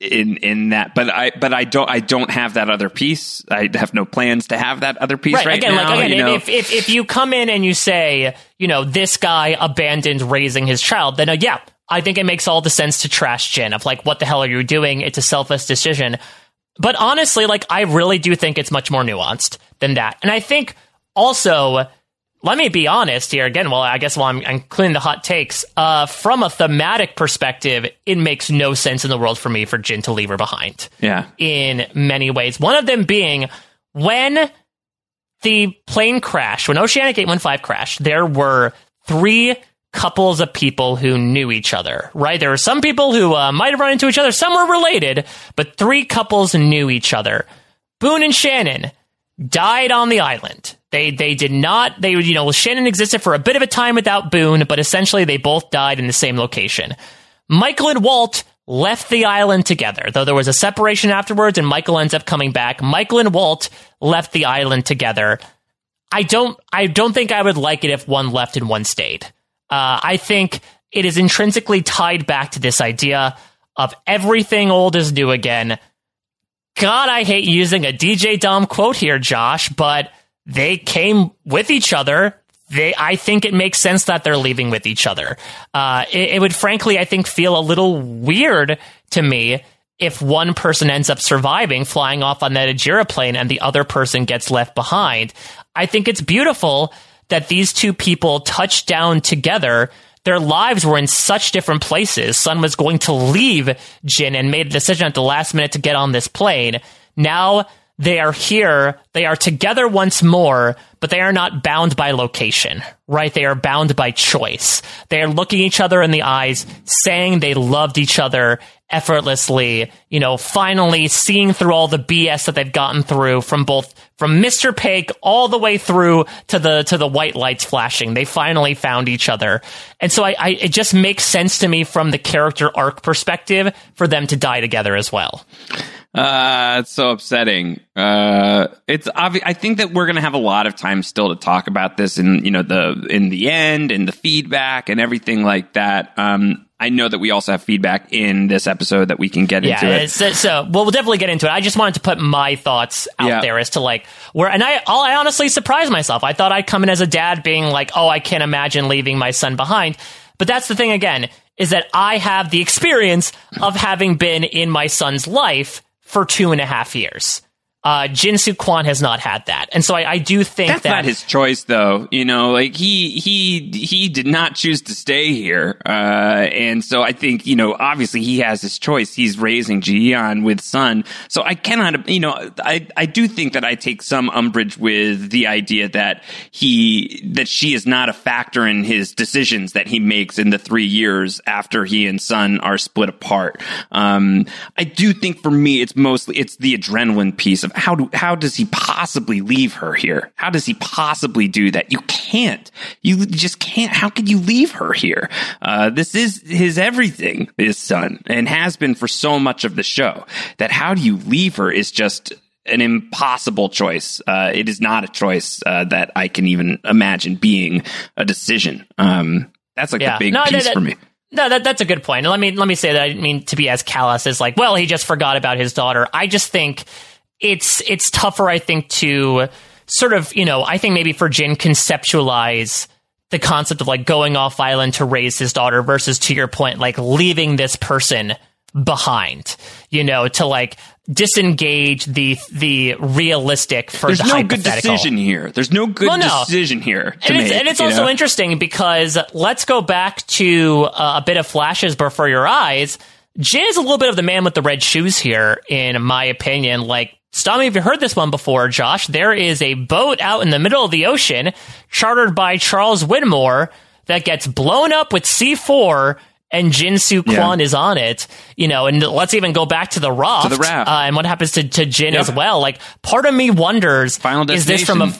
in in that. But I but I don't I don't have that other piece. I have no plans to have that other piece right, again, now. like again, you know? if, if if you come in and you say, you know, this guy abandoned raising his child, then uh, yeah, I think it makes all the sense to trash Jin of like, what the hell are you doing? It's a selfless decision. But honestly, like, I really do think it's much more nuanced than that. And I think also, let me be honest here again. Well, I guess while I'm, I'm cleaning the hot takes, uh, from a thematic perspective, it makes no sense in the world for me for Jin to leave her behind yeah. in many ways. One of them being when the plane crashed, when Oceanic 815 crashed, there were three couples of people who knew each other, right? There were some people who uh, might have run into each other, some were related, but three couples knew each other. Boone and Shannon died on the island. They they did not they you know Shannon existed for a bit of a time without Boone, but essentially they both died in the same location. Michael and Walt left the island together. Though there was a separation afterwards and Michael ends up coming back, Michael and Walt left the island together. I don't I don't think I would like it if one left and one stayed. Uh, I think it is intrinsically tied back to this idea of everything old is new again. God, I hate using a DJ Dom quote here, Josh, but they came with each other. They, I think it makes sense that they're leaving with each other. Uh, it, it would frankly, I think, feel a little weird to me if one person ends up surviving flying off on that Ajira plane and the other person gets left behind. I think it's beautiful that these two people touched down together. Their lives were in such different places. Sun was going to leave Jin and made a decision at the last minute to get on this plane. Now they are here. They are together once more, but they are not bound by location, right? They are bound by choice. They are looking each other in the eyes, saying they loved each other effortlessly, you know, finally seeing through all the BS that they've gotten through from both from Mr. Paik all the way through to the to the white lights flashing. They finally found each other. And so I, I it just makes sense to me from the character arc perspective for them to die together as well. Uh, it's so upsetting. Uh, it's obvious. I think that we're going to have a lot of time still to talk about this in, you know, the, in the end and the feedback and everything like that. Um, I know that we also have feedback in this episode that we can get yeah, into it. So, so well, we'll definitely get into it. I just wanted to put my thoughts out Yeah. there as to like where, and I, all I honestly surprised myself. I thought I'd come in as a dad being like, oh, I can't imagine leaving my son behind. But that's the thing again, is that I have the experience of having been in my son's life for two and a half years. Uh, Jin-Soo Kwon has not had that. And so I, I do think That's that not his choice, though. You know, like he he he did not choose to stay here, uh, and so I think you know, obviously he has his choice. He's raising Ji Yeon with Sun, so I cannot, you know, I I do think that I take some umbrage with the idea that he that she is not a factor in his decisions that he makes in the three years after he and Sun are split apart. Um, I do think for me, it's mostly it's the adrenaline piece of how do how does he possibly leave her here? How does he possibly do that? You can't. You just can't. How could you leave her here? Uh, this is his everything, his Sun, and has been for so much of the show. That how do you leave her is just an impossible choice. Uh, it is not a choice uh, that I can even imagine being a decision. Um, that's like the big No, piece that- for me. No, that, that's a good point. Let me let me say that I didn't mean to be as callous as like, well, he just forgot about his daughter. I just think it's it's tougher, I think, to sort of, you know, I think maybe for Jin conceptualize the concept of like going off island to raise his daughter versus to your point, like leaving this person behind, you know, to like disengage the the realistic for There's the no good decision here. There's no good Well, no. decision here to and make. it's, and it's also know? interesting because let's go back to uh, a bit of flashes before your eyes. Jin is a little bit of the man with the red shoes here, in my opinion. Like, stop me if you've heard this one before, Josh. There is a boat out in the middle of the ocean, chartered by Charles Widmore, that gets blown up with C4. And Jin-Soo Yeah. Kwon is on it, you know, and let's even go back to the raft, To the raft. Uh, and what happens to, to Jin Yep. as well. Like, part of me wonders, Final is this from a.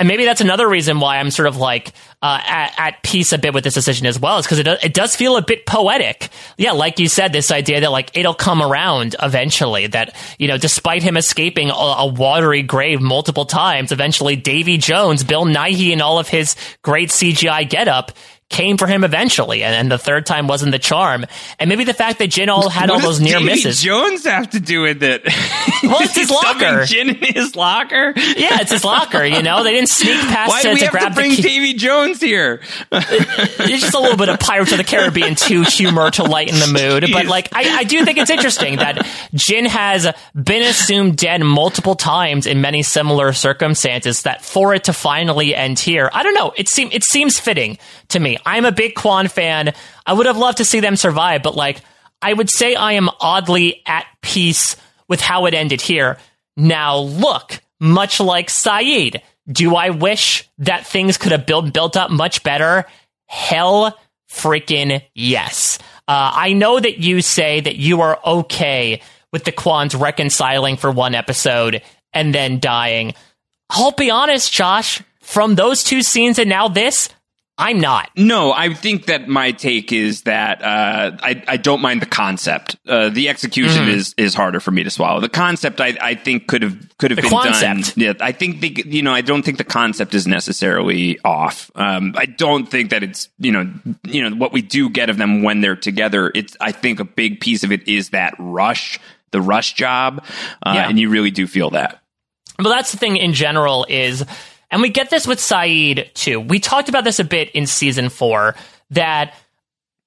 and maybe that's another reason why I'm sort of like uh, at, at peace a bit with this decision as well, is because it, it does feel a bit poetic. Yeah, like you said, this idea that like it'll come around eventually. That you know, despite him escaping a, a watery grave multiple times, eventually Davy Jones, Bill Nighy, and all of his great CGI getup. Came for him eventually, and, and the third time wasn't the charm. And maybe the fact that Jin all had What all those near Davy misses. Jones have to do with it? [LAUGHS] Well, it's his locker. Gin in his locker. Yeah, it's his locker. You know, they didn't sneak past Why to, do we to have grab to bring. Davy Jones here? [LAUGHS] it's just a little bit of Pirates of the Caribbean 2 humor to lighten the mood. But like, I, I do think it's interesting that Jin has been assumed dead multiple times in many similar circumstances. That for it to finally end here, I don't know. It seems it seems fitting to me. I'm a big Kwon fan. I would have loved to see them survive, but like, I would say I am oddly at peace with how it ended here. Now look, much like Sayid, do I wish that things could have built built up much better? Hell freaking yes. Uh, I know that you say that you are okay with the Kwons reconciling for one episode and then dying. I'll be honest, Josh, from those two scenes and now this, I'm not. No, I think that my take is that uh, I, I don't mind the concept. Uh, the execution Mhm. is is harder for me to swallow. The concept I, I think could have could have The been concept. done. Yeah, I think they, you know I don't think the concept is necessarily off. Um, I don't think that it's you know you know what we do get of them when they're together. It's I think a big piece of it is that rush, the rush job, uh, Yeah. and you really do feel that. But that's the thing in general is, and we get this with Sayid too. We talked about this a bit in season four that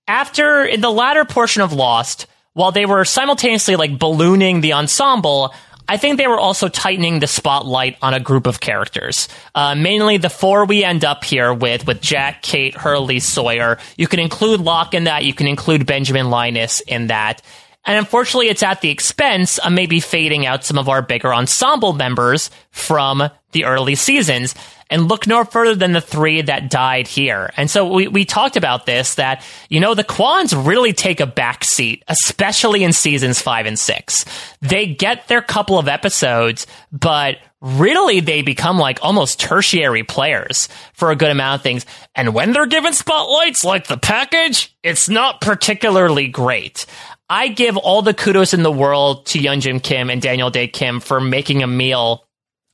after in the latter portion of Lost, while they were simultaneously like ballooning the ensemble, I think they were also tightening the spotlight on a group of characters. Uh, mainly the four we end up here with, with Jack, Kate, Hurley, Sawyer. You can include Locke in that. You can include Benjamin Linus in that. And unfortunately, it's at the expense of maybe fading out some of our bigger ensemble members from the early seasons. And look no further than the three that died here. And so we, we talked about this that, you know, the Kwons really take a back seat, especially in seasons five and six. They get their couple of episodes, but really they become like almost tertiary players for a good amount of things. And when they're given spotlights like the package, it's not particularly great. I give all the kudos in the world to Yunjin Kim and Daniel Dae Kim for making a meal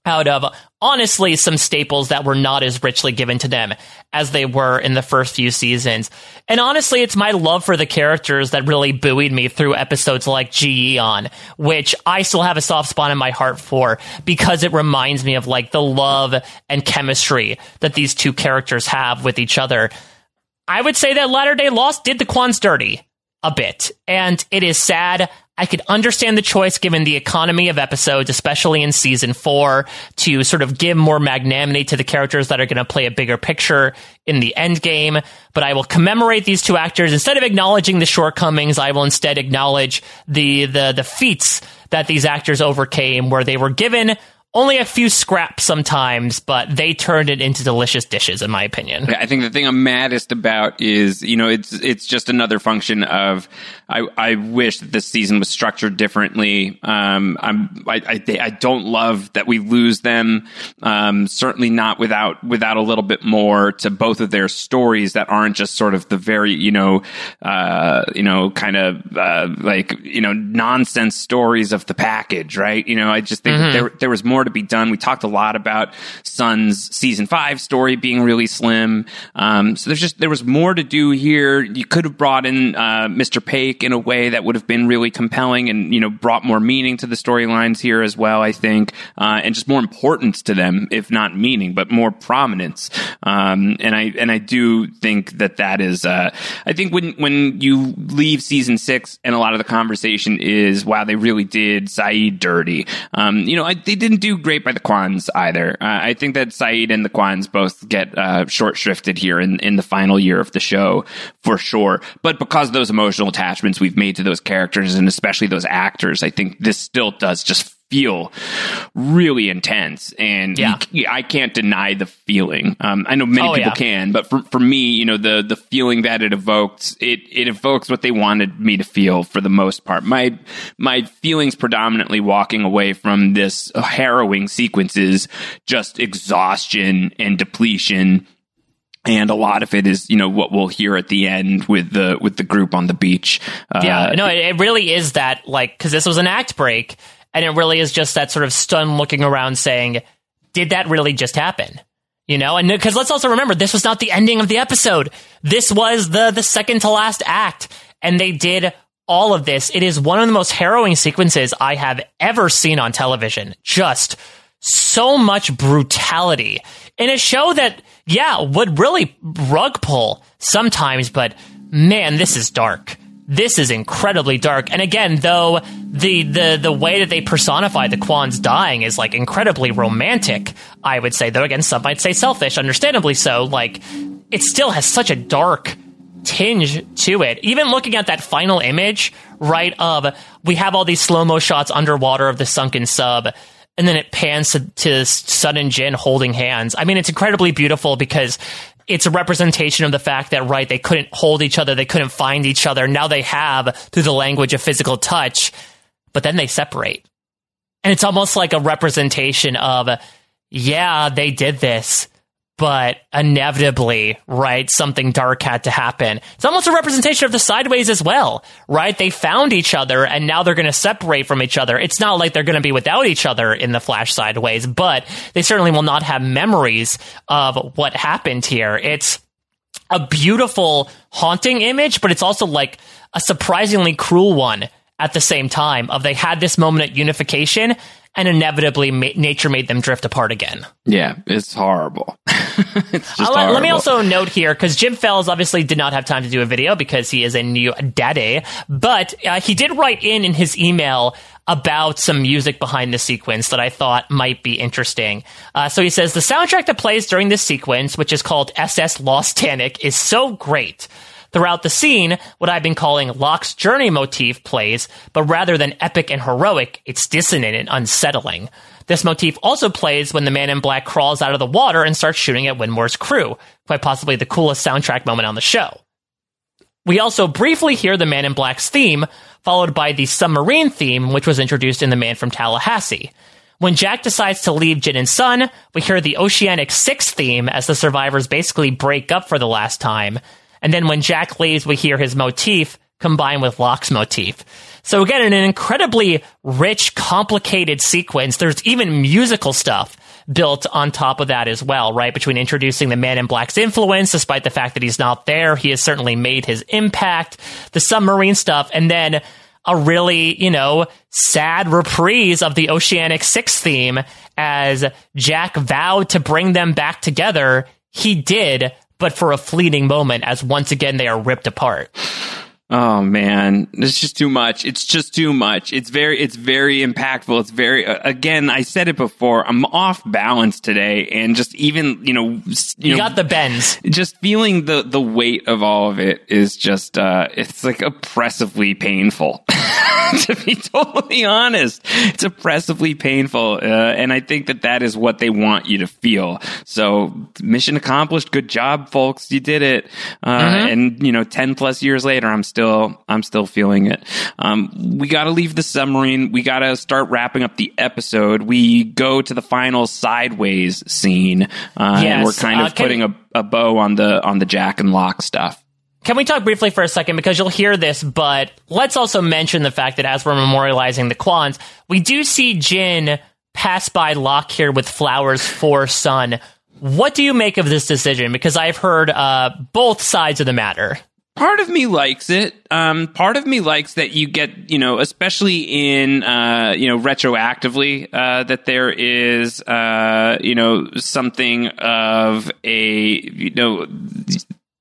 out of honestly some staples that were not as richly given to them as they were in the first few seasons. And honestly, it's my love for the characters that really buoyed me through episodes like Ji Yeon, which I still have a soft spot in my heart for because it reminds me of like the love and chemistry that these two characters have with each other. I would say that Latter Day Lost did the Kwons dirty a bit, and it is sad. I could understand the choice given the economy of episodes, especially in season four, to sort of give more magnanimity to the characters that are going to play a bigger picture in the end game. But I will commemorate these two actors instead of acknowledging the shortcomings. I will instead acknowledge the the the feats that these actors overcame, where they were given only a few scraps sometimes, but they turned it into delicious dishes, in my opinion. I think the thing I'm maddest about is, you know, it's it's just another function of I, I wish that this season was structured differently. Um, I'm I, I I don't love that we lose them. Um, certainly not without without a little bit more to both of their stories that aren't just sort of the very you know uh, you know kind of uh, like you know nonsense stories of the package, right? You know, I just think Mhm. there there was more to be done. We talked a lot about Sun's season five story being really slim. Um, so there's just there was more to do here. You could have brought in uh, Mr. Paik in a way that would have been really compelling and you know brought more meaning to the storylines here as well. I think uh, and just more importance to them, if not meaning, but more prominence. Um, and I and I do think that that is. Uh, I think when when you leave season six and a lot of the conversation is wow they really did Sayid dirty. Um, you know I, they didn't do great by the Kwons either. Uh, I think that Sayid and the Quans both get uh, short shrifted here in in the final year of the show for sure. But because of those emotional attachments we've made to those characters and especially those actors, I think this still does just feel really intense and Yeah. you- I can't deny the feeling. Um, I know many Oh, people yeah. can, but for, for me, you know, the, the feeling that it evokes, it, it evokes what they wanted me to feel for the most part. My, my feelings predominantly walking away from this harrowing sequences, just exhaustion and depletion. And a lot of it is, you know, what we'll hear at the end with the with the group on the beach. Uh, yeah, no, it, it really is that like because this was an act break, and it really is just that sort of stunned looking around, saying, "Did that really just happen?" You know, and because let's also remember, this was not the ending of the episode. This was the the second to last act, and they did all of this. It is one of the most harrowing sequences I have ever seen on television. Just so much brutality in a show that, yeah, would really rug pull sometimes, but man, this is dark. This is incredibly dark. And again, though the the the way that they personify the Kwons dying is like incredibly romantic, I would say. Though again, some might say selfish, understandably so. Like it still has such a dark tinge to it. Even looking at that final image, right, of we have all these slow mo shots underwater of the sunken sub, and then it pans to, to Sun and Jin holding hands. I mean, it's incredibly beautiful because it's a representation of the fact that, right, they couldn't hold each other, they couldn't find each other. Now they have through the language of physical touch, but then they separate. And it's almost like a representation of, yeah, they did this, but inevitably, right, something dark had to happen. It's almost a representation of the sideways as well, right? They found each other and now they're going to separate from each other. It's not like they're going to be without each other in the Flash sideways, but they certainly will not have memories of what happened here. It's a beautiful, haunting image, but it's also like a surprisingly cruel one at the same time of they had this moment at unification and inevitably ma- nature made them drift apart again. Yeah, it's horrible. [LAUGHS] it's just Uh, let, let me also note here because Jim Fells obviously did not have time to do a video because he is a new daddy, but uh, he did write in in his email about some music behind the sequence that I thought might be interesting. Uh, so he says the soundtrack that plays during this sequence, which is called SS Lost Tanic, is so great. Throughout the scene, what I've been calling Locke's journey motif plays, but rather than epic and heroic, it's dissonant and unsettling. This motif also plays when the man in black crawls out of the water and starts shooting at Widmore's crew, quite possibly the coolest soundtrack moment on the show. We also briefly hear the Man in Black's theme, followed by the submarine theme, which was introduced in The Man from Tallahassee. When Jack decides to leave Jin and Sun, we hear the Oceanic Six theme as the survivors basically break up for the last time. And then when Jack leaves, we hear his motif combined with Locke's motif. So again, in an incredibly rich, complicated sequence, there's even musical stuff built on top of that as well, right? Between introducing the Man in Black's influence, despite the fact that he's not there, he has certainly made his impact, the submarine stuff, and then a really, you know, sad reprise of the Oceanic Six theme as Jack vowed to bring them back together. He did, but for a fleeting moment as once again they are ripped apart. Oh man, it's just too much. It's just too much. It's very, it's very impactful. It's very, uh, again, I said it before. I'm off balance today, and just even, you know, you, You know, got the bends. just feeling the the weight of all of it is just, uh, it's like oppressively painful. [LAUGHS] to be totally honest, it's oppressively painful, uh, and I think that that is what they want you to feel. So, mission accomplished. Good job, folks. You did it. Uh, Mhm. And you know, ten plus years later, I'm still, I'm still feeling it. Um, we got to leave the submarine. We got to start wrapping up the episode. We go to the final sideways scene, uh, and we're kind of Uh, putting a, a bow on the on the Jack and Locke stuff. Can we talk briefly for a second because you'll hear this, but let's also mention the fact that as we're memorializing the Kwons, we do see Jin pass by Locke here with flowers for Sun. What do you make of this decision? Because I've heard uh, both sides of the matter. Part of me likes it. Um, part of me likes that you get, you know, especially in, uh, you know, retroactively, uh, that there is, uh, you know, something of a, you know,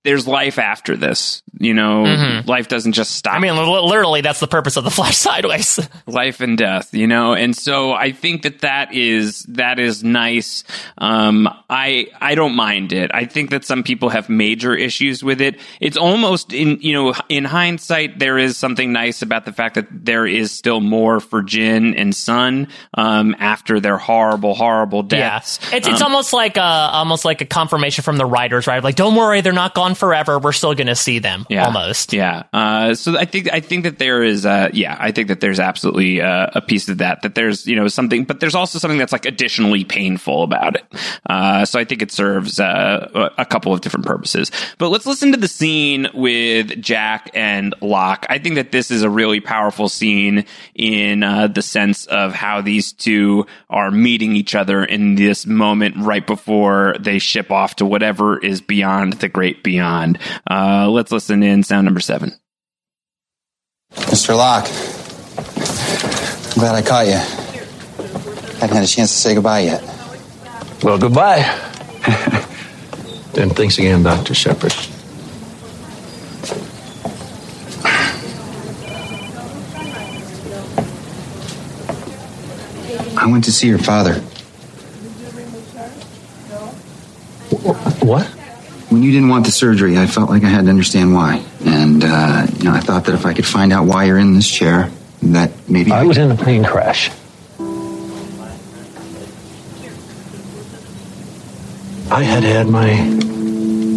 there's life after this. You know, Mhm. life doesn't just stop I mean, literally, that's the purpose of the [LAUGHS] Flash Sideways. life and death you know and so i think that that is that is nice um i i don't mind it i think that some people have major issues with it it's almost in you know in hindsight there is something nice about the fact that there is still more for jin and sun um after their horrible horrible deaths It's it's Um, almost like a almost like a confirmation from the writers, right? Like, don't worry, they're not gone forever. We're still going to see them. yeah, Almost. Yeah. Uh, so I think I think that there is, uh, yeah, I think that there's absolutely uh, a piece of that. That there's you know something, but there's also something that's like additionally painful about it. Uh, so I think it serves uh, a couple of different purposes. But let's listen to the scene with Jack and Locke. I think that this is a really powerful scene in uh, the sense of how these two are meeting each other in this moment right before they ship off to whatever is beyond the great beyond. Uh, let's listen in sound number seven. Mr. Locke. I'm glad I caught you. Hadn't had a chance to say goodbye yet. Well, goodbye. [LAUGHS] then thanks again, Dr. Shephard. I went to see your father. No. What? When you didn't want the surgery, I felt like I had to understand why. And, uh, you know, I thought that if I could find out why you're in this chair, that maybe I was in a plane crash. I had had my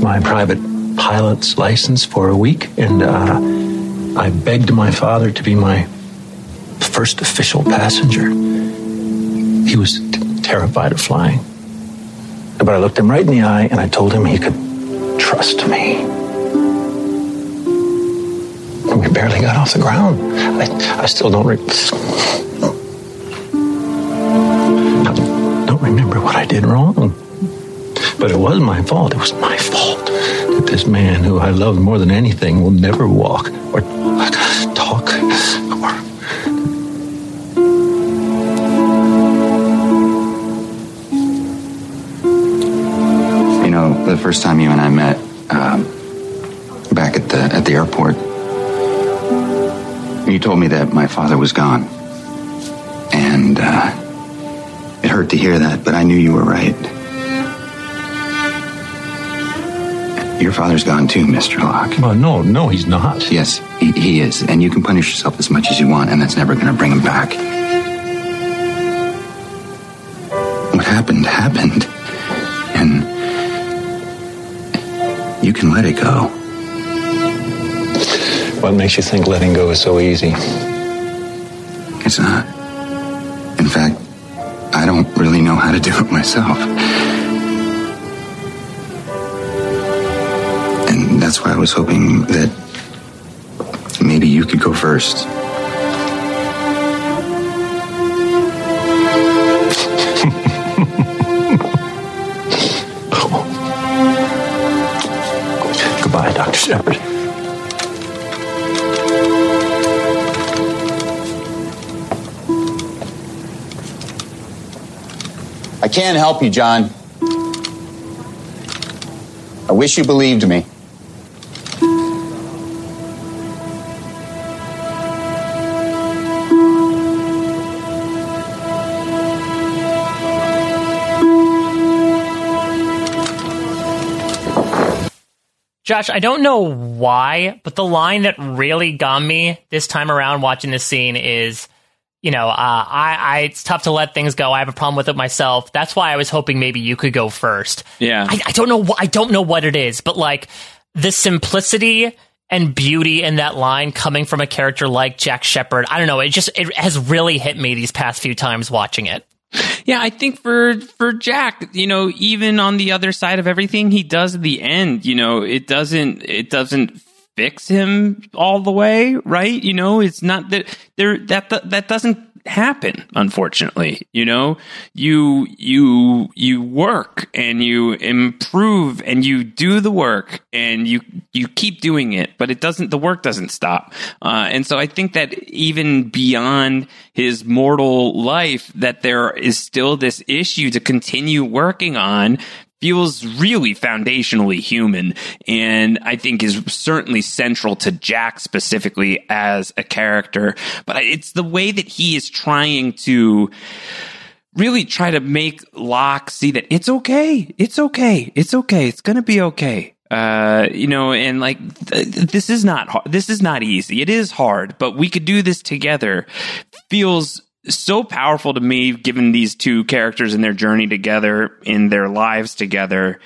my private pilot's license for a week, and uh, I begged my father to be my first official passenger. He was t- terrified of flying. But I looked him right in the eye and I told him he could trust me. We barely got off the ground. I, I still don't. Re- I don't remember what I did wrong. But it was my fault. It was my fault that this man who I loved more than anything will never walk or the first time you and I met, um, back at the at the airport, you told me that my father was gone, and uh, it hurt to hear that, but I knew you were right. Your father's gone too, Mr. Locke. Well, no, no, he's not. Yes, he, he is. And you can punish yourself as much as you want, and that's never going to bring him back. What happened, happened. And you can let it go. What makes you think letting go is so easy? It's not. In fact, I don't really know how to do it myself. And that's why I was hoping that maybe you could go first. Shephard. I can't help you, John. I wish you believed me. Josh, I don't know why, but the line that really got me this time around watching this scene is, you know, uh, I, I, it's tough to let things go. I have a problem with it myself. That's why I was hoping maybe you could go first. Yeah. I, I don't know. wh- I don't know what it is, but like the simplicity and beauty in that line coming from a character like Jack Shephard. I don't know. It just it has really hit me these past few times watching it. Yeah, I think for for Jack, you know, even on the other side of everything he does at the end, you know, it doesn't it doesn't fix him all the way, right? You know, it's not that there that that, that doesn't happen unfortunately. You know you you you work and you improve and you do the work and you you keep doing it but it doesn't the work doesn't stop. Uh, and so i think that even beyond his mortal life that there is still this issue to continue working on feels really foundationally human and I think is certainly central to Jack specifically as a character. But it's the way that he is trying to really try to make Locke see that it's okay. It's okay. It's okay. It's going to be okay. Uh, you know, and like th- this is not hard. This is not easy. It is hard, but we could do this together. Feels so powerful to me, given these two characters and their journey together, in their lives together.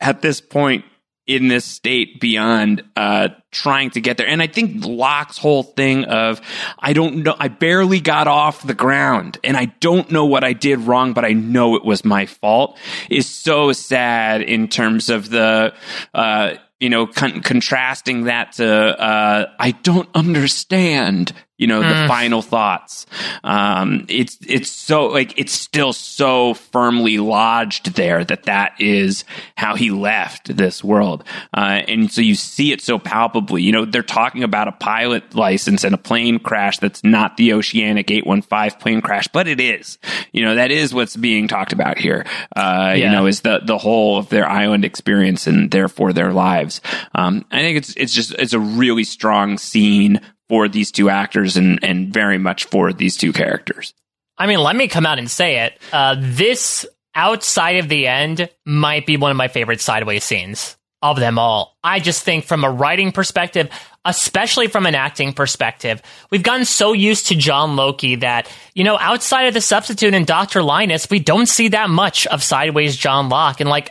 At this point in this state, beyond uh, trying to get there, and I think Locke's whole thing of I don't know, I barely got off the ground, and I don't know what I did wrong, but I know it was my fault, is so sad in terms of the. Uh, you know, con- contrasting that to uh, I don't understand. You know, the Mm. final thoughts. Um, it's it's so like it's still so firmly lodged there that that is how he left this world, uh, and so you see it so palpably. You know, they're talking about a pilot license and a plane crash that's not the Oceanic eight one five plane crash, but it is. You know, that is what's being talked about here. Uh, You know, is the the whole of their island experience and therefore their lives. Um, I think it's it's just it's a really strong scene for these two actors and and very much for these two characters. I mean, let me come out and say it. Uh, this outside of the end might be one of my favorite sideways scenes of them all. I just think from a writing perspective, especially from an acting perspective, we've gotten so used to John Loki that, you know, outside of the substitute and Dr. Linus, we don't see that much of sideways John Locke. And like,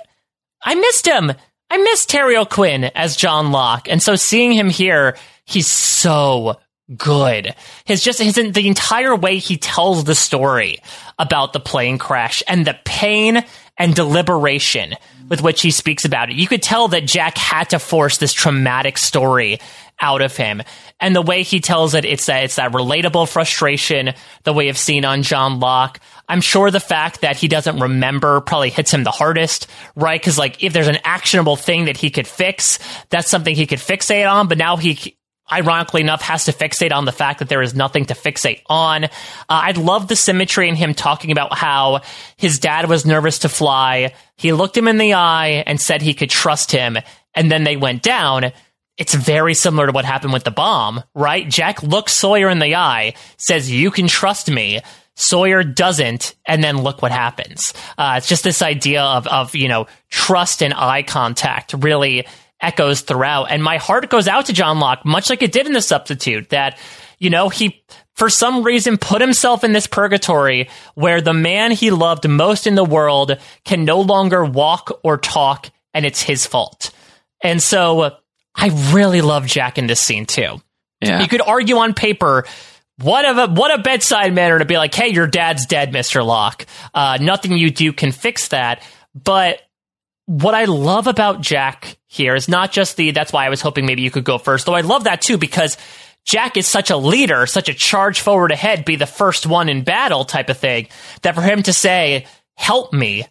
I missed him. I missed Terry O'Quinn as John Locke. And so seeing him here, he's so good. His just his the entire way he tells the story about the plane crash and the pain and deliberation with which he speaks about it. You could tell that Jack had to force this traumatic story out of him. And the way he tells it, it's that, it's that relatable frustration, the way have seen on John Locke. I'm sure the fact that he doesn't remember probably hits him the hardest, right? Cause like if there's an actionable thing that he could fix, that's something he could fixate on, but now he, ironically enough, has to fixate on the fact that there is nothing to fixate on. Uh, I love the symmetry in him talking about how his dad was nervous to fly. He looked him in the eye and said he could trust him, and then they went down. It's very similar to what happened with the bomb, right? Jack looks Sawyer in the eye, says, You can trust me. Sawyer doesn't, and then look what happens. Uh, it's just this idea of, of, you know, trust and eye contact really echoes throughout. And my heart goes out to John Locke, much like it did in the substitute, that, you know, he, for some reason, put himself in this purgatory where the man he loved most in the world can no longer walk or talk, and it's his fault. And so I really love Jack in this scene too. Yeah. You could argue on paper, what a what a bedside manner to be like, hey, your dad's dead, Mister Locke. Uh, nothing you do can fix that. But what I love about Jack here is not just the. That's why I was hoping maybe you could go first. Though I love that too because Jack is such a leader, such a charge forward ahead, be the first one in battle type of thing. That for him to say, "Help me,"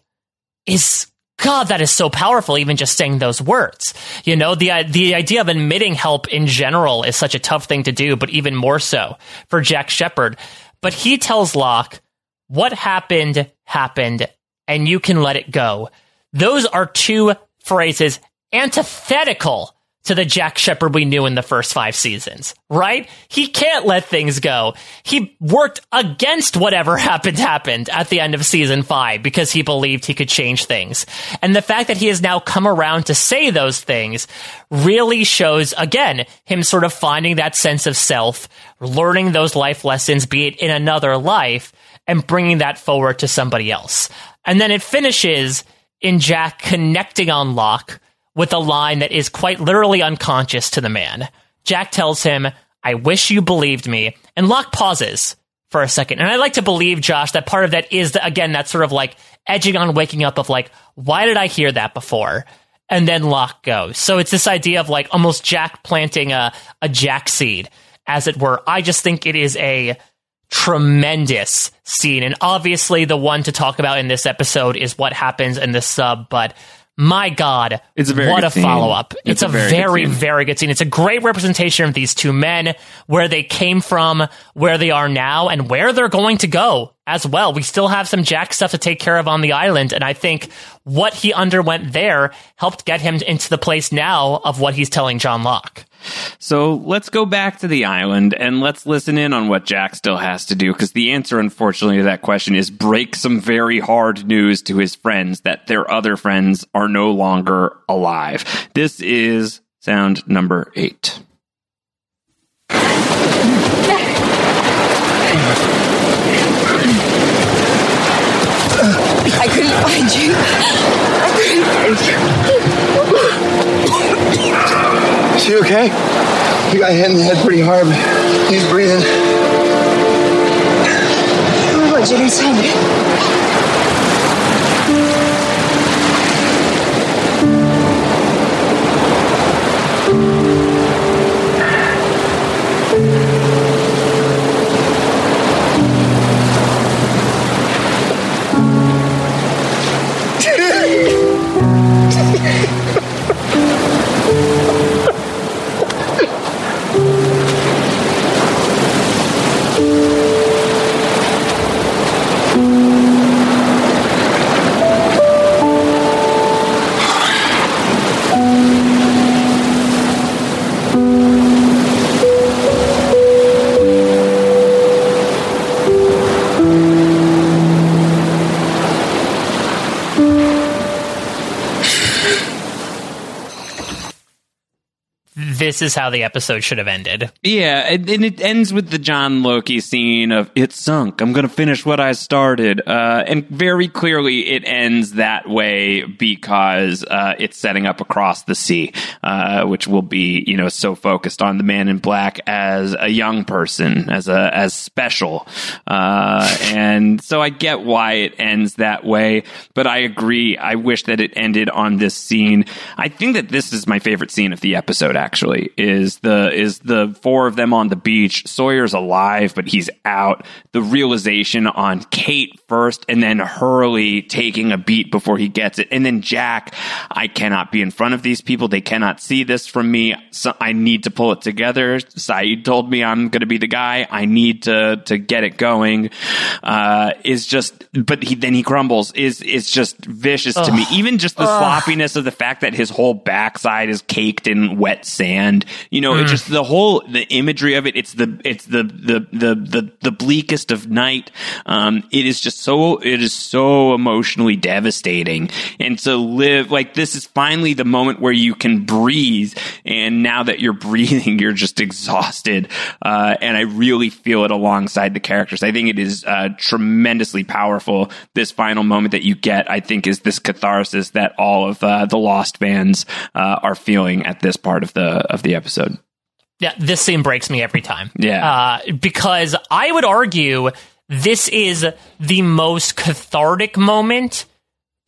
is God, that is so powerful, even just saying those words. You know, the, the idea of admitting help in general is such a tough thing to do, but even more so for Jack Shephard. But he tells Locke, what happened, happened, and you can let it go. Those are two phrases antithetical to the Jack Shephard we knew in the first five seasons, right? He can't let things go. He worked against whatever [LAUGHS] happened happened at the end of season five because he believed he could change things. And the fact that he has now come around to say those things really shows, again, him sort of finding that sense of self, learning those life lessons, be it in another life, and bringing that forward to somebody else. And then it finishes in Jack connecting on Locke with a line that is quite literally unconscious to the man. Jack tells him, I wish you believed me. And Locke pauses for a second. And I like to believe, Josh, that part of that is, the, again, that sort of like edging on waking up of like, why did I hear that before? And then Locke goes. So it's this idea of like almost Jack planting a, a Jack seed, as it were. I just think it is a tremendous scene. And obviously, the one to talk about in this episode is what happens in the sub, but my God, It's a very what a follow up. It's It's, a very very, good very, good scene. It's a great representation of these two men, where they came from, where they are now, and where they're going to go as well. We still have some Jack stuff to take care of on the island, and I think what he underwent there helped get him into the place now of what he's telling John Locke. So let's go back to the island and let's listen in on what Jack still has to do because the answer, unfortunately, to that question is break some very hard news to his friends that their other friends are no longer alive. This is sound number eight. I couldn't find you. I couldn't. Is he okay? He got hit in the head pretty hard. but He's breathing. What? Tell me. This is how the episode should have ended. Yeah, and, and it ends with the John Loki scene of "It sunk. I'm going to finish what I started," uh, and very clearly it ends that way because uh, it's setting up across the sea, uh, which will be you know so focused on the Man in Black as a young person, as a as special, uh, and so I get why it ends that way. But I agree. I wish that it ended on this scene. I think that this is my favorite scene of the episode actually is the is the four of them on the beach. Sawyer's alive, but he's out. The realization on Kate first, and then Hurley taking a beat before he gets it, and then Jack. I cannot be in front of these people. They cannot see this from me. So I need to pull it together. Sayid told me I'm going to be the guy. I need to to get it going. Uh, is just, but he then he crumbles. Is is just vicious to me. Even just the Ugh. sloppiness of the fact that his whole backside is caked in wet sand. And you know, Mm. it's just the whole the imagery of it. It's the it's the the the the, the bleakest of night. Um, it is just so it is so emotionally devastating, and to live like this is finally the moment where you can breathe. And now that you're [LAUGHS] breathing, you're just exhausted. Uh, and I really feel it alongside the characters. I think it is uh, tremendously powerful. This final moment that you get, I think, is this catharsis that all of uh, the Lost fans uh, are feeling at this part of the of the episode. Yeah, this scene breaks me every time. Yeah. Uh, because I would argue this is the most cathartic moment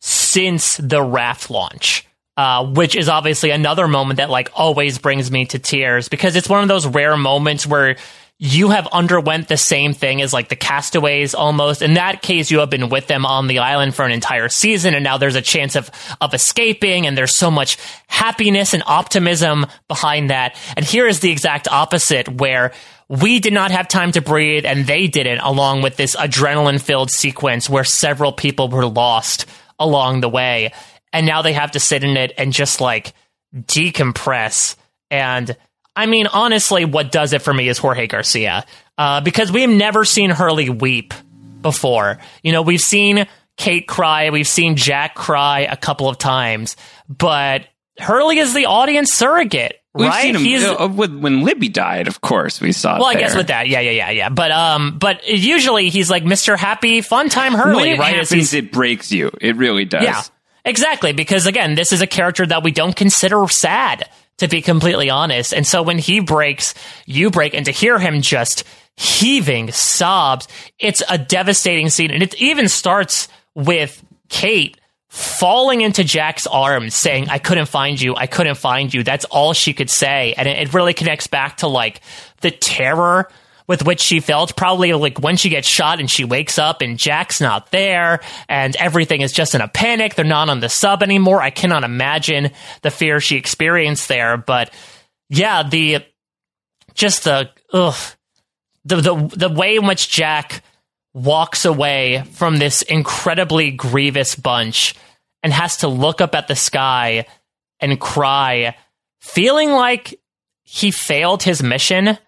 since the raft launch. Uh, which is obviously another moment that like always brings me to tears because it's one of those rare moments where you have underwent the same thing as like the castaways almost. In that case, you have been with them on the island for an entire season, and now there's a chance of of escaping, and there's so much happiness and optimism behind that. And here is the exact opposite, where we did not have time to breathe, and they didn't, along with this adrenaline filled sequence where several people were lost along the way. And now they have to sit in it and just like decompress. And I mean, honestly, what does it for me is Jorge Garcia. Uh, because we've never seen Hurley weep before. You know, we've seen Kate cry, we've seen Jack cry a couple of times, but Hurley is the audience surrogate. We've right? seen him He's- uh, when Libby died. Of course, we saw. well, I guess with that, yeah, yeah, yeah, yeah. But um, but usually he's like Mr. Happy Fun Time Hurley, when it right? Happens, it breaks you. It really does. yeah, exactly. Because again, this is a character that we don't consider sad, to be completely honest. And so when he breaks, you break, and to hear him just heaving sobs, it's a devastating scene. And it even starts with Kate falling into Jack's arms, saying, I couldn't find you. I couldn't find you. That's all she could say. And it, it really connects back to like the terror with which she felt probably like when she gets shot and she wakes up and Jack's not there and everything is just in a panic. They're not on the sub anymore. I cannot imagine the fear she experienced there. But yeah, the just the ugh, the the the way in which Jack walks away from this incredibly grievous bunch and has to look up at the sky and cry, feeling like he failed his mission,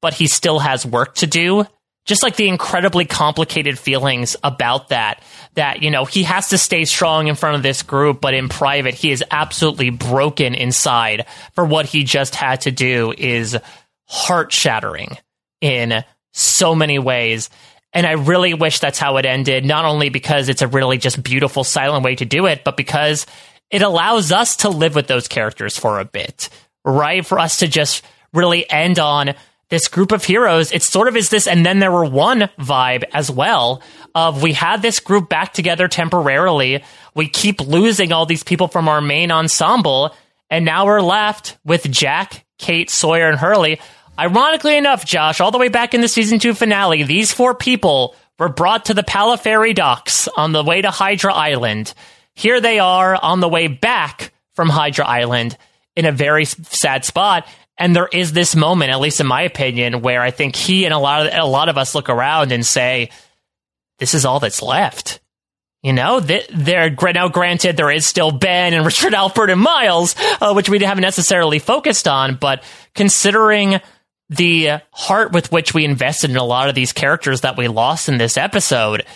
but he still has work to do. Just like the incredibly complicated feelings about that, that, you know, he has to stay strong in front of this group, but in private, he is absolutely broken inside for what he just had to do is heart shattering in so many ways. And I really wish that's how it ended, not only because it's a really just beautiful, silent way to do it, but because it allows us to live with those characters for a bit, right? For us to just really end on this group of heroes. It sort of is this, and then there were one vibe as well of we had this group back together temporarily. We keep losing all these people from our main ensemble, and now we're left with Jack, Kate, Sawyer, and Hurley. Ironically enough, Josh, all the way back in the season two finale, these four people were brought to the Pala Ferry docks on the way to Hydra Island. Here they are on the way back from Hydra Island in a very sad spot. And there is this moment, at least in my opinion, where I think he and a lot of a lot of us look around and say, "This is all that's left." You know, th- there now. Granted, there is still Ben and [LAUGHS] Richard Alpert and Miles, uh, which we haven't necessarily focused on. But considering the heart with which we invested in a lot of these characters that we lost in this episode,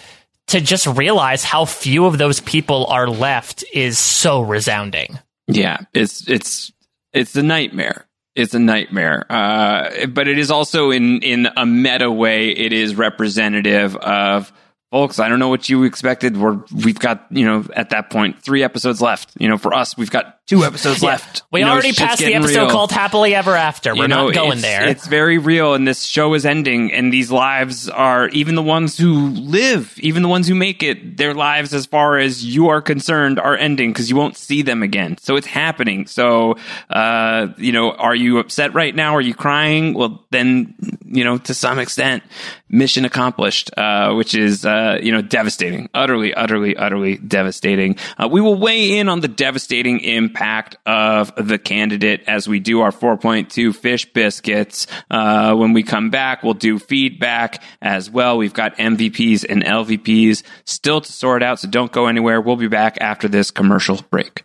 to just realize how few of those people are left is so resounding. Yeah, it's it's it's a nightmare. It's a nightmare. Uh, but it is also in in a meta way. It is representative of folks. I don't know what you expected. We're we've got you know at that point three episodes left. You know, for us, we've got two [LAUGHS] episodes Yeah. left. We You already shit's passed the episode real. called Happily Ever After. We're You know, not going it's- there. It's very real, and this show is ending, and these lives are even the ones who live, even the ones who make it. Their lives, as far as you are concerned, are ending because you won't see them again. So it's happening. So, uh, you know, are you upset right now? Are you crying? Well, then, you know, to some extent, mission accomplished, uh, which is, uh, you know, devastating, utterly, utterly, utterly devastating. Uh, we will weigh in on the devastating impact of the candidate as we do our 4.2 fish biscuits. Uh, when we come back, we'll do feedback as well. We've got MVPs and LVPs still to sort out, so don't go anywhere. We'll be back after this commercial break.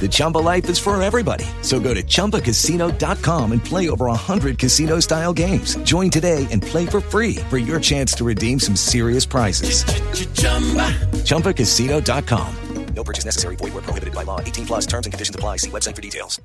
The Chumba life is for everybody. So go to ChumbaCasino.com and play over 100 casino style games. Join today and play for free for your chance to redeem some serious prizes. ChumbaCasino.com. No purchase necessary. Void where prohibited by law. 18 plus terms and conditions apply. See website for details.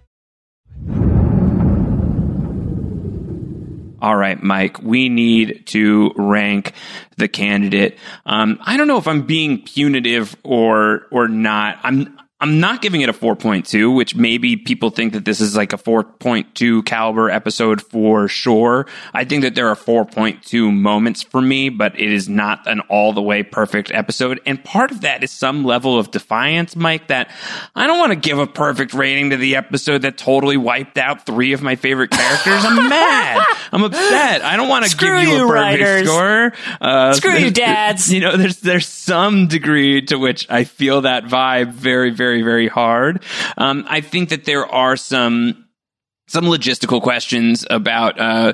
All right, Mike, we need to rank the candidate. Um, I don't know if I'm being punitive or or not. I'm I'm not giving it a 4.2, which maybe people think that this is like a 4.2 caliber episode for sure. I think that there are 4.2 moments for me, but it is not an all the way perfect episode. And part of that is some level of defiance, Mike, that I don't want to give a perfect rating to the episode that totally wiped out three of my favorite characters. I'm [LAUGHS] mad. I'm upset. I don't want to give Screw you a perfect writers. score. Uh, Screw you, dads. You know, there's there's some degree to which I feel that vibe very, very, very very hard. Um, I think that there are some some logistical questions about uh,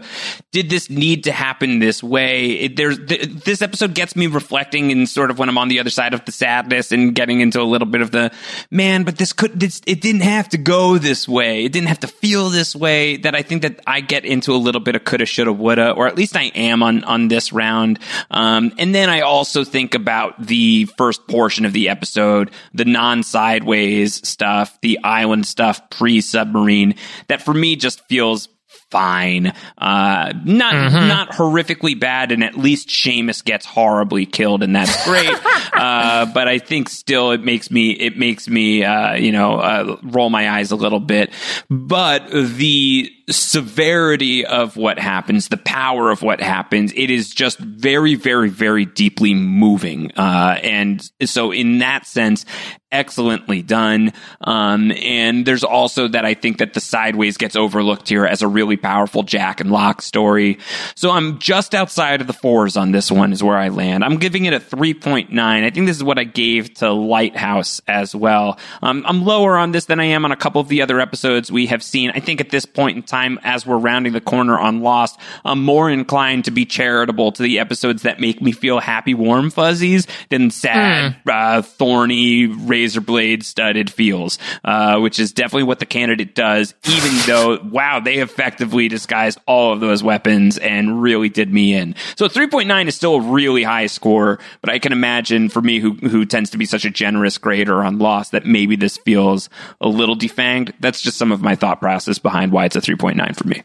did this need to happen this way? It, there's th- this episode gets me reflecting and sort of when I'm on the other side of the sadness and getting into a little bit of the man, but this could this it didn't have to go this way. It didn't have to feel this way. That I think that I get into a little bit of coulda, shoulda, woulda, or at least I am on on this round. Um, and then I also think about the first portion of the episode, the non sideways stuff, the island stuff pre submarine. That for me just feels fine. Uh, not Mm-hmm. not horrifically bad, and at least Seamus gets horribly killed, and that's great. [LAUGHS] uh, but I think still it makes me it makes me uh, you know uh, roll my eyes a little bit. But the severity of what happens, the power of what happens, it is just very, very, very deeply moving. Uh, and so in that sense, excellently done. Um, and there's also that I think that the sideways gets overlooked here as a really powerful Jack and Locke story. So I'm just outside of the fours on this one is where I land. I'm giving it a 3.9. I think this is what I gave to Lighthouse as well. Um, I'm lower on this than I am on a couple of the other episodes we have seen. I think at this point in time, time as we're rounding the corner on Lost, I'm more inclined to be charitable to the episodes that make me feel happy, warm fuzzies than sad, uh, thorny, razor blade studded feels, uh, which is definitely what the candidate does, even [SIGHS] though, wow, they effectively disguised all of those weapons and really did me in. So 3.9 is still a really high score, but I can imagine for me who, who tends to be such a generous grader on Lost that maybe this feels a little defanged. That's just some of my thought process behind why it's a 3.9 for me.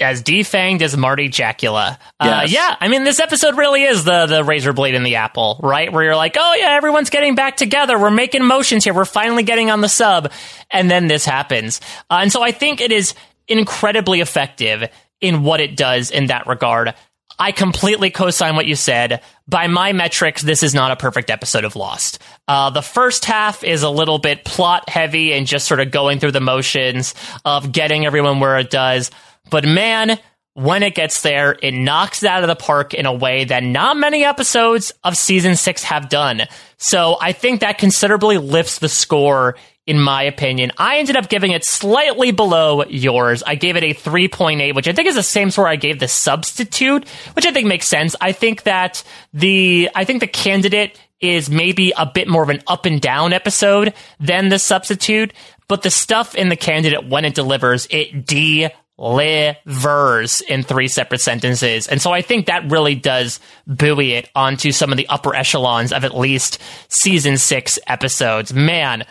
as defanged as Marty Jacula. Uh, Yes. yeah, I mean, this episode really is the the razor blade in the apple, right? Where you're like, oh yeah, everyone's getting back together. We're making motions here. We're finally getting on the sub, and then this happens. Uh, and so I think it is incredibly effective in what it does in that regard. I completely co-sign what you said. By my metrics, this is not a perfect episode of Lost. Uh, the first half is a little bit plot heavy and just sort of going through the motions of getting everyone where it does. But man, when it gets there, it knocks it out of the park in a way that not many episodes of season six have done. So I think that considerably lifts the score, in my opinion. I ended up giving it slightly below yours. I gave it a 3.8, which I think is the same score I gave the substitute, which I think makes sense. I think that the, I think the candidate is maybe a bit more of an up and down episode than the substitute, but the stuff in the candidate when it delivers, it delivers in three separate sentences. And so I think that really does buoy it onto some of the upper echelons of at least season six episodes. Man,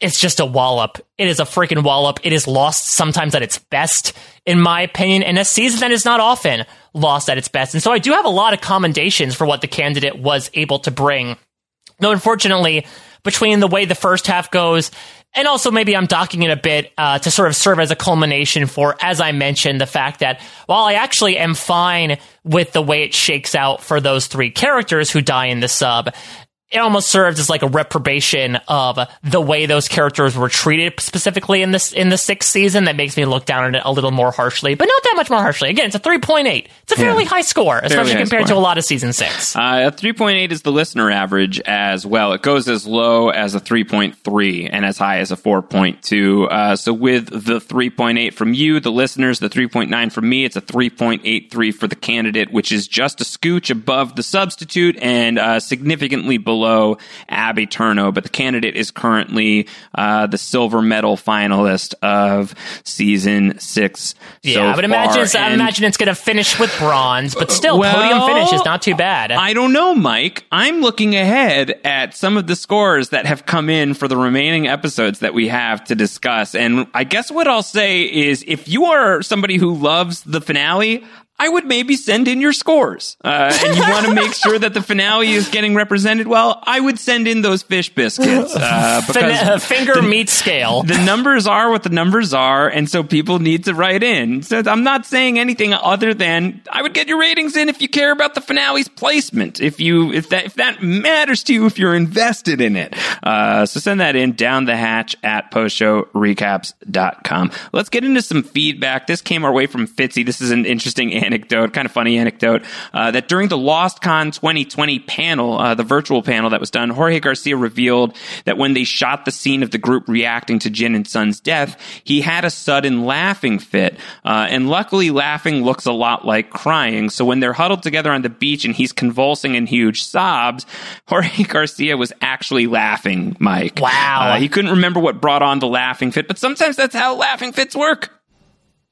it's just a wallop. It is a freaking wallop. It is lost sometimes at its best, in my opinion, and a season that is not often lost at its best. And so I do have a lot of commendations for what the candidate was able to bring. No, unfortunately, between the way the first half goes, and also maybe I'm docking it a bit uh, to sort of serve as a culmination for, as I mentioned, the fact that while I actually am fine with the way it shakes out for those three characters who die in the sub, it almost serves as like a reprobation of the way those characters were treated specifically in this in the sixth season that makes me look down on it a little more harshly, but not that much more harshly. Again, it's a three point eight. It's a fairly Yeah. high score, especially compared score. to a lot of season six. Uh, a 3.8 is the listener average as well. It goes as low as a 3.3 and as high as a 4.2. Uh, so with the 3.8 from you, the listeners, the 3.9 from me, it's a 3.83 for the candidate, which is just a scooch above the substitute and uh, significantly below Ab Aeterno. But the candidate is currently uh, the silver medal finalist of season six. Yeah, so I would imagine. It's, I imagine it's going to finish with bronze, but still, Well, podium finish is not too bad. I don't know, Mike. I'm looking ahead at some of the scores that have come in for the remaining episodes that we have to discuss. And I guess what I'll say is if you are somebody who loves the finale, I would maybe send in your scores. Uh, and you want to make sure that the finale is getting represented well, I would send in those fish biscuits. Uh, [LAUGHS] Fin- because uh, finger meat scale. the numbers are what the numbers are, and so people need to write in. So I'm not saying anything other than I would get your ratings in if you care about the finale's placement. If you if that if that matters to you, if you're invested in it. Uh, so send that in down the hatch at postshowrecaps.com. Let's get into some feedback. This came our way from Fitzy. This is an interesting [LAUGHS] anecdote, kind of funny anecdote, uh, that during the LostCon 2020 panel, uh, the virtual panel that was done, Jorge Garcia revealed that when they shot the scene of the group reacting to Jin and Sun's death, he had a sudden laughing fit. Uh, and luckily, laughing looks a lot like crying. So when they're huddled together on the beach and he's convulsing in huge sobs, [LAUGHS] Jorge Garcia was actually laughing, Mike. Wow. Uh, he couldn't remember what brought on the laughing fit, but sometimes that's how laughing fits work.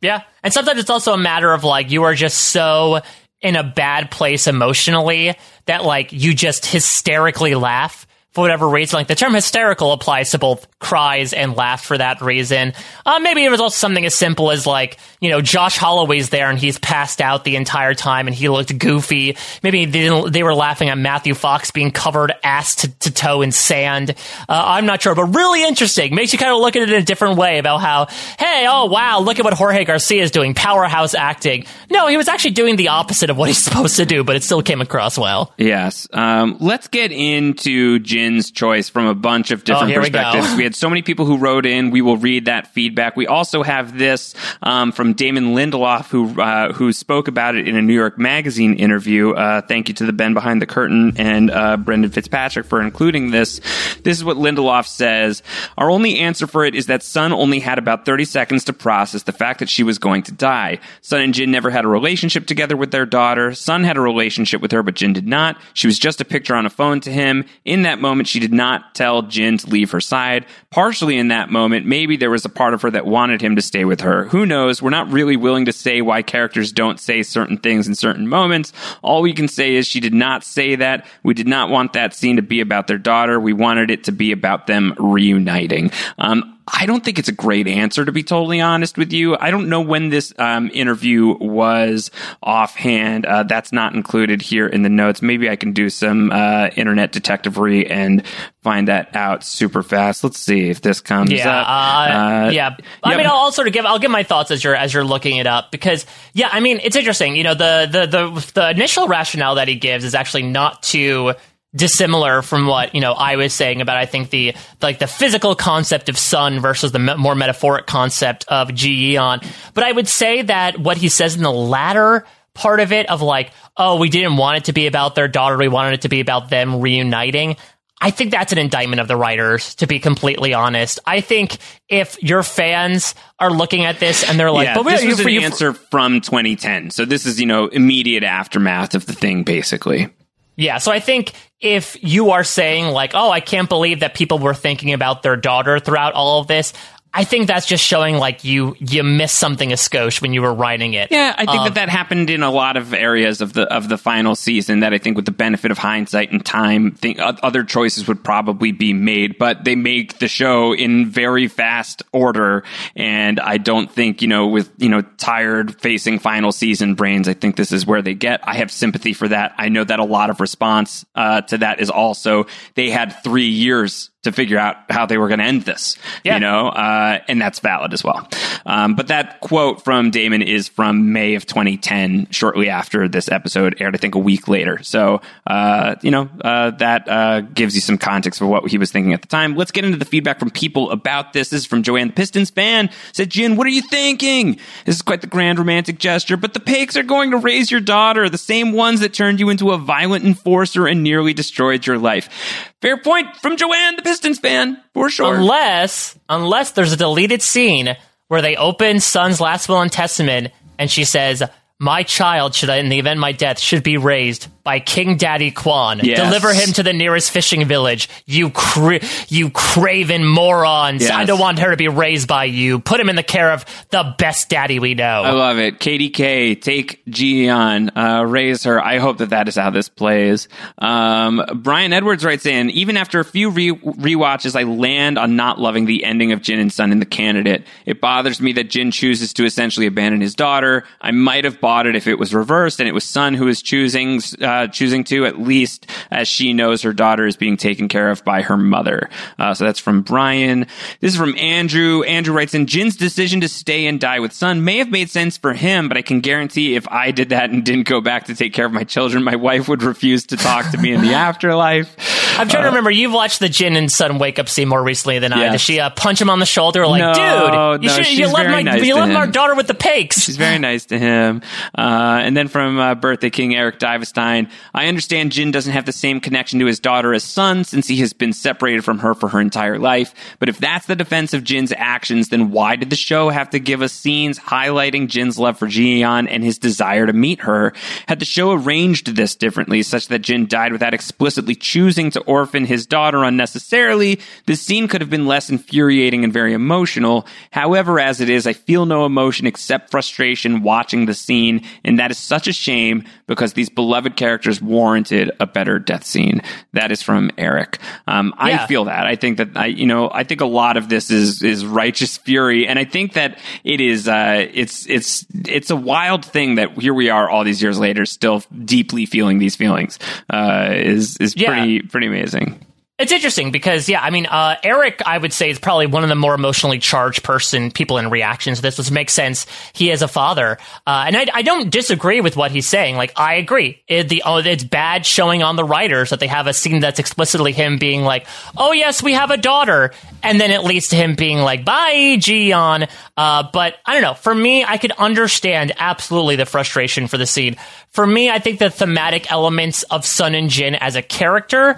Yeah. And sometimes it's also a matter of like you are just so in a bad place emotionally that like you just hysterically laugh for whatever reason. Like the term hysterical applies to both cries and laugh for that reason. Uh, maybe it was also something as simple as like, you know, Josh Holloway's there and he's passed out the entire time and he looked goofy. Maybe they, they were laughing at Matthew Fox being covered ass to, to toe in sand. Uh, I'm not sure, but really interesting. Makes you kind of look at it in a different way about how, hey, oh wow, look at what Jorge Garcia is doing. Powerhouse acting. No, he was actually doing the opposite of what he's [LAUGHS] supposed to do, but it still came across well. Yes. Um, let's get into Jin Jin's choice from a bunch of different Oh, here we perspectives. We, had so many people who wrote in. We will read that feedback. We also have this um, from Damon Lindelof, who uh, who spoke about it in a New York Magazine interview. Uh, thank you to the Ben Behind the Curtain and uh, Brendan Fitzpatrick for including this. This is what Lindelof says. Our only answer for it is that Sun only had about 30 seconds to process the fact that she was going to die. Sun and Jin never had a relationship together with their daughter. Sun had a relationship with her, but Jin did not. She was just a picture on a phone to him. In that moment, she did not tell Jin to leave her side. Partially in that moment, maybe there was a part of her that wanted him to stay with her. Who knows? We're not really willing to say why characters don't say certain things in certain moments. All we can say is she did not say that. We did not want that scene to be about their daughter. We wanted it to be about them reuniting. Um, I don't think it's a great answer, to be totally honest with you. I don't know when this um, interview was offhand. Uh, that's not included here in the notes. Maybe I can do some uh, internet detectivery and find that out super fast. Let's see if this comes Yeah, up. uh, yeah. I mean, I'll, I'll sort of give I'll give my thoughts as you're as you're looking it up because yeah, I mean, it's interesting. You know, the the the the initial rationale that he gives is actually not too dissimilar from what you know I was saying about I think the like the physical concept of sun versus the me- more metaphoric concept of Ji Yeon. But I would say that what he says in the latter part of it of like, oh, we didn't want it to be about their daughter, we wanted it to be about them reuniting. I think that's an indictment of the writers, to be completely honest. I think if your fans are looking at this and they're like, yeah, but this was you- an you- answer from 2010. So this is, you know, immediate aftermath of the thing, basically. Yeah, so I think if you are saying like, "Oh, I can't believe that people were thinking about their daughter throughout all of this," I think that's just showing like you you missed something a skosh when you were writing it. Yeah, I think Um, that that happened in a lot of areas of the of the final season. That I think, with the benefit of hindsight and time, think other choices would probably be made. But they make the show in very fast order, and I don't think you know, with you know, tired facing final season brains, I think this is where they get. I have sympathy for that. I know that a lot of response uh, to that is also they had three years to figure out how they were going to end this. You know, uh, and that's valid as well. Um, but that quote from Damon is from May of 2010, shortly after this episode aired. I think a week later. So, uh, you know, uh, that uh, gives you some context for what he was thinking at the time. Let's get into the feedback from people about this. This is from Joanne the Pistons fan. Said, Jin, what are you thinking? This is quite the grand romantic gesture, but the Paiks are going to raise your daughter, the same ones that turned you into a violent enforcer and nearly destroyed your life. Fair point from Joanne the Pistons fan, for sure. Unless unless there's a deleted scene where they open Sun's last will and testament and she says, My child should in the event of my death should be raised by King Daddy Kwon. Yes. Deliver him to the nearest fishing village. You cra- you craven morons. Yes. I don't want her to be raised by you. Put him in the care of the best daddy we know. I love it. KDK, take Gian, uh, raise her. I hope that that is how this plays. Um, Brian Edwards writes in, even after a few re- rewatches, I land on not loving the ending of Jin and Sun in The Candidate. It bothers me that Jin chooses to essentially abandon his daughter. I might have bought if it was reversed and it was Sun who is choosing, uh, choosing to, at least as she knows her daughter is being taken care of by her mother. Uh, so that's from Brian. This is from Andrew. Andrew writes in, Jin's decision to stay and die with Sun may have made sense for him, but I can guarantee if I did that and didn't go back to take care of my children, my wife would refuse to talk to me in the [LAUGHS] afterlife. I'm trying to remember. You've watched the Jin and Sun wake up scene more recently than I. Yes. Does she uh, punch him on the shoulder like, No, dude, you no, should you left my nice you left our daughter with the Paiks. She's very nice to him. Uh, and then from uh, Birthday King Eric Divestein, I understand Jin doesn't have the same connection to his daughter as Sun since he has been separated from her for her entire life. But if that's the defense of Jin's actions, then why did the show have to give us scenes highlighting Jin's love for Ji Yeon and his desire to meet her? Had the show arranged this differently, such that Jin died without explicitly choosing to orphan his daughter unnecessarily, the scene could have been less infuriating and very emotional. However, as it is, I feel no emotion except frustration watching the scene, and that is such a shame because these beloved characters warranted a better death scene. That is from Eric. Um, I Yeah. feel that. I think that I, you know, I think a lot of this is is righteous fury, and I think that it is. Uh, it's it's it's a wild thing that here we are all these years later, still deeply feeling these feelings. Uh, is is Yeah. pretty pretty amazing. It's interesting because, yeah, I mean, uh, Eric, I would say, is probably one of the more emotionally charged person people in reactions to this, which makes sense. He is a father, uh, and I, I, don't disagree with what he's saying. Like, I agree. It, the oh, it's bad showing on the writers that they have a scene that's explicitly him being like, "Oh yes, we have a daughter," and then it leads to him being like, "Bye, Ji Yeon." Uh, but I don't know. For me, I could understand absolutely the frustration for the scene. For me, I think the thematic elements of Sun and Jin as a character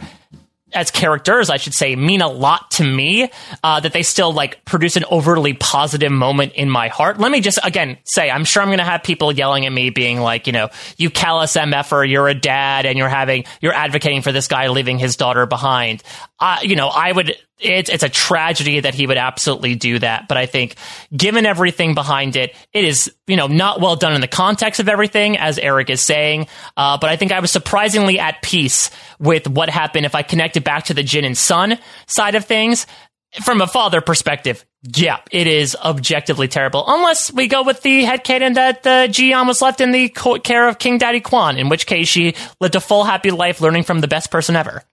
as characters, I should say, mean a lot to me. Uh, that they still like produce an overly positive moment in my heart. Let me just again say, I'm sure I'm going to have people yelling at me, being like, you know, you callous mf'er, you're a dad, and you're having you're advocating for this guy leaving his daughter behind. Uh, you know, I would it's it's a tragedy that he would absolutely do that. But I think, given everything behind it, it is you know not well done in the context of everything, as Eric is saying. Uh, but I think I was surprisingly at peace with what happened if I connected back to the Jin and Sun side of things. From a father perspective, yeah, it is objectively terrible. Unless we go with the head headcanon that uh, Ji Yeon was left in the care of King Daddy Kwon, in which case she lived a full happy life learning from the best person ever.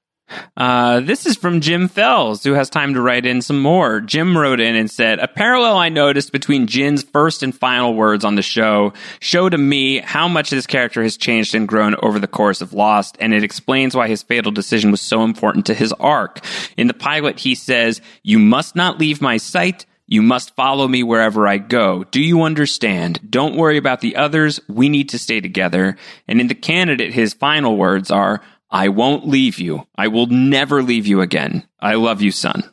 Uh, this is from Jim Fells, who has time to write in some more. Jim wrote in and said, A parallel I noticed between Jin's first and final words on the show show to me how much this character has changed and grown over the course of Lost, and it explains why his fatal decision was so important to his arc. In the pilot, he says, You must not leave my sight. You must follow me wherever I go. Do you understand? Don't worry about the others. We need to stay together. And in the candidate, his final words are, I won't leave you. I will never leave you again. I love you, Sun.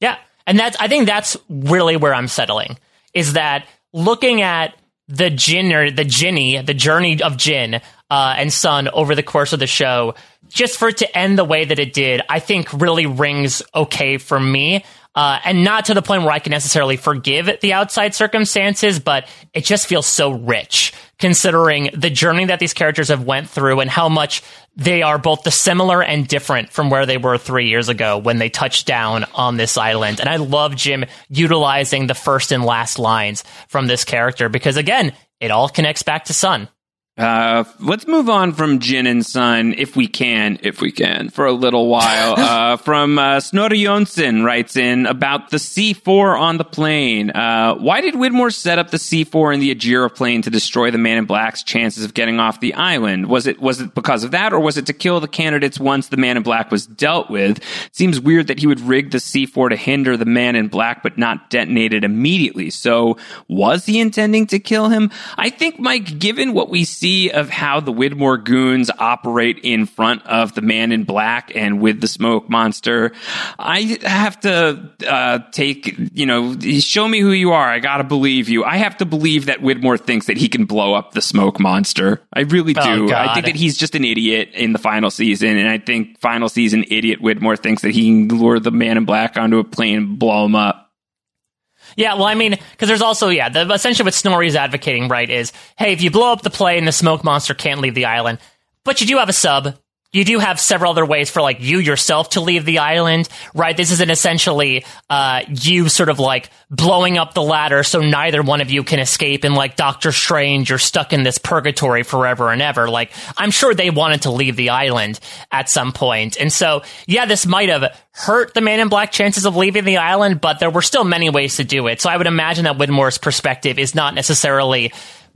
Yeah. And that's, I think that's really where I'm settling is that looking at the Jin or the Jinny, the journey of Jin uh, and Sun over the course of the show, just for it to end the way that it did, I think really rings okay for me. Uh, and not to the point where I can necessarily forgive the outside circumstances, but it just feels so rich considering the journey that these characters have went through and how much they are both the similar and different from where they were three years ago when they touched down on this island. And I love Jim utilizing the first and last lines from this character because again, it all connects back to Sun. Uh, let's move on from Jin and Sun, if we can, if we can, for a little while. [LAUGHS] uh, from uh, Snorre Jonsson writes in about the C4 on the plane. Uh, why did Widmore set up the C4 in the Ajira plane to destroy the Man in Black's chances of getting off the island? Was it was it because of that, or was it to kill the candidates once the Man in Black was dealt with? It seems weird that he would rig the C4 to hinder the Man in Black, but not detonate it immediately. So, was he intending to kill him? I think, Mike, given what we see of how the Widmore goons operate in front of the man in black and with the smoke monster. I have to uh, take, you know, show me who you are. I gotta believe you. I have to believe that Widmore thinks that he can blow up the smoke monster. I really oh, do. Oh, I think that he's just an idiot in the final season, and I think final season idiot Widmore thinks that he can lure the man in black onto a plane and blow him up. Yeah, well, I mean, because there's also, yeah, the, essentially what Snorri's advocating, right, is hey, if you blow up the plane, the smoke monster can't leave the island. But you do have a sub you do have several other ways for like you yourself to leave the island, right? This isn't essentially uh, you sort of like blowing up the ladder so neither one of you can escape. And like Doctor Strange, you're stuck in this purgatory forever and ever. Like I'm sure they wanted to leave the island at some point, and so yeah, this might have hurt the Man in Black chances of leaving the island, but there were still many ways to do it. So I would imagine that Widmore's perspective is not necessarily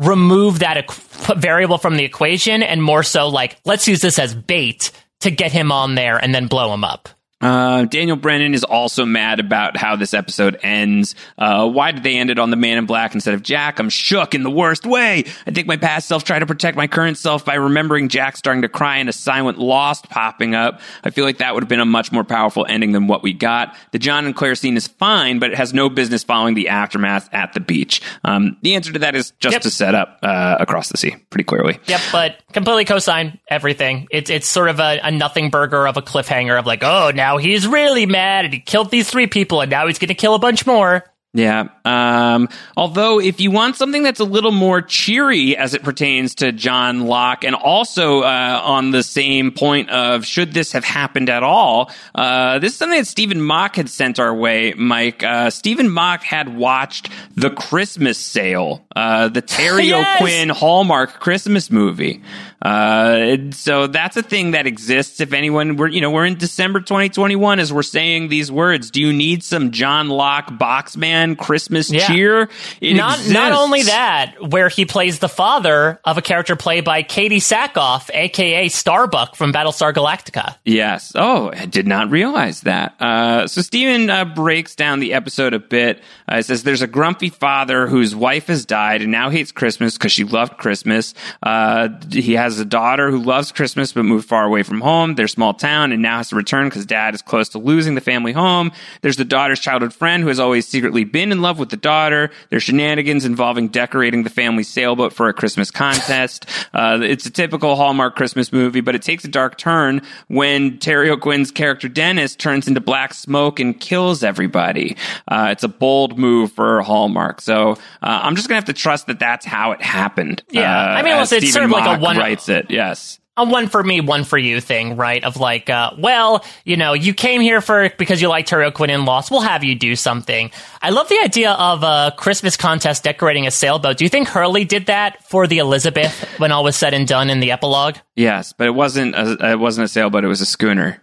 remove that variable from the equation and more so like, let's use this as bait to get him on there and then blow him up. Uh, Daniel Brennan is also mad about how this episode ends. Uh, why did they end it on the man in black instead of Jack? I'm shook in the worst way. I think my past self tried to protect my current self by remembering Jack starting to cry and a silent lost popping up. I feel like that would have been a much more powerful ending than what we got. The John and Claire scene is fine, but it has no business following the aftermath at the beach. Um, the answer to that is just yep. to set up uh, across the sea, pretty clearly. Yep, but completely co-sign everything. It's it's sort of a, a nothing burger of a cliffhanger of like, oh, now now he's really mad and he killed these three people and now he's going to kill a bunch more. Yeah. Um, although, if you want something that's a little more cheery as it pertains to John Locke, and also uh, on the same point of should this have happened at all, uh, this is something that Stephen Mock had sent our way, Mike. Uh, Stephen Mock had watched The Christmas Sail, uh, the Terry [LAUGHS] yes! O'Quinn Hallmark Christmas movie. Uh, so that's a thing that exists. If anyone, we're you know we're in December 2021 as we're saying these words. Do you need some John Locke Boxman Christmas Yeah. cheer? It not exists. not only that, where he plays the father of a character played by Katee Sackhoff, aka Starbuck from Battlestar Galactica. Yes. Oh, I did not realize that. Uh, so Steven uh, breaks down the episode a bit. Uh, it says there's a grumpy father whose wife has died and now hates Christmas because she loved Christmas. Uh, he has a daughter who loves Christmas but moved far away from home, their small town, and now has to return because dad is close to losing the family home. There's the daughter's childhood friend who has always secretly been in love with the daughter. There's shenanigans involving decorating the family sailboat for a Christmas contest. [LAUGHS] Uh, it's a typical Hallmark Christmas movie, but it takes a dark turn when Terry O'Quinn's character Dennis turns into black smoke and kills everybody. Uh, it's a bold move for Hallmark. So uh, I'm just gonna have to trust that that's how it happened. Yeah. Uh, I mean, listen, it's Stephen sort of like a one- it. Yes. a one for me, one for you thing, right? Of like, uh, well, you know, you came here for because you like Terry O'Quinn and Lost. We'll have you do something. I love the idea of a Christmas contest decorating a sailboat. Do you think Hurley did that for the Elizabeth when all was said and done in the epilogue? Yes, but it wasn't. A, it wasn't a sailboat. It was a schooner.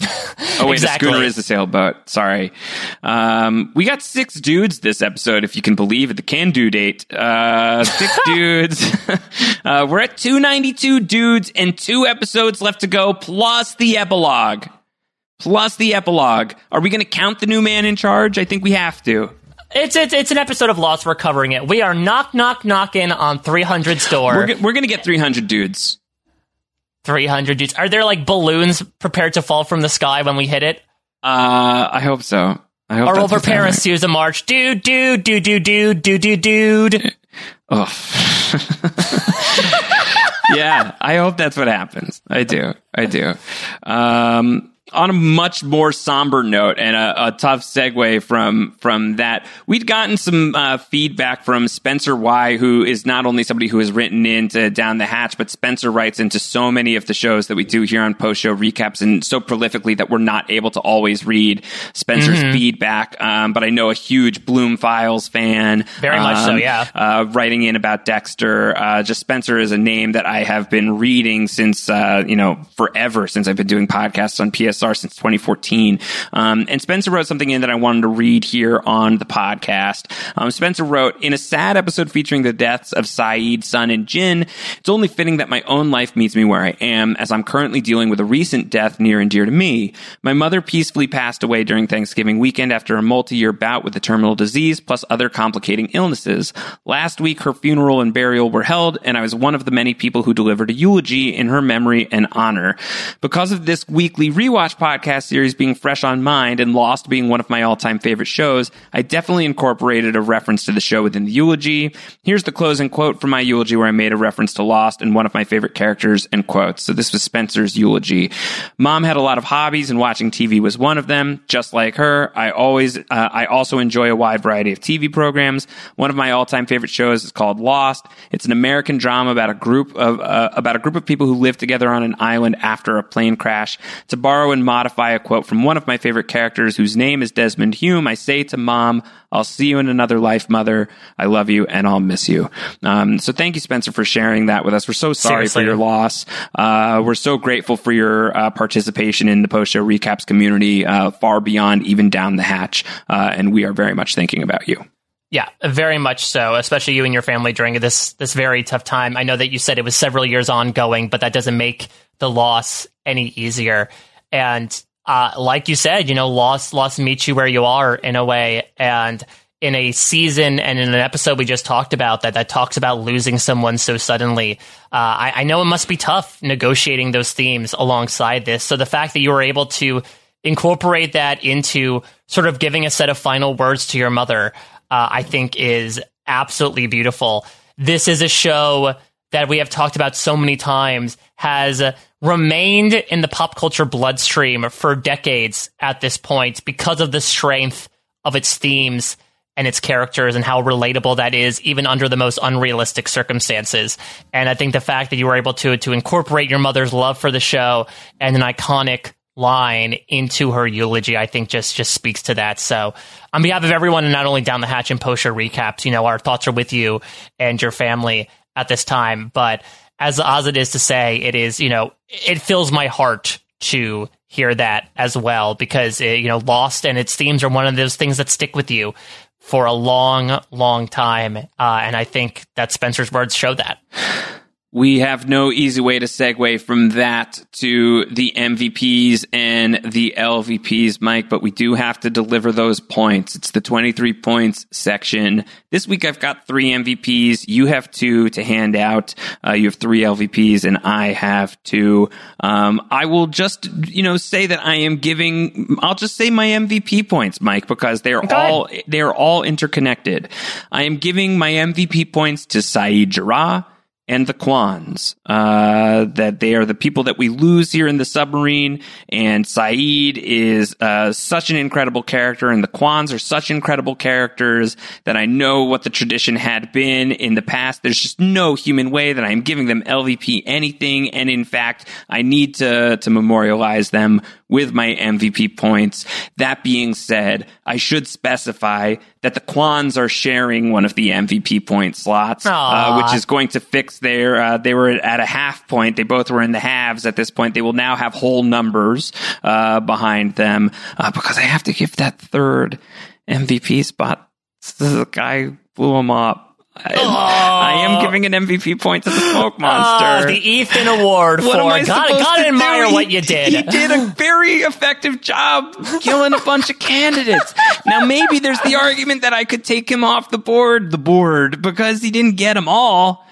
Oh wait, Exactly. a schooner is a sailboat. Sorry. Um, we got six dudes this episode, if you can believe it. The can do date. Uh, six [LAUGHS] dudes. [LAUGHS] uh, we're at two ninety two dudes and two episodes left to go, plus the epilogue. Plus the epilogue. Are we going to count the new man in charge? I think we have to. It's, it's it's an episode of Lost. We're covering it. We are knock knock knocking on 300's door. We're, go- we're going to get three hundred dudes. 300 dudes. Are there like balloons prepared to fall from the sky when we hit it? Uh, I hope so. I hope or what's prepare a March. Dude, dude, dude, dude, dude, dude, dude, dude. Oh. yeah, I hope that's what happens. I do. I do. Um, on a much more somber note and a, a tough segue from from that, we'd gotten some uh, feedback from Spencer Y, who is not only somebody who has written into Down the Hatch, but Spencer writes into so many of the shows that we do here on post show recaps, and so prolifically that we're not able to always read Spencer's Mhm. feedback. Um, but I know a huge Bloom Files fan, Very much so, um, yeah. uh, writing in about Dexter. Uh, just Spencer is a name that I have been reading since, uh, you know, forever since I've been doing podcasts on PSR since 2014. Um, and Spencer wrote something in that I wanted to read here on the podcast. Um, Spencer wrote, in a sad episode featuring the deaths of Sayid, Sun, and Jin, it's only fitting that my own life meets me where I am as I'm currently dealing with a recent death near and dear to me. My mother peacefully passed away during Thanksgiving weekend after a multi-year bout with a terminal disease plus other complicating illnesses. Last week, her funeral and burial were held, and I was one of the many people who delivered a eulogy in her memory and honor. Because of this weekly rewatch podcast series being fresh on mind and Lost being one of my all-time favorite shows, I definitely incorporated a reference to the show within the eulogy. Here's the closing quote from my eulogy where I made a reference to Lost and one of my favorite characters and quotes. So this was Spencer's eulogy. Mom had a lot of hobbies and watching TV was one of them. Just like her, I always, uh, I also enjoy a wide variety of TV programs. One of my all-time favorite shows is called Lost. It's an American drama about a group of, uh, about a group of people who live together on an island after a plane crash. To borrow and modify a quote from one of my favorite characters whose name is Desmond Hume, I say to mom, I'll see you in another life, mother. I love you and I'll miss you. Um, so thank you, Spencer, for sharing that with us. We're so sorry Seriously. for your loss. Uh, we're so grateful for your uh, participation in the post show recaps community, uh, far beyond even down the hatch. Uh, and we are very much thinking about you. Yeah, very much so. Especially you and your family during this this very tough time. I know that you said it was several years ongoing, but that doesn't make the loss any easier. And uh, like you said, you know, loss loss meets you where you are in a way. And in a season and in an episode we just talked about that that talks about losing someone so suddenly, uh, I, I know it must be tough negotiating those themes alongside this. So the fact that you were able to incorporate that into sort of giving a set of final words to your mother, uh, I think is absolutely beautiful. This is a show that we have talked about so many times has uh, remained in the pop culture bloodstream for decades at this point because of the strength of its themes and its characters and how relatable that is even under the most unrealistic circumstances. And I think the fact that you were able to to incorporate your mother's love for the show and an iconic line into her eulogy, I think just just speaks to that. So, on behalf of everyone, and not only down the hatch and post show recaps, you know, our thoughts are with you and your family at this time. But as as it is to say, it is you know it fills my heart to hear that as well because it, you know Lost and its themes are one of those things that stick with you for a long, long time, uh, and I think that Spencer's words show that. We have no easy way to segue from that to the MVPs and the LVPs, Mike, but we do have to deliver those points. It's the 23 points section. This week I've got three MVPs. You have two to hand out. Uh, you have three LVPs and I have two. Um, I will just, you know, say that I am giving, I'll just say my MVP points, Mike, because they're all, they're all interconnected. I am giving my MVP points to Sayid Jarrah and the Kwons. Uh, that they are the people that we lose here in the submarine. And Sayid is uh, such an incredible character, and the Kwons are such incredible characters that I know what the tradition had been in the past. There's just no human way that I'm giving them LVP anything, and in fact, I need to to memorialize them with my MVP points. That being said, I should specify that the Kwons are sharing one of the MVP point slots, uh, which is going to fix their. Uh, they were at a half point. They both were in the halves at this point. They will now have whole numbers uh, behind them uh, because I have to give that third MVP spot. The guy blew him up. I, I am giving an MVP point to the smoke monster. Oh, the Ethan Award What for am I gotta, supposed gotta admire do? what you did. He did a very effective job killing a bunch of candidates. Now maybe there's the argument that I could take him off the board, the board, because he didn't get them all,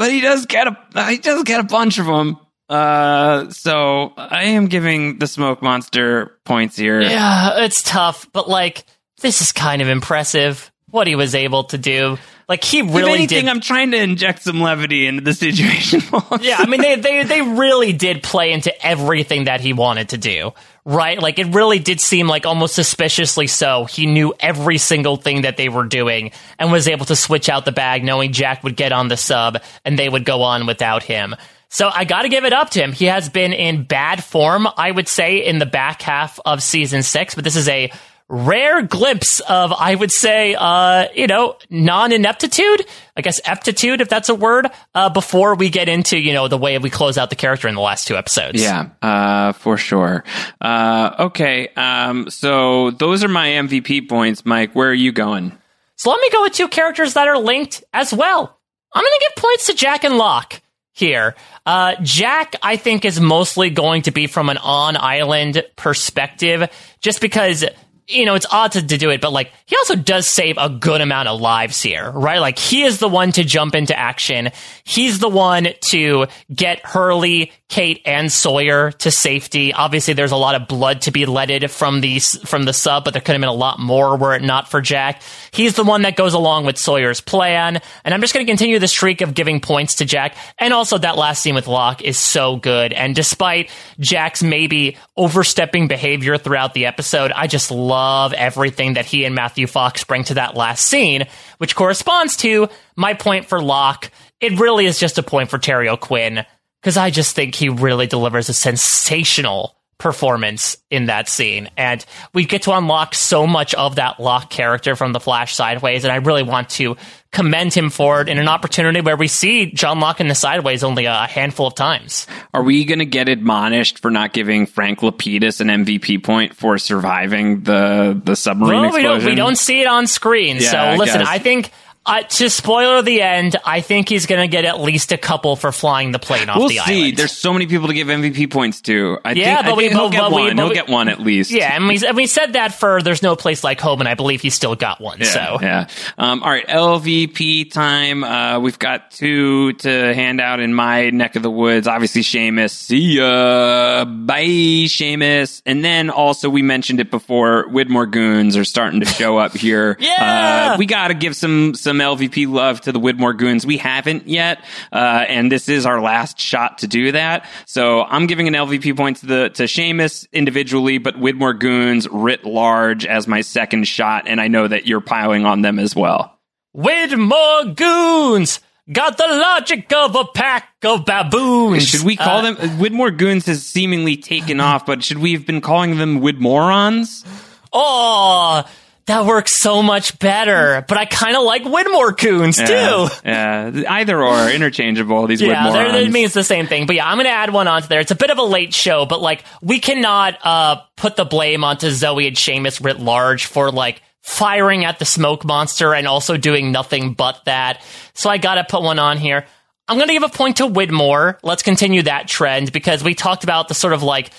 but he does get a he does get a bunch of them. Uh, so I am giving the smoke monster points here. Yeah, it's tough, but like this is kind of impressive what he was able to do. Like he if really anything, did. I'm trying to inject some levity into the situation. yeah, I mean they, they they really did play into everything that he wanted to do. Right? Like it really did seem like almost suspiciously so. He knew every single thing that they were doing and was able to switch out the bag knowing Jack would get on the sub and they would go on without him. So I got to give it up to him. He has been in bad form, I would say, in the back half of season six, but this is a rare glimpse of, I would say, uh, you know, non ineptitude. I guess aptitude, if that's a word, uh, before we get into, you know, the way we close out the character in the last two episodes. Yeah, uh, for sure. Uh, okay, um, so those are my MVP points, Mike. Where are you going? So let me go with two characters that are linked as well. I'm going to give points to Jack and Locke here. Uh, Jack, I think, is mostly going to be from an on island perspective, just because. You know, it's odd to, to do it, but like, he also does save a good amount of lives here, right? Like, he is the one to jump into action. He's the one to get Hurley, Kate, and Sawyer to safety. Obviously, there's a lot of blood to be letted from the, from the sub, but there could have been a lot more were it not for Jack. He's the one that goes along with Sawyer's plan. And I'm just going to continue the streak of giving points to Jack. And also that last scene with Locke is so good. And despite Jack's maybe overstepping behavior throughout the episode, I just love everything that he and Matthew Fox bring to that last scene, which corresponds to my point for Locke. It really is just a point for Terry O'Quinn because I just think he really delivers a sensational performance in that scene. And we get to unlock so much of that Locke character from the Flash Sideways, and I really want to commend him for it in an opportunity where we see John Locke in the Sideways only a handful of times. Are we going to get admonished for not giving Frank Lapidus an MVP point for surviving the the submarine Well, we explosion? don't we don't see it on screen. Yeah, so listen, guess. I think uh, to spoiler the end, I think he's going to get at least a couple for flying the plane off We'll the see. island. There's so many people to give MVP points to. I Yeah, think, but I we- he'll but- get but we- one. but he'll we- get one at least. Yeah, and we and we said that for "There's No Place Like Home," and I believe he still got one. Yeah, so yeah. Um, all right, LVP time. Uh, we've got two to hand out in my neck of the woods. Obviously, Seamus. See ya. Bye, Seamus. And then also, we mentioned it before. Widmore goons are starting to show up here. [LAUGHS] Yeah! Uh, we got to give some some LVP love to the Widmore goons. We haven't yet, uh, and this is our last shot to do that. So I'm giving an LVP point to the to Seamus individually, but Widmore goons writ large as my second shot, and I know that you're piling on them as well. Widmore goons. Got the logic of a pack of baboons. Should we call Uh, them Widmore goons? Has seemingly taken off, but should we have been calling them Widmorons? Oh, That works so much better. But I kind of like Widmore Coons too. Yeah, yeah. either or, [LAUGHS] interchangeable. These Yeah, Widmore it means the same thing. But yeah, I'm going to add one onto there. It's a bit of a late show, but like we cannot uh, put the blame onto Zoe and Seamus writ large for like firing at the smoke monster and also doing nothing but that. So I got to put one on here. I'm going to give a point to Widmore. Let's continue that trend because we talked about the sort of like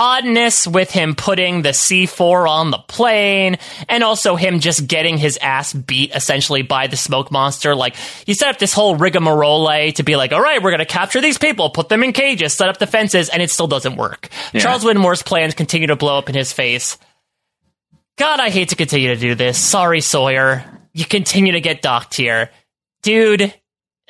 oddness with him putting the C4 on the plane and also him just getting his ass beat essentially by the smoke monster. Like, you set up this whole rigmarole to be like, all right, we're going to capture these people, put them in cages, set up the fences, and it still doesn't work. Yeah. Charles Widmore's plans continue to blow up in his face. God, I hate to continue to do this. Sorry, Sawyer. You continue to get docked here. Dude,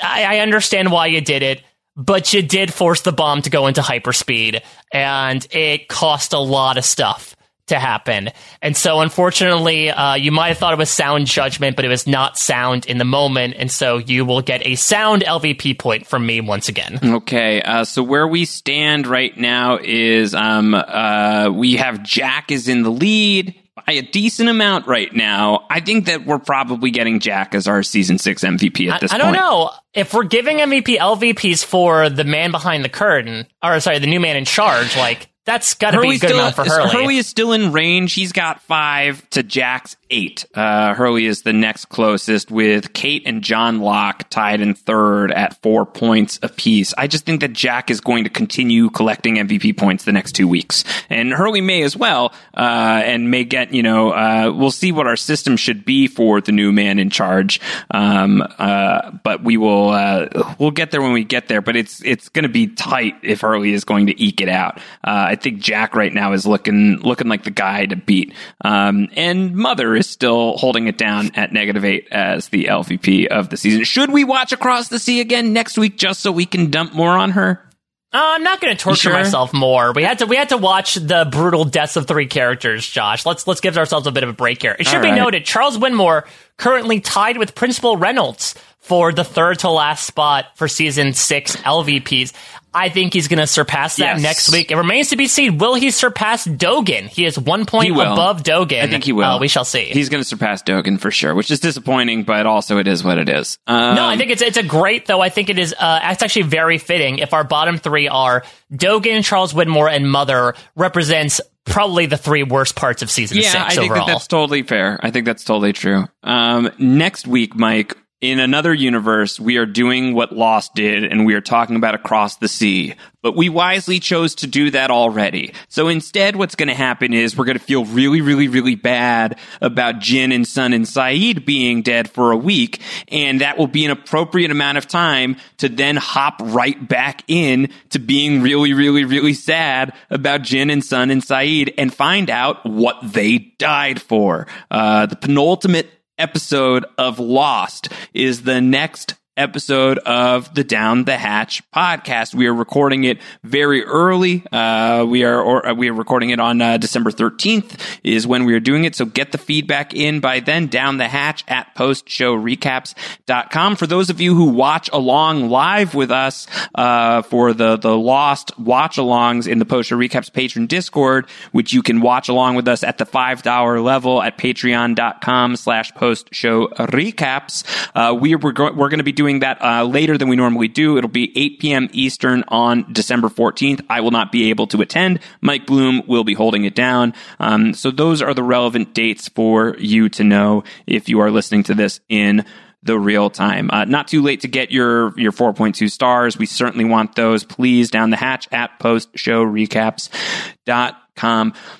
I, I understand why you did it, but you did force the bomb to go into hyperspeed, and it cost a lot of stuff to happen. And so, unfortunately, uh, you might have thought it was sound judgment, but it was not sound in the moment. And so, you will get a sound LVP point from me once again. Okay, uh, so where we stand right now is um, uh, we have Jack is in the lead by a decent amount right now. I think that we're probably getting Jack as our season six MVP at this I, I don't know if we're giving MVP LVPs for the man behind the curtain, or sorry, the new man in charge. Like that's got to be good still, amount for Hurley. Hurley is still in range. He's got five to Jack's eight. Uh, Hurley is the next closest with Kate and John Locke tied in third at four points apiece. I just think that Jack is going to continue collecting MVP points the next two weeks. And Hurley may as well, uh, and may get, you know, uh, we'll see what our system should be for the new man in charge. Um, uh, but we will, uh, we'll get there when we get there, but it's, it's going to be tight if Hurley is going to eke it out. Uh, I think Jack right now is looking, looking like the guy to beat. Um, and Mother is still holding it down at negative eight as the LVP of the season. Should we watch Across the Sea again next week just so we can dump more on her? Uh, I'm not going to torture sure? myself more. We had to we had to watch the brutal deaths of three characters. Josh, let's let's give ourselves a bit of a break here. It should be noted, Charles Widmore currently tied with Principal Reynolds for the third to last spot for season six LVPs. I think he's going to surpass that Yes. next week. It remains to be seen. Will he surpass Dogen? He is one point above Dogen. I think he will. Uh, we shall see. He's going to surpass Dogen for sure, which is disappointing, but also it is what it is. Um, no, I think it's it's a great though. I think it is. Uh, it's actually very fitting. If our bottom three are Dogen, Charles Widmore, and Mother, represents probably the three worst parts of season yeah, six I think overall. that that's totally fair. I think that's totally true. Um, next week, Mike, in another universe, we are doing what Lost did, and we are talking about Across the Sea. But we wisely chose to do that already. So instead, what's going to happen is we're going to feel really, really, really bad about Jin and Sun and Sayid being dead for a week, and that will be an appropriate amount of time to then hop right back in to being really, really, really sad about Jin and Sun and Sayid and find out what they died for. Uh, the penultimate episode of Lost is the next episode of the Down the Hatch podcast. We are recording it very early. Uh, we are or, uh, we are recording it on uh, December 13th is when we are doing it. So get the feedback in by then. Down the Hatch at postshowrecaps.com. For those of you who watch along live with us uh, for the the Lost watch alongs in the post show recaps Patreon Discord, which you can watch along with us at the five dollar level at patreon.com slash post show recaps. Uh, we are, we're, go- we're going to be doing that uh, later than we normally do. It'll be 8 p.m. Eastern on December 14th. I will not be able to attend. Mike Bloom will be holding it down. Um, so those are the relevant dates for you to know if you are listening to this in the real time. Uh, not too late to get your your 4.2 stars. We certainly want those. Please down the hatch at postshowrecaps.com.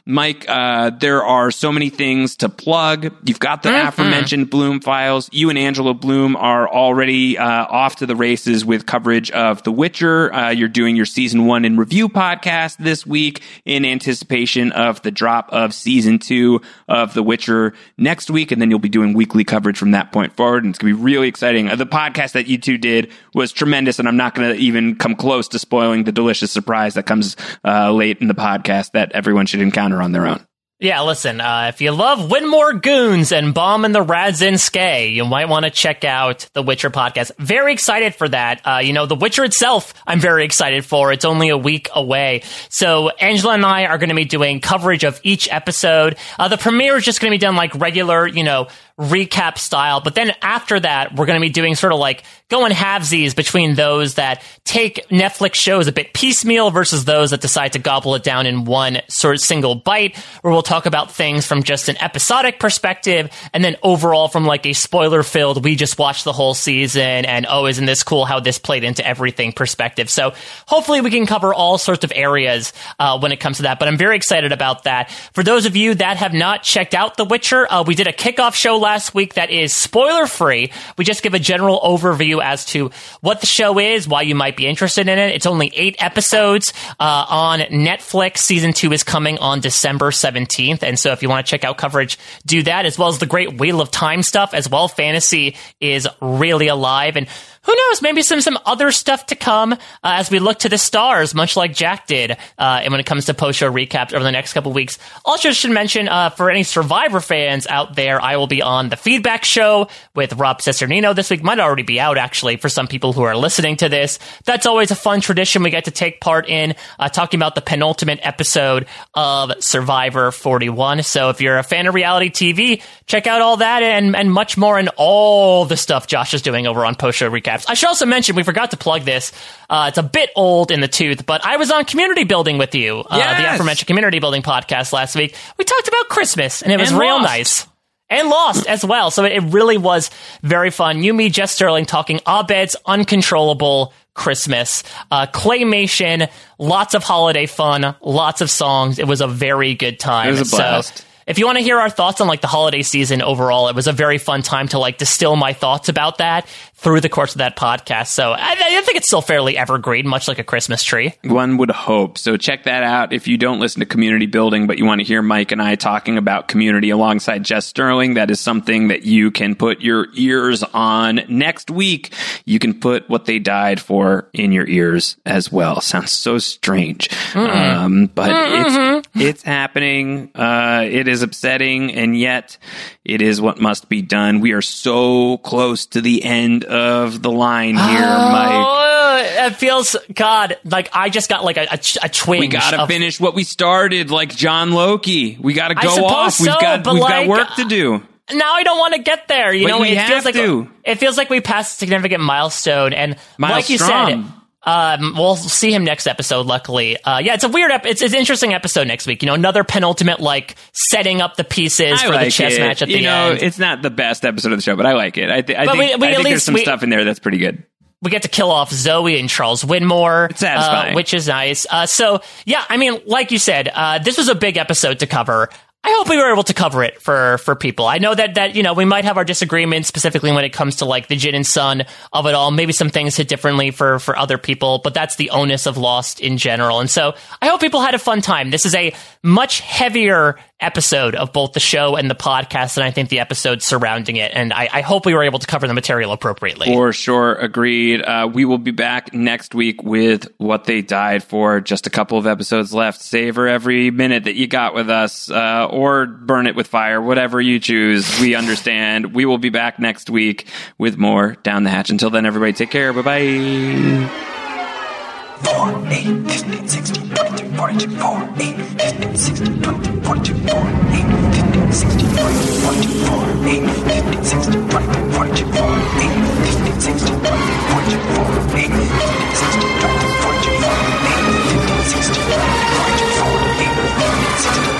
Mike, uh, there are so many things to plug. You've got the aforementioned Bloom files. You and Angela Bloom are already uh, off to the races with coverage of The Witcher. Uh, you're doing your season one in review podcast this week in anticipation of the drop of season two of The Witcher next week. And then you'll be doing weekly coverage from that point forward. And it's going to be really exciting. Uh, the podcast that you two did was tremendous. And I'm not going to even come close to spoiling the delicious surprise that comes uh, late in the podcast that everyone should encounter on their own. Yeah, listen, uh, if you love Widmore Goons and Bomb and the Radzinsky, you might want to check out the Witcher podcast. Very excited for that. Uh, you know, The Witcher itself, I'm very excited for. It's only a week away. So Angela and I are going to be doing coverage of each episode. Uh, the premiere is just going to be done like regular, you know, recap style. But then after that, we're going to be doing sort of like going halvesies between those that take Netflix shows a bit piecemeal versus those that decide to gobble it down in one sort of single bite, where we'll talk about things from just an episodic perspective and then overall from like a spoiler filled, we just watched the whole season and oh, isn't this cool how this played into everything perspective. So hopefully we can cover all sorts of areas uh, when it comes to that. But I'm very excited about that. For those of you that have not checked out The Witcher, uh, we did a kickoff show last week that is spoiler free. We just give a general overview as to what the show is, why you might be interested in it. It's only eight episodes uh, on Netflix. Season two is coming on December 17th. And so if you want to check out coverage, do that as well as the great Wheel of Time stuff as well. Fantasy is really alive. And who knows? Maybe some some other stuff to come uh, as we look to the stars, much like Jack did. Uh, and when it comes to post show recaps over the next couple weeks, also should mention uh, for any Survivor fans out there, I will be on the Feedback Show with Rob Cesternino this week. Might already be out actually for some people who are listening to this. That's always a fun tradition we get to take part in, uh, talking about the penultimate episode of Survivor 41. So if you're a fan of reality TV, check out all that and and much more and all the stuff Josh is doing over on post show recaps. I should also mention we forgot to plug this. Uh, it's a bit old in the tooth, but I was on community building with you, uh, Yes! the aforementioned community building podcast last week. We talked about Christmas, and it was And real Lost. nice. And lost as well. So it really was very fun. You, me, Jess Sterling talking Abed's uncontrollable Christmas, uh, claymation, lots of holiday fun, lots of songs. It was a very good time. It was a So blast. If you want to hear our thoughts on like the holiday season overall, it was a very fun time to like distill my thoughts about that through the course of that podcast. So I, I think it's still fairly evergreen, much like a Christmas tree. One would hope. So check that out if you don't listen to community building, but you want to hear Mike and I talking about community alongside Jess Sterling. That is something that you can put your ears on next week. You can put what they died for in your ears as well. Sounds so strange. Um, but it's, it's happening. Uh, it is upsetting and yet it is what must be done. We are so close to the end of the line here, Mike. Oh, it feels God like I just got like a, a, a twinge. We gotta of- finish what we started, like John Loki. We gotta go suppose off. We've got we've like, got work to do. Now I don't want to get there. You But know, it have feels like to. it feels like we passed a significant milestone, and like you said. Um, we'll see him next episode. Luckily, uh, yeah, it's a weird. Ep- it's, it's an interesting episode next week. You know, another penultimate like setting up the pieces I for like the chess it. match at you the know, end. it's not the best episode of the show, but I like it. I, th- I But think, we- we I at think there's least- some we- stuff in there that's pretty good. we get to kill off Zoe and Charles Widmore, It's uh, which is nice. Uh, so yeah, I mean, like you said, uh, this was a big episode to cover. I hope we were able to cover it for for people. I know that that you know we might have our disagreements specifically when it comes to like the Jin and Sun of it all. Maybe some things hit differently for for other people, but that's the onus of Lost in general. And so I hope people had a fun time. This is a much heavier episode of both the show and the podcast and I think the episodes surrounding it. And I, I hope we were able to cover the material appropriately. For sure, agreed. Uh, we will be back next week with what they died for. Just a couple of episodes left. Savor every minute that you got with us, uh, or burn it with fire, whatever you choose. We understand. We will be back next week with more down the hatch. Until then, everybody, take care. Bye bye. 4, 8, 15, 16, 22, 42, 4, 8, 15, 16, 22, 42, 4, 8, 15, 16, 22, 42, 4, 8, 15, 16, 22, 42, 4, 8, 15, 16, 22, 42, 4, 8, 15, 16, 22, 42, 4, 8, 15, 16, 22, 42, 4, 8, 15, 16,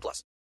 plus.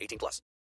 18 plus.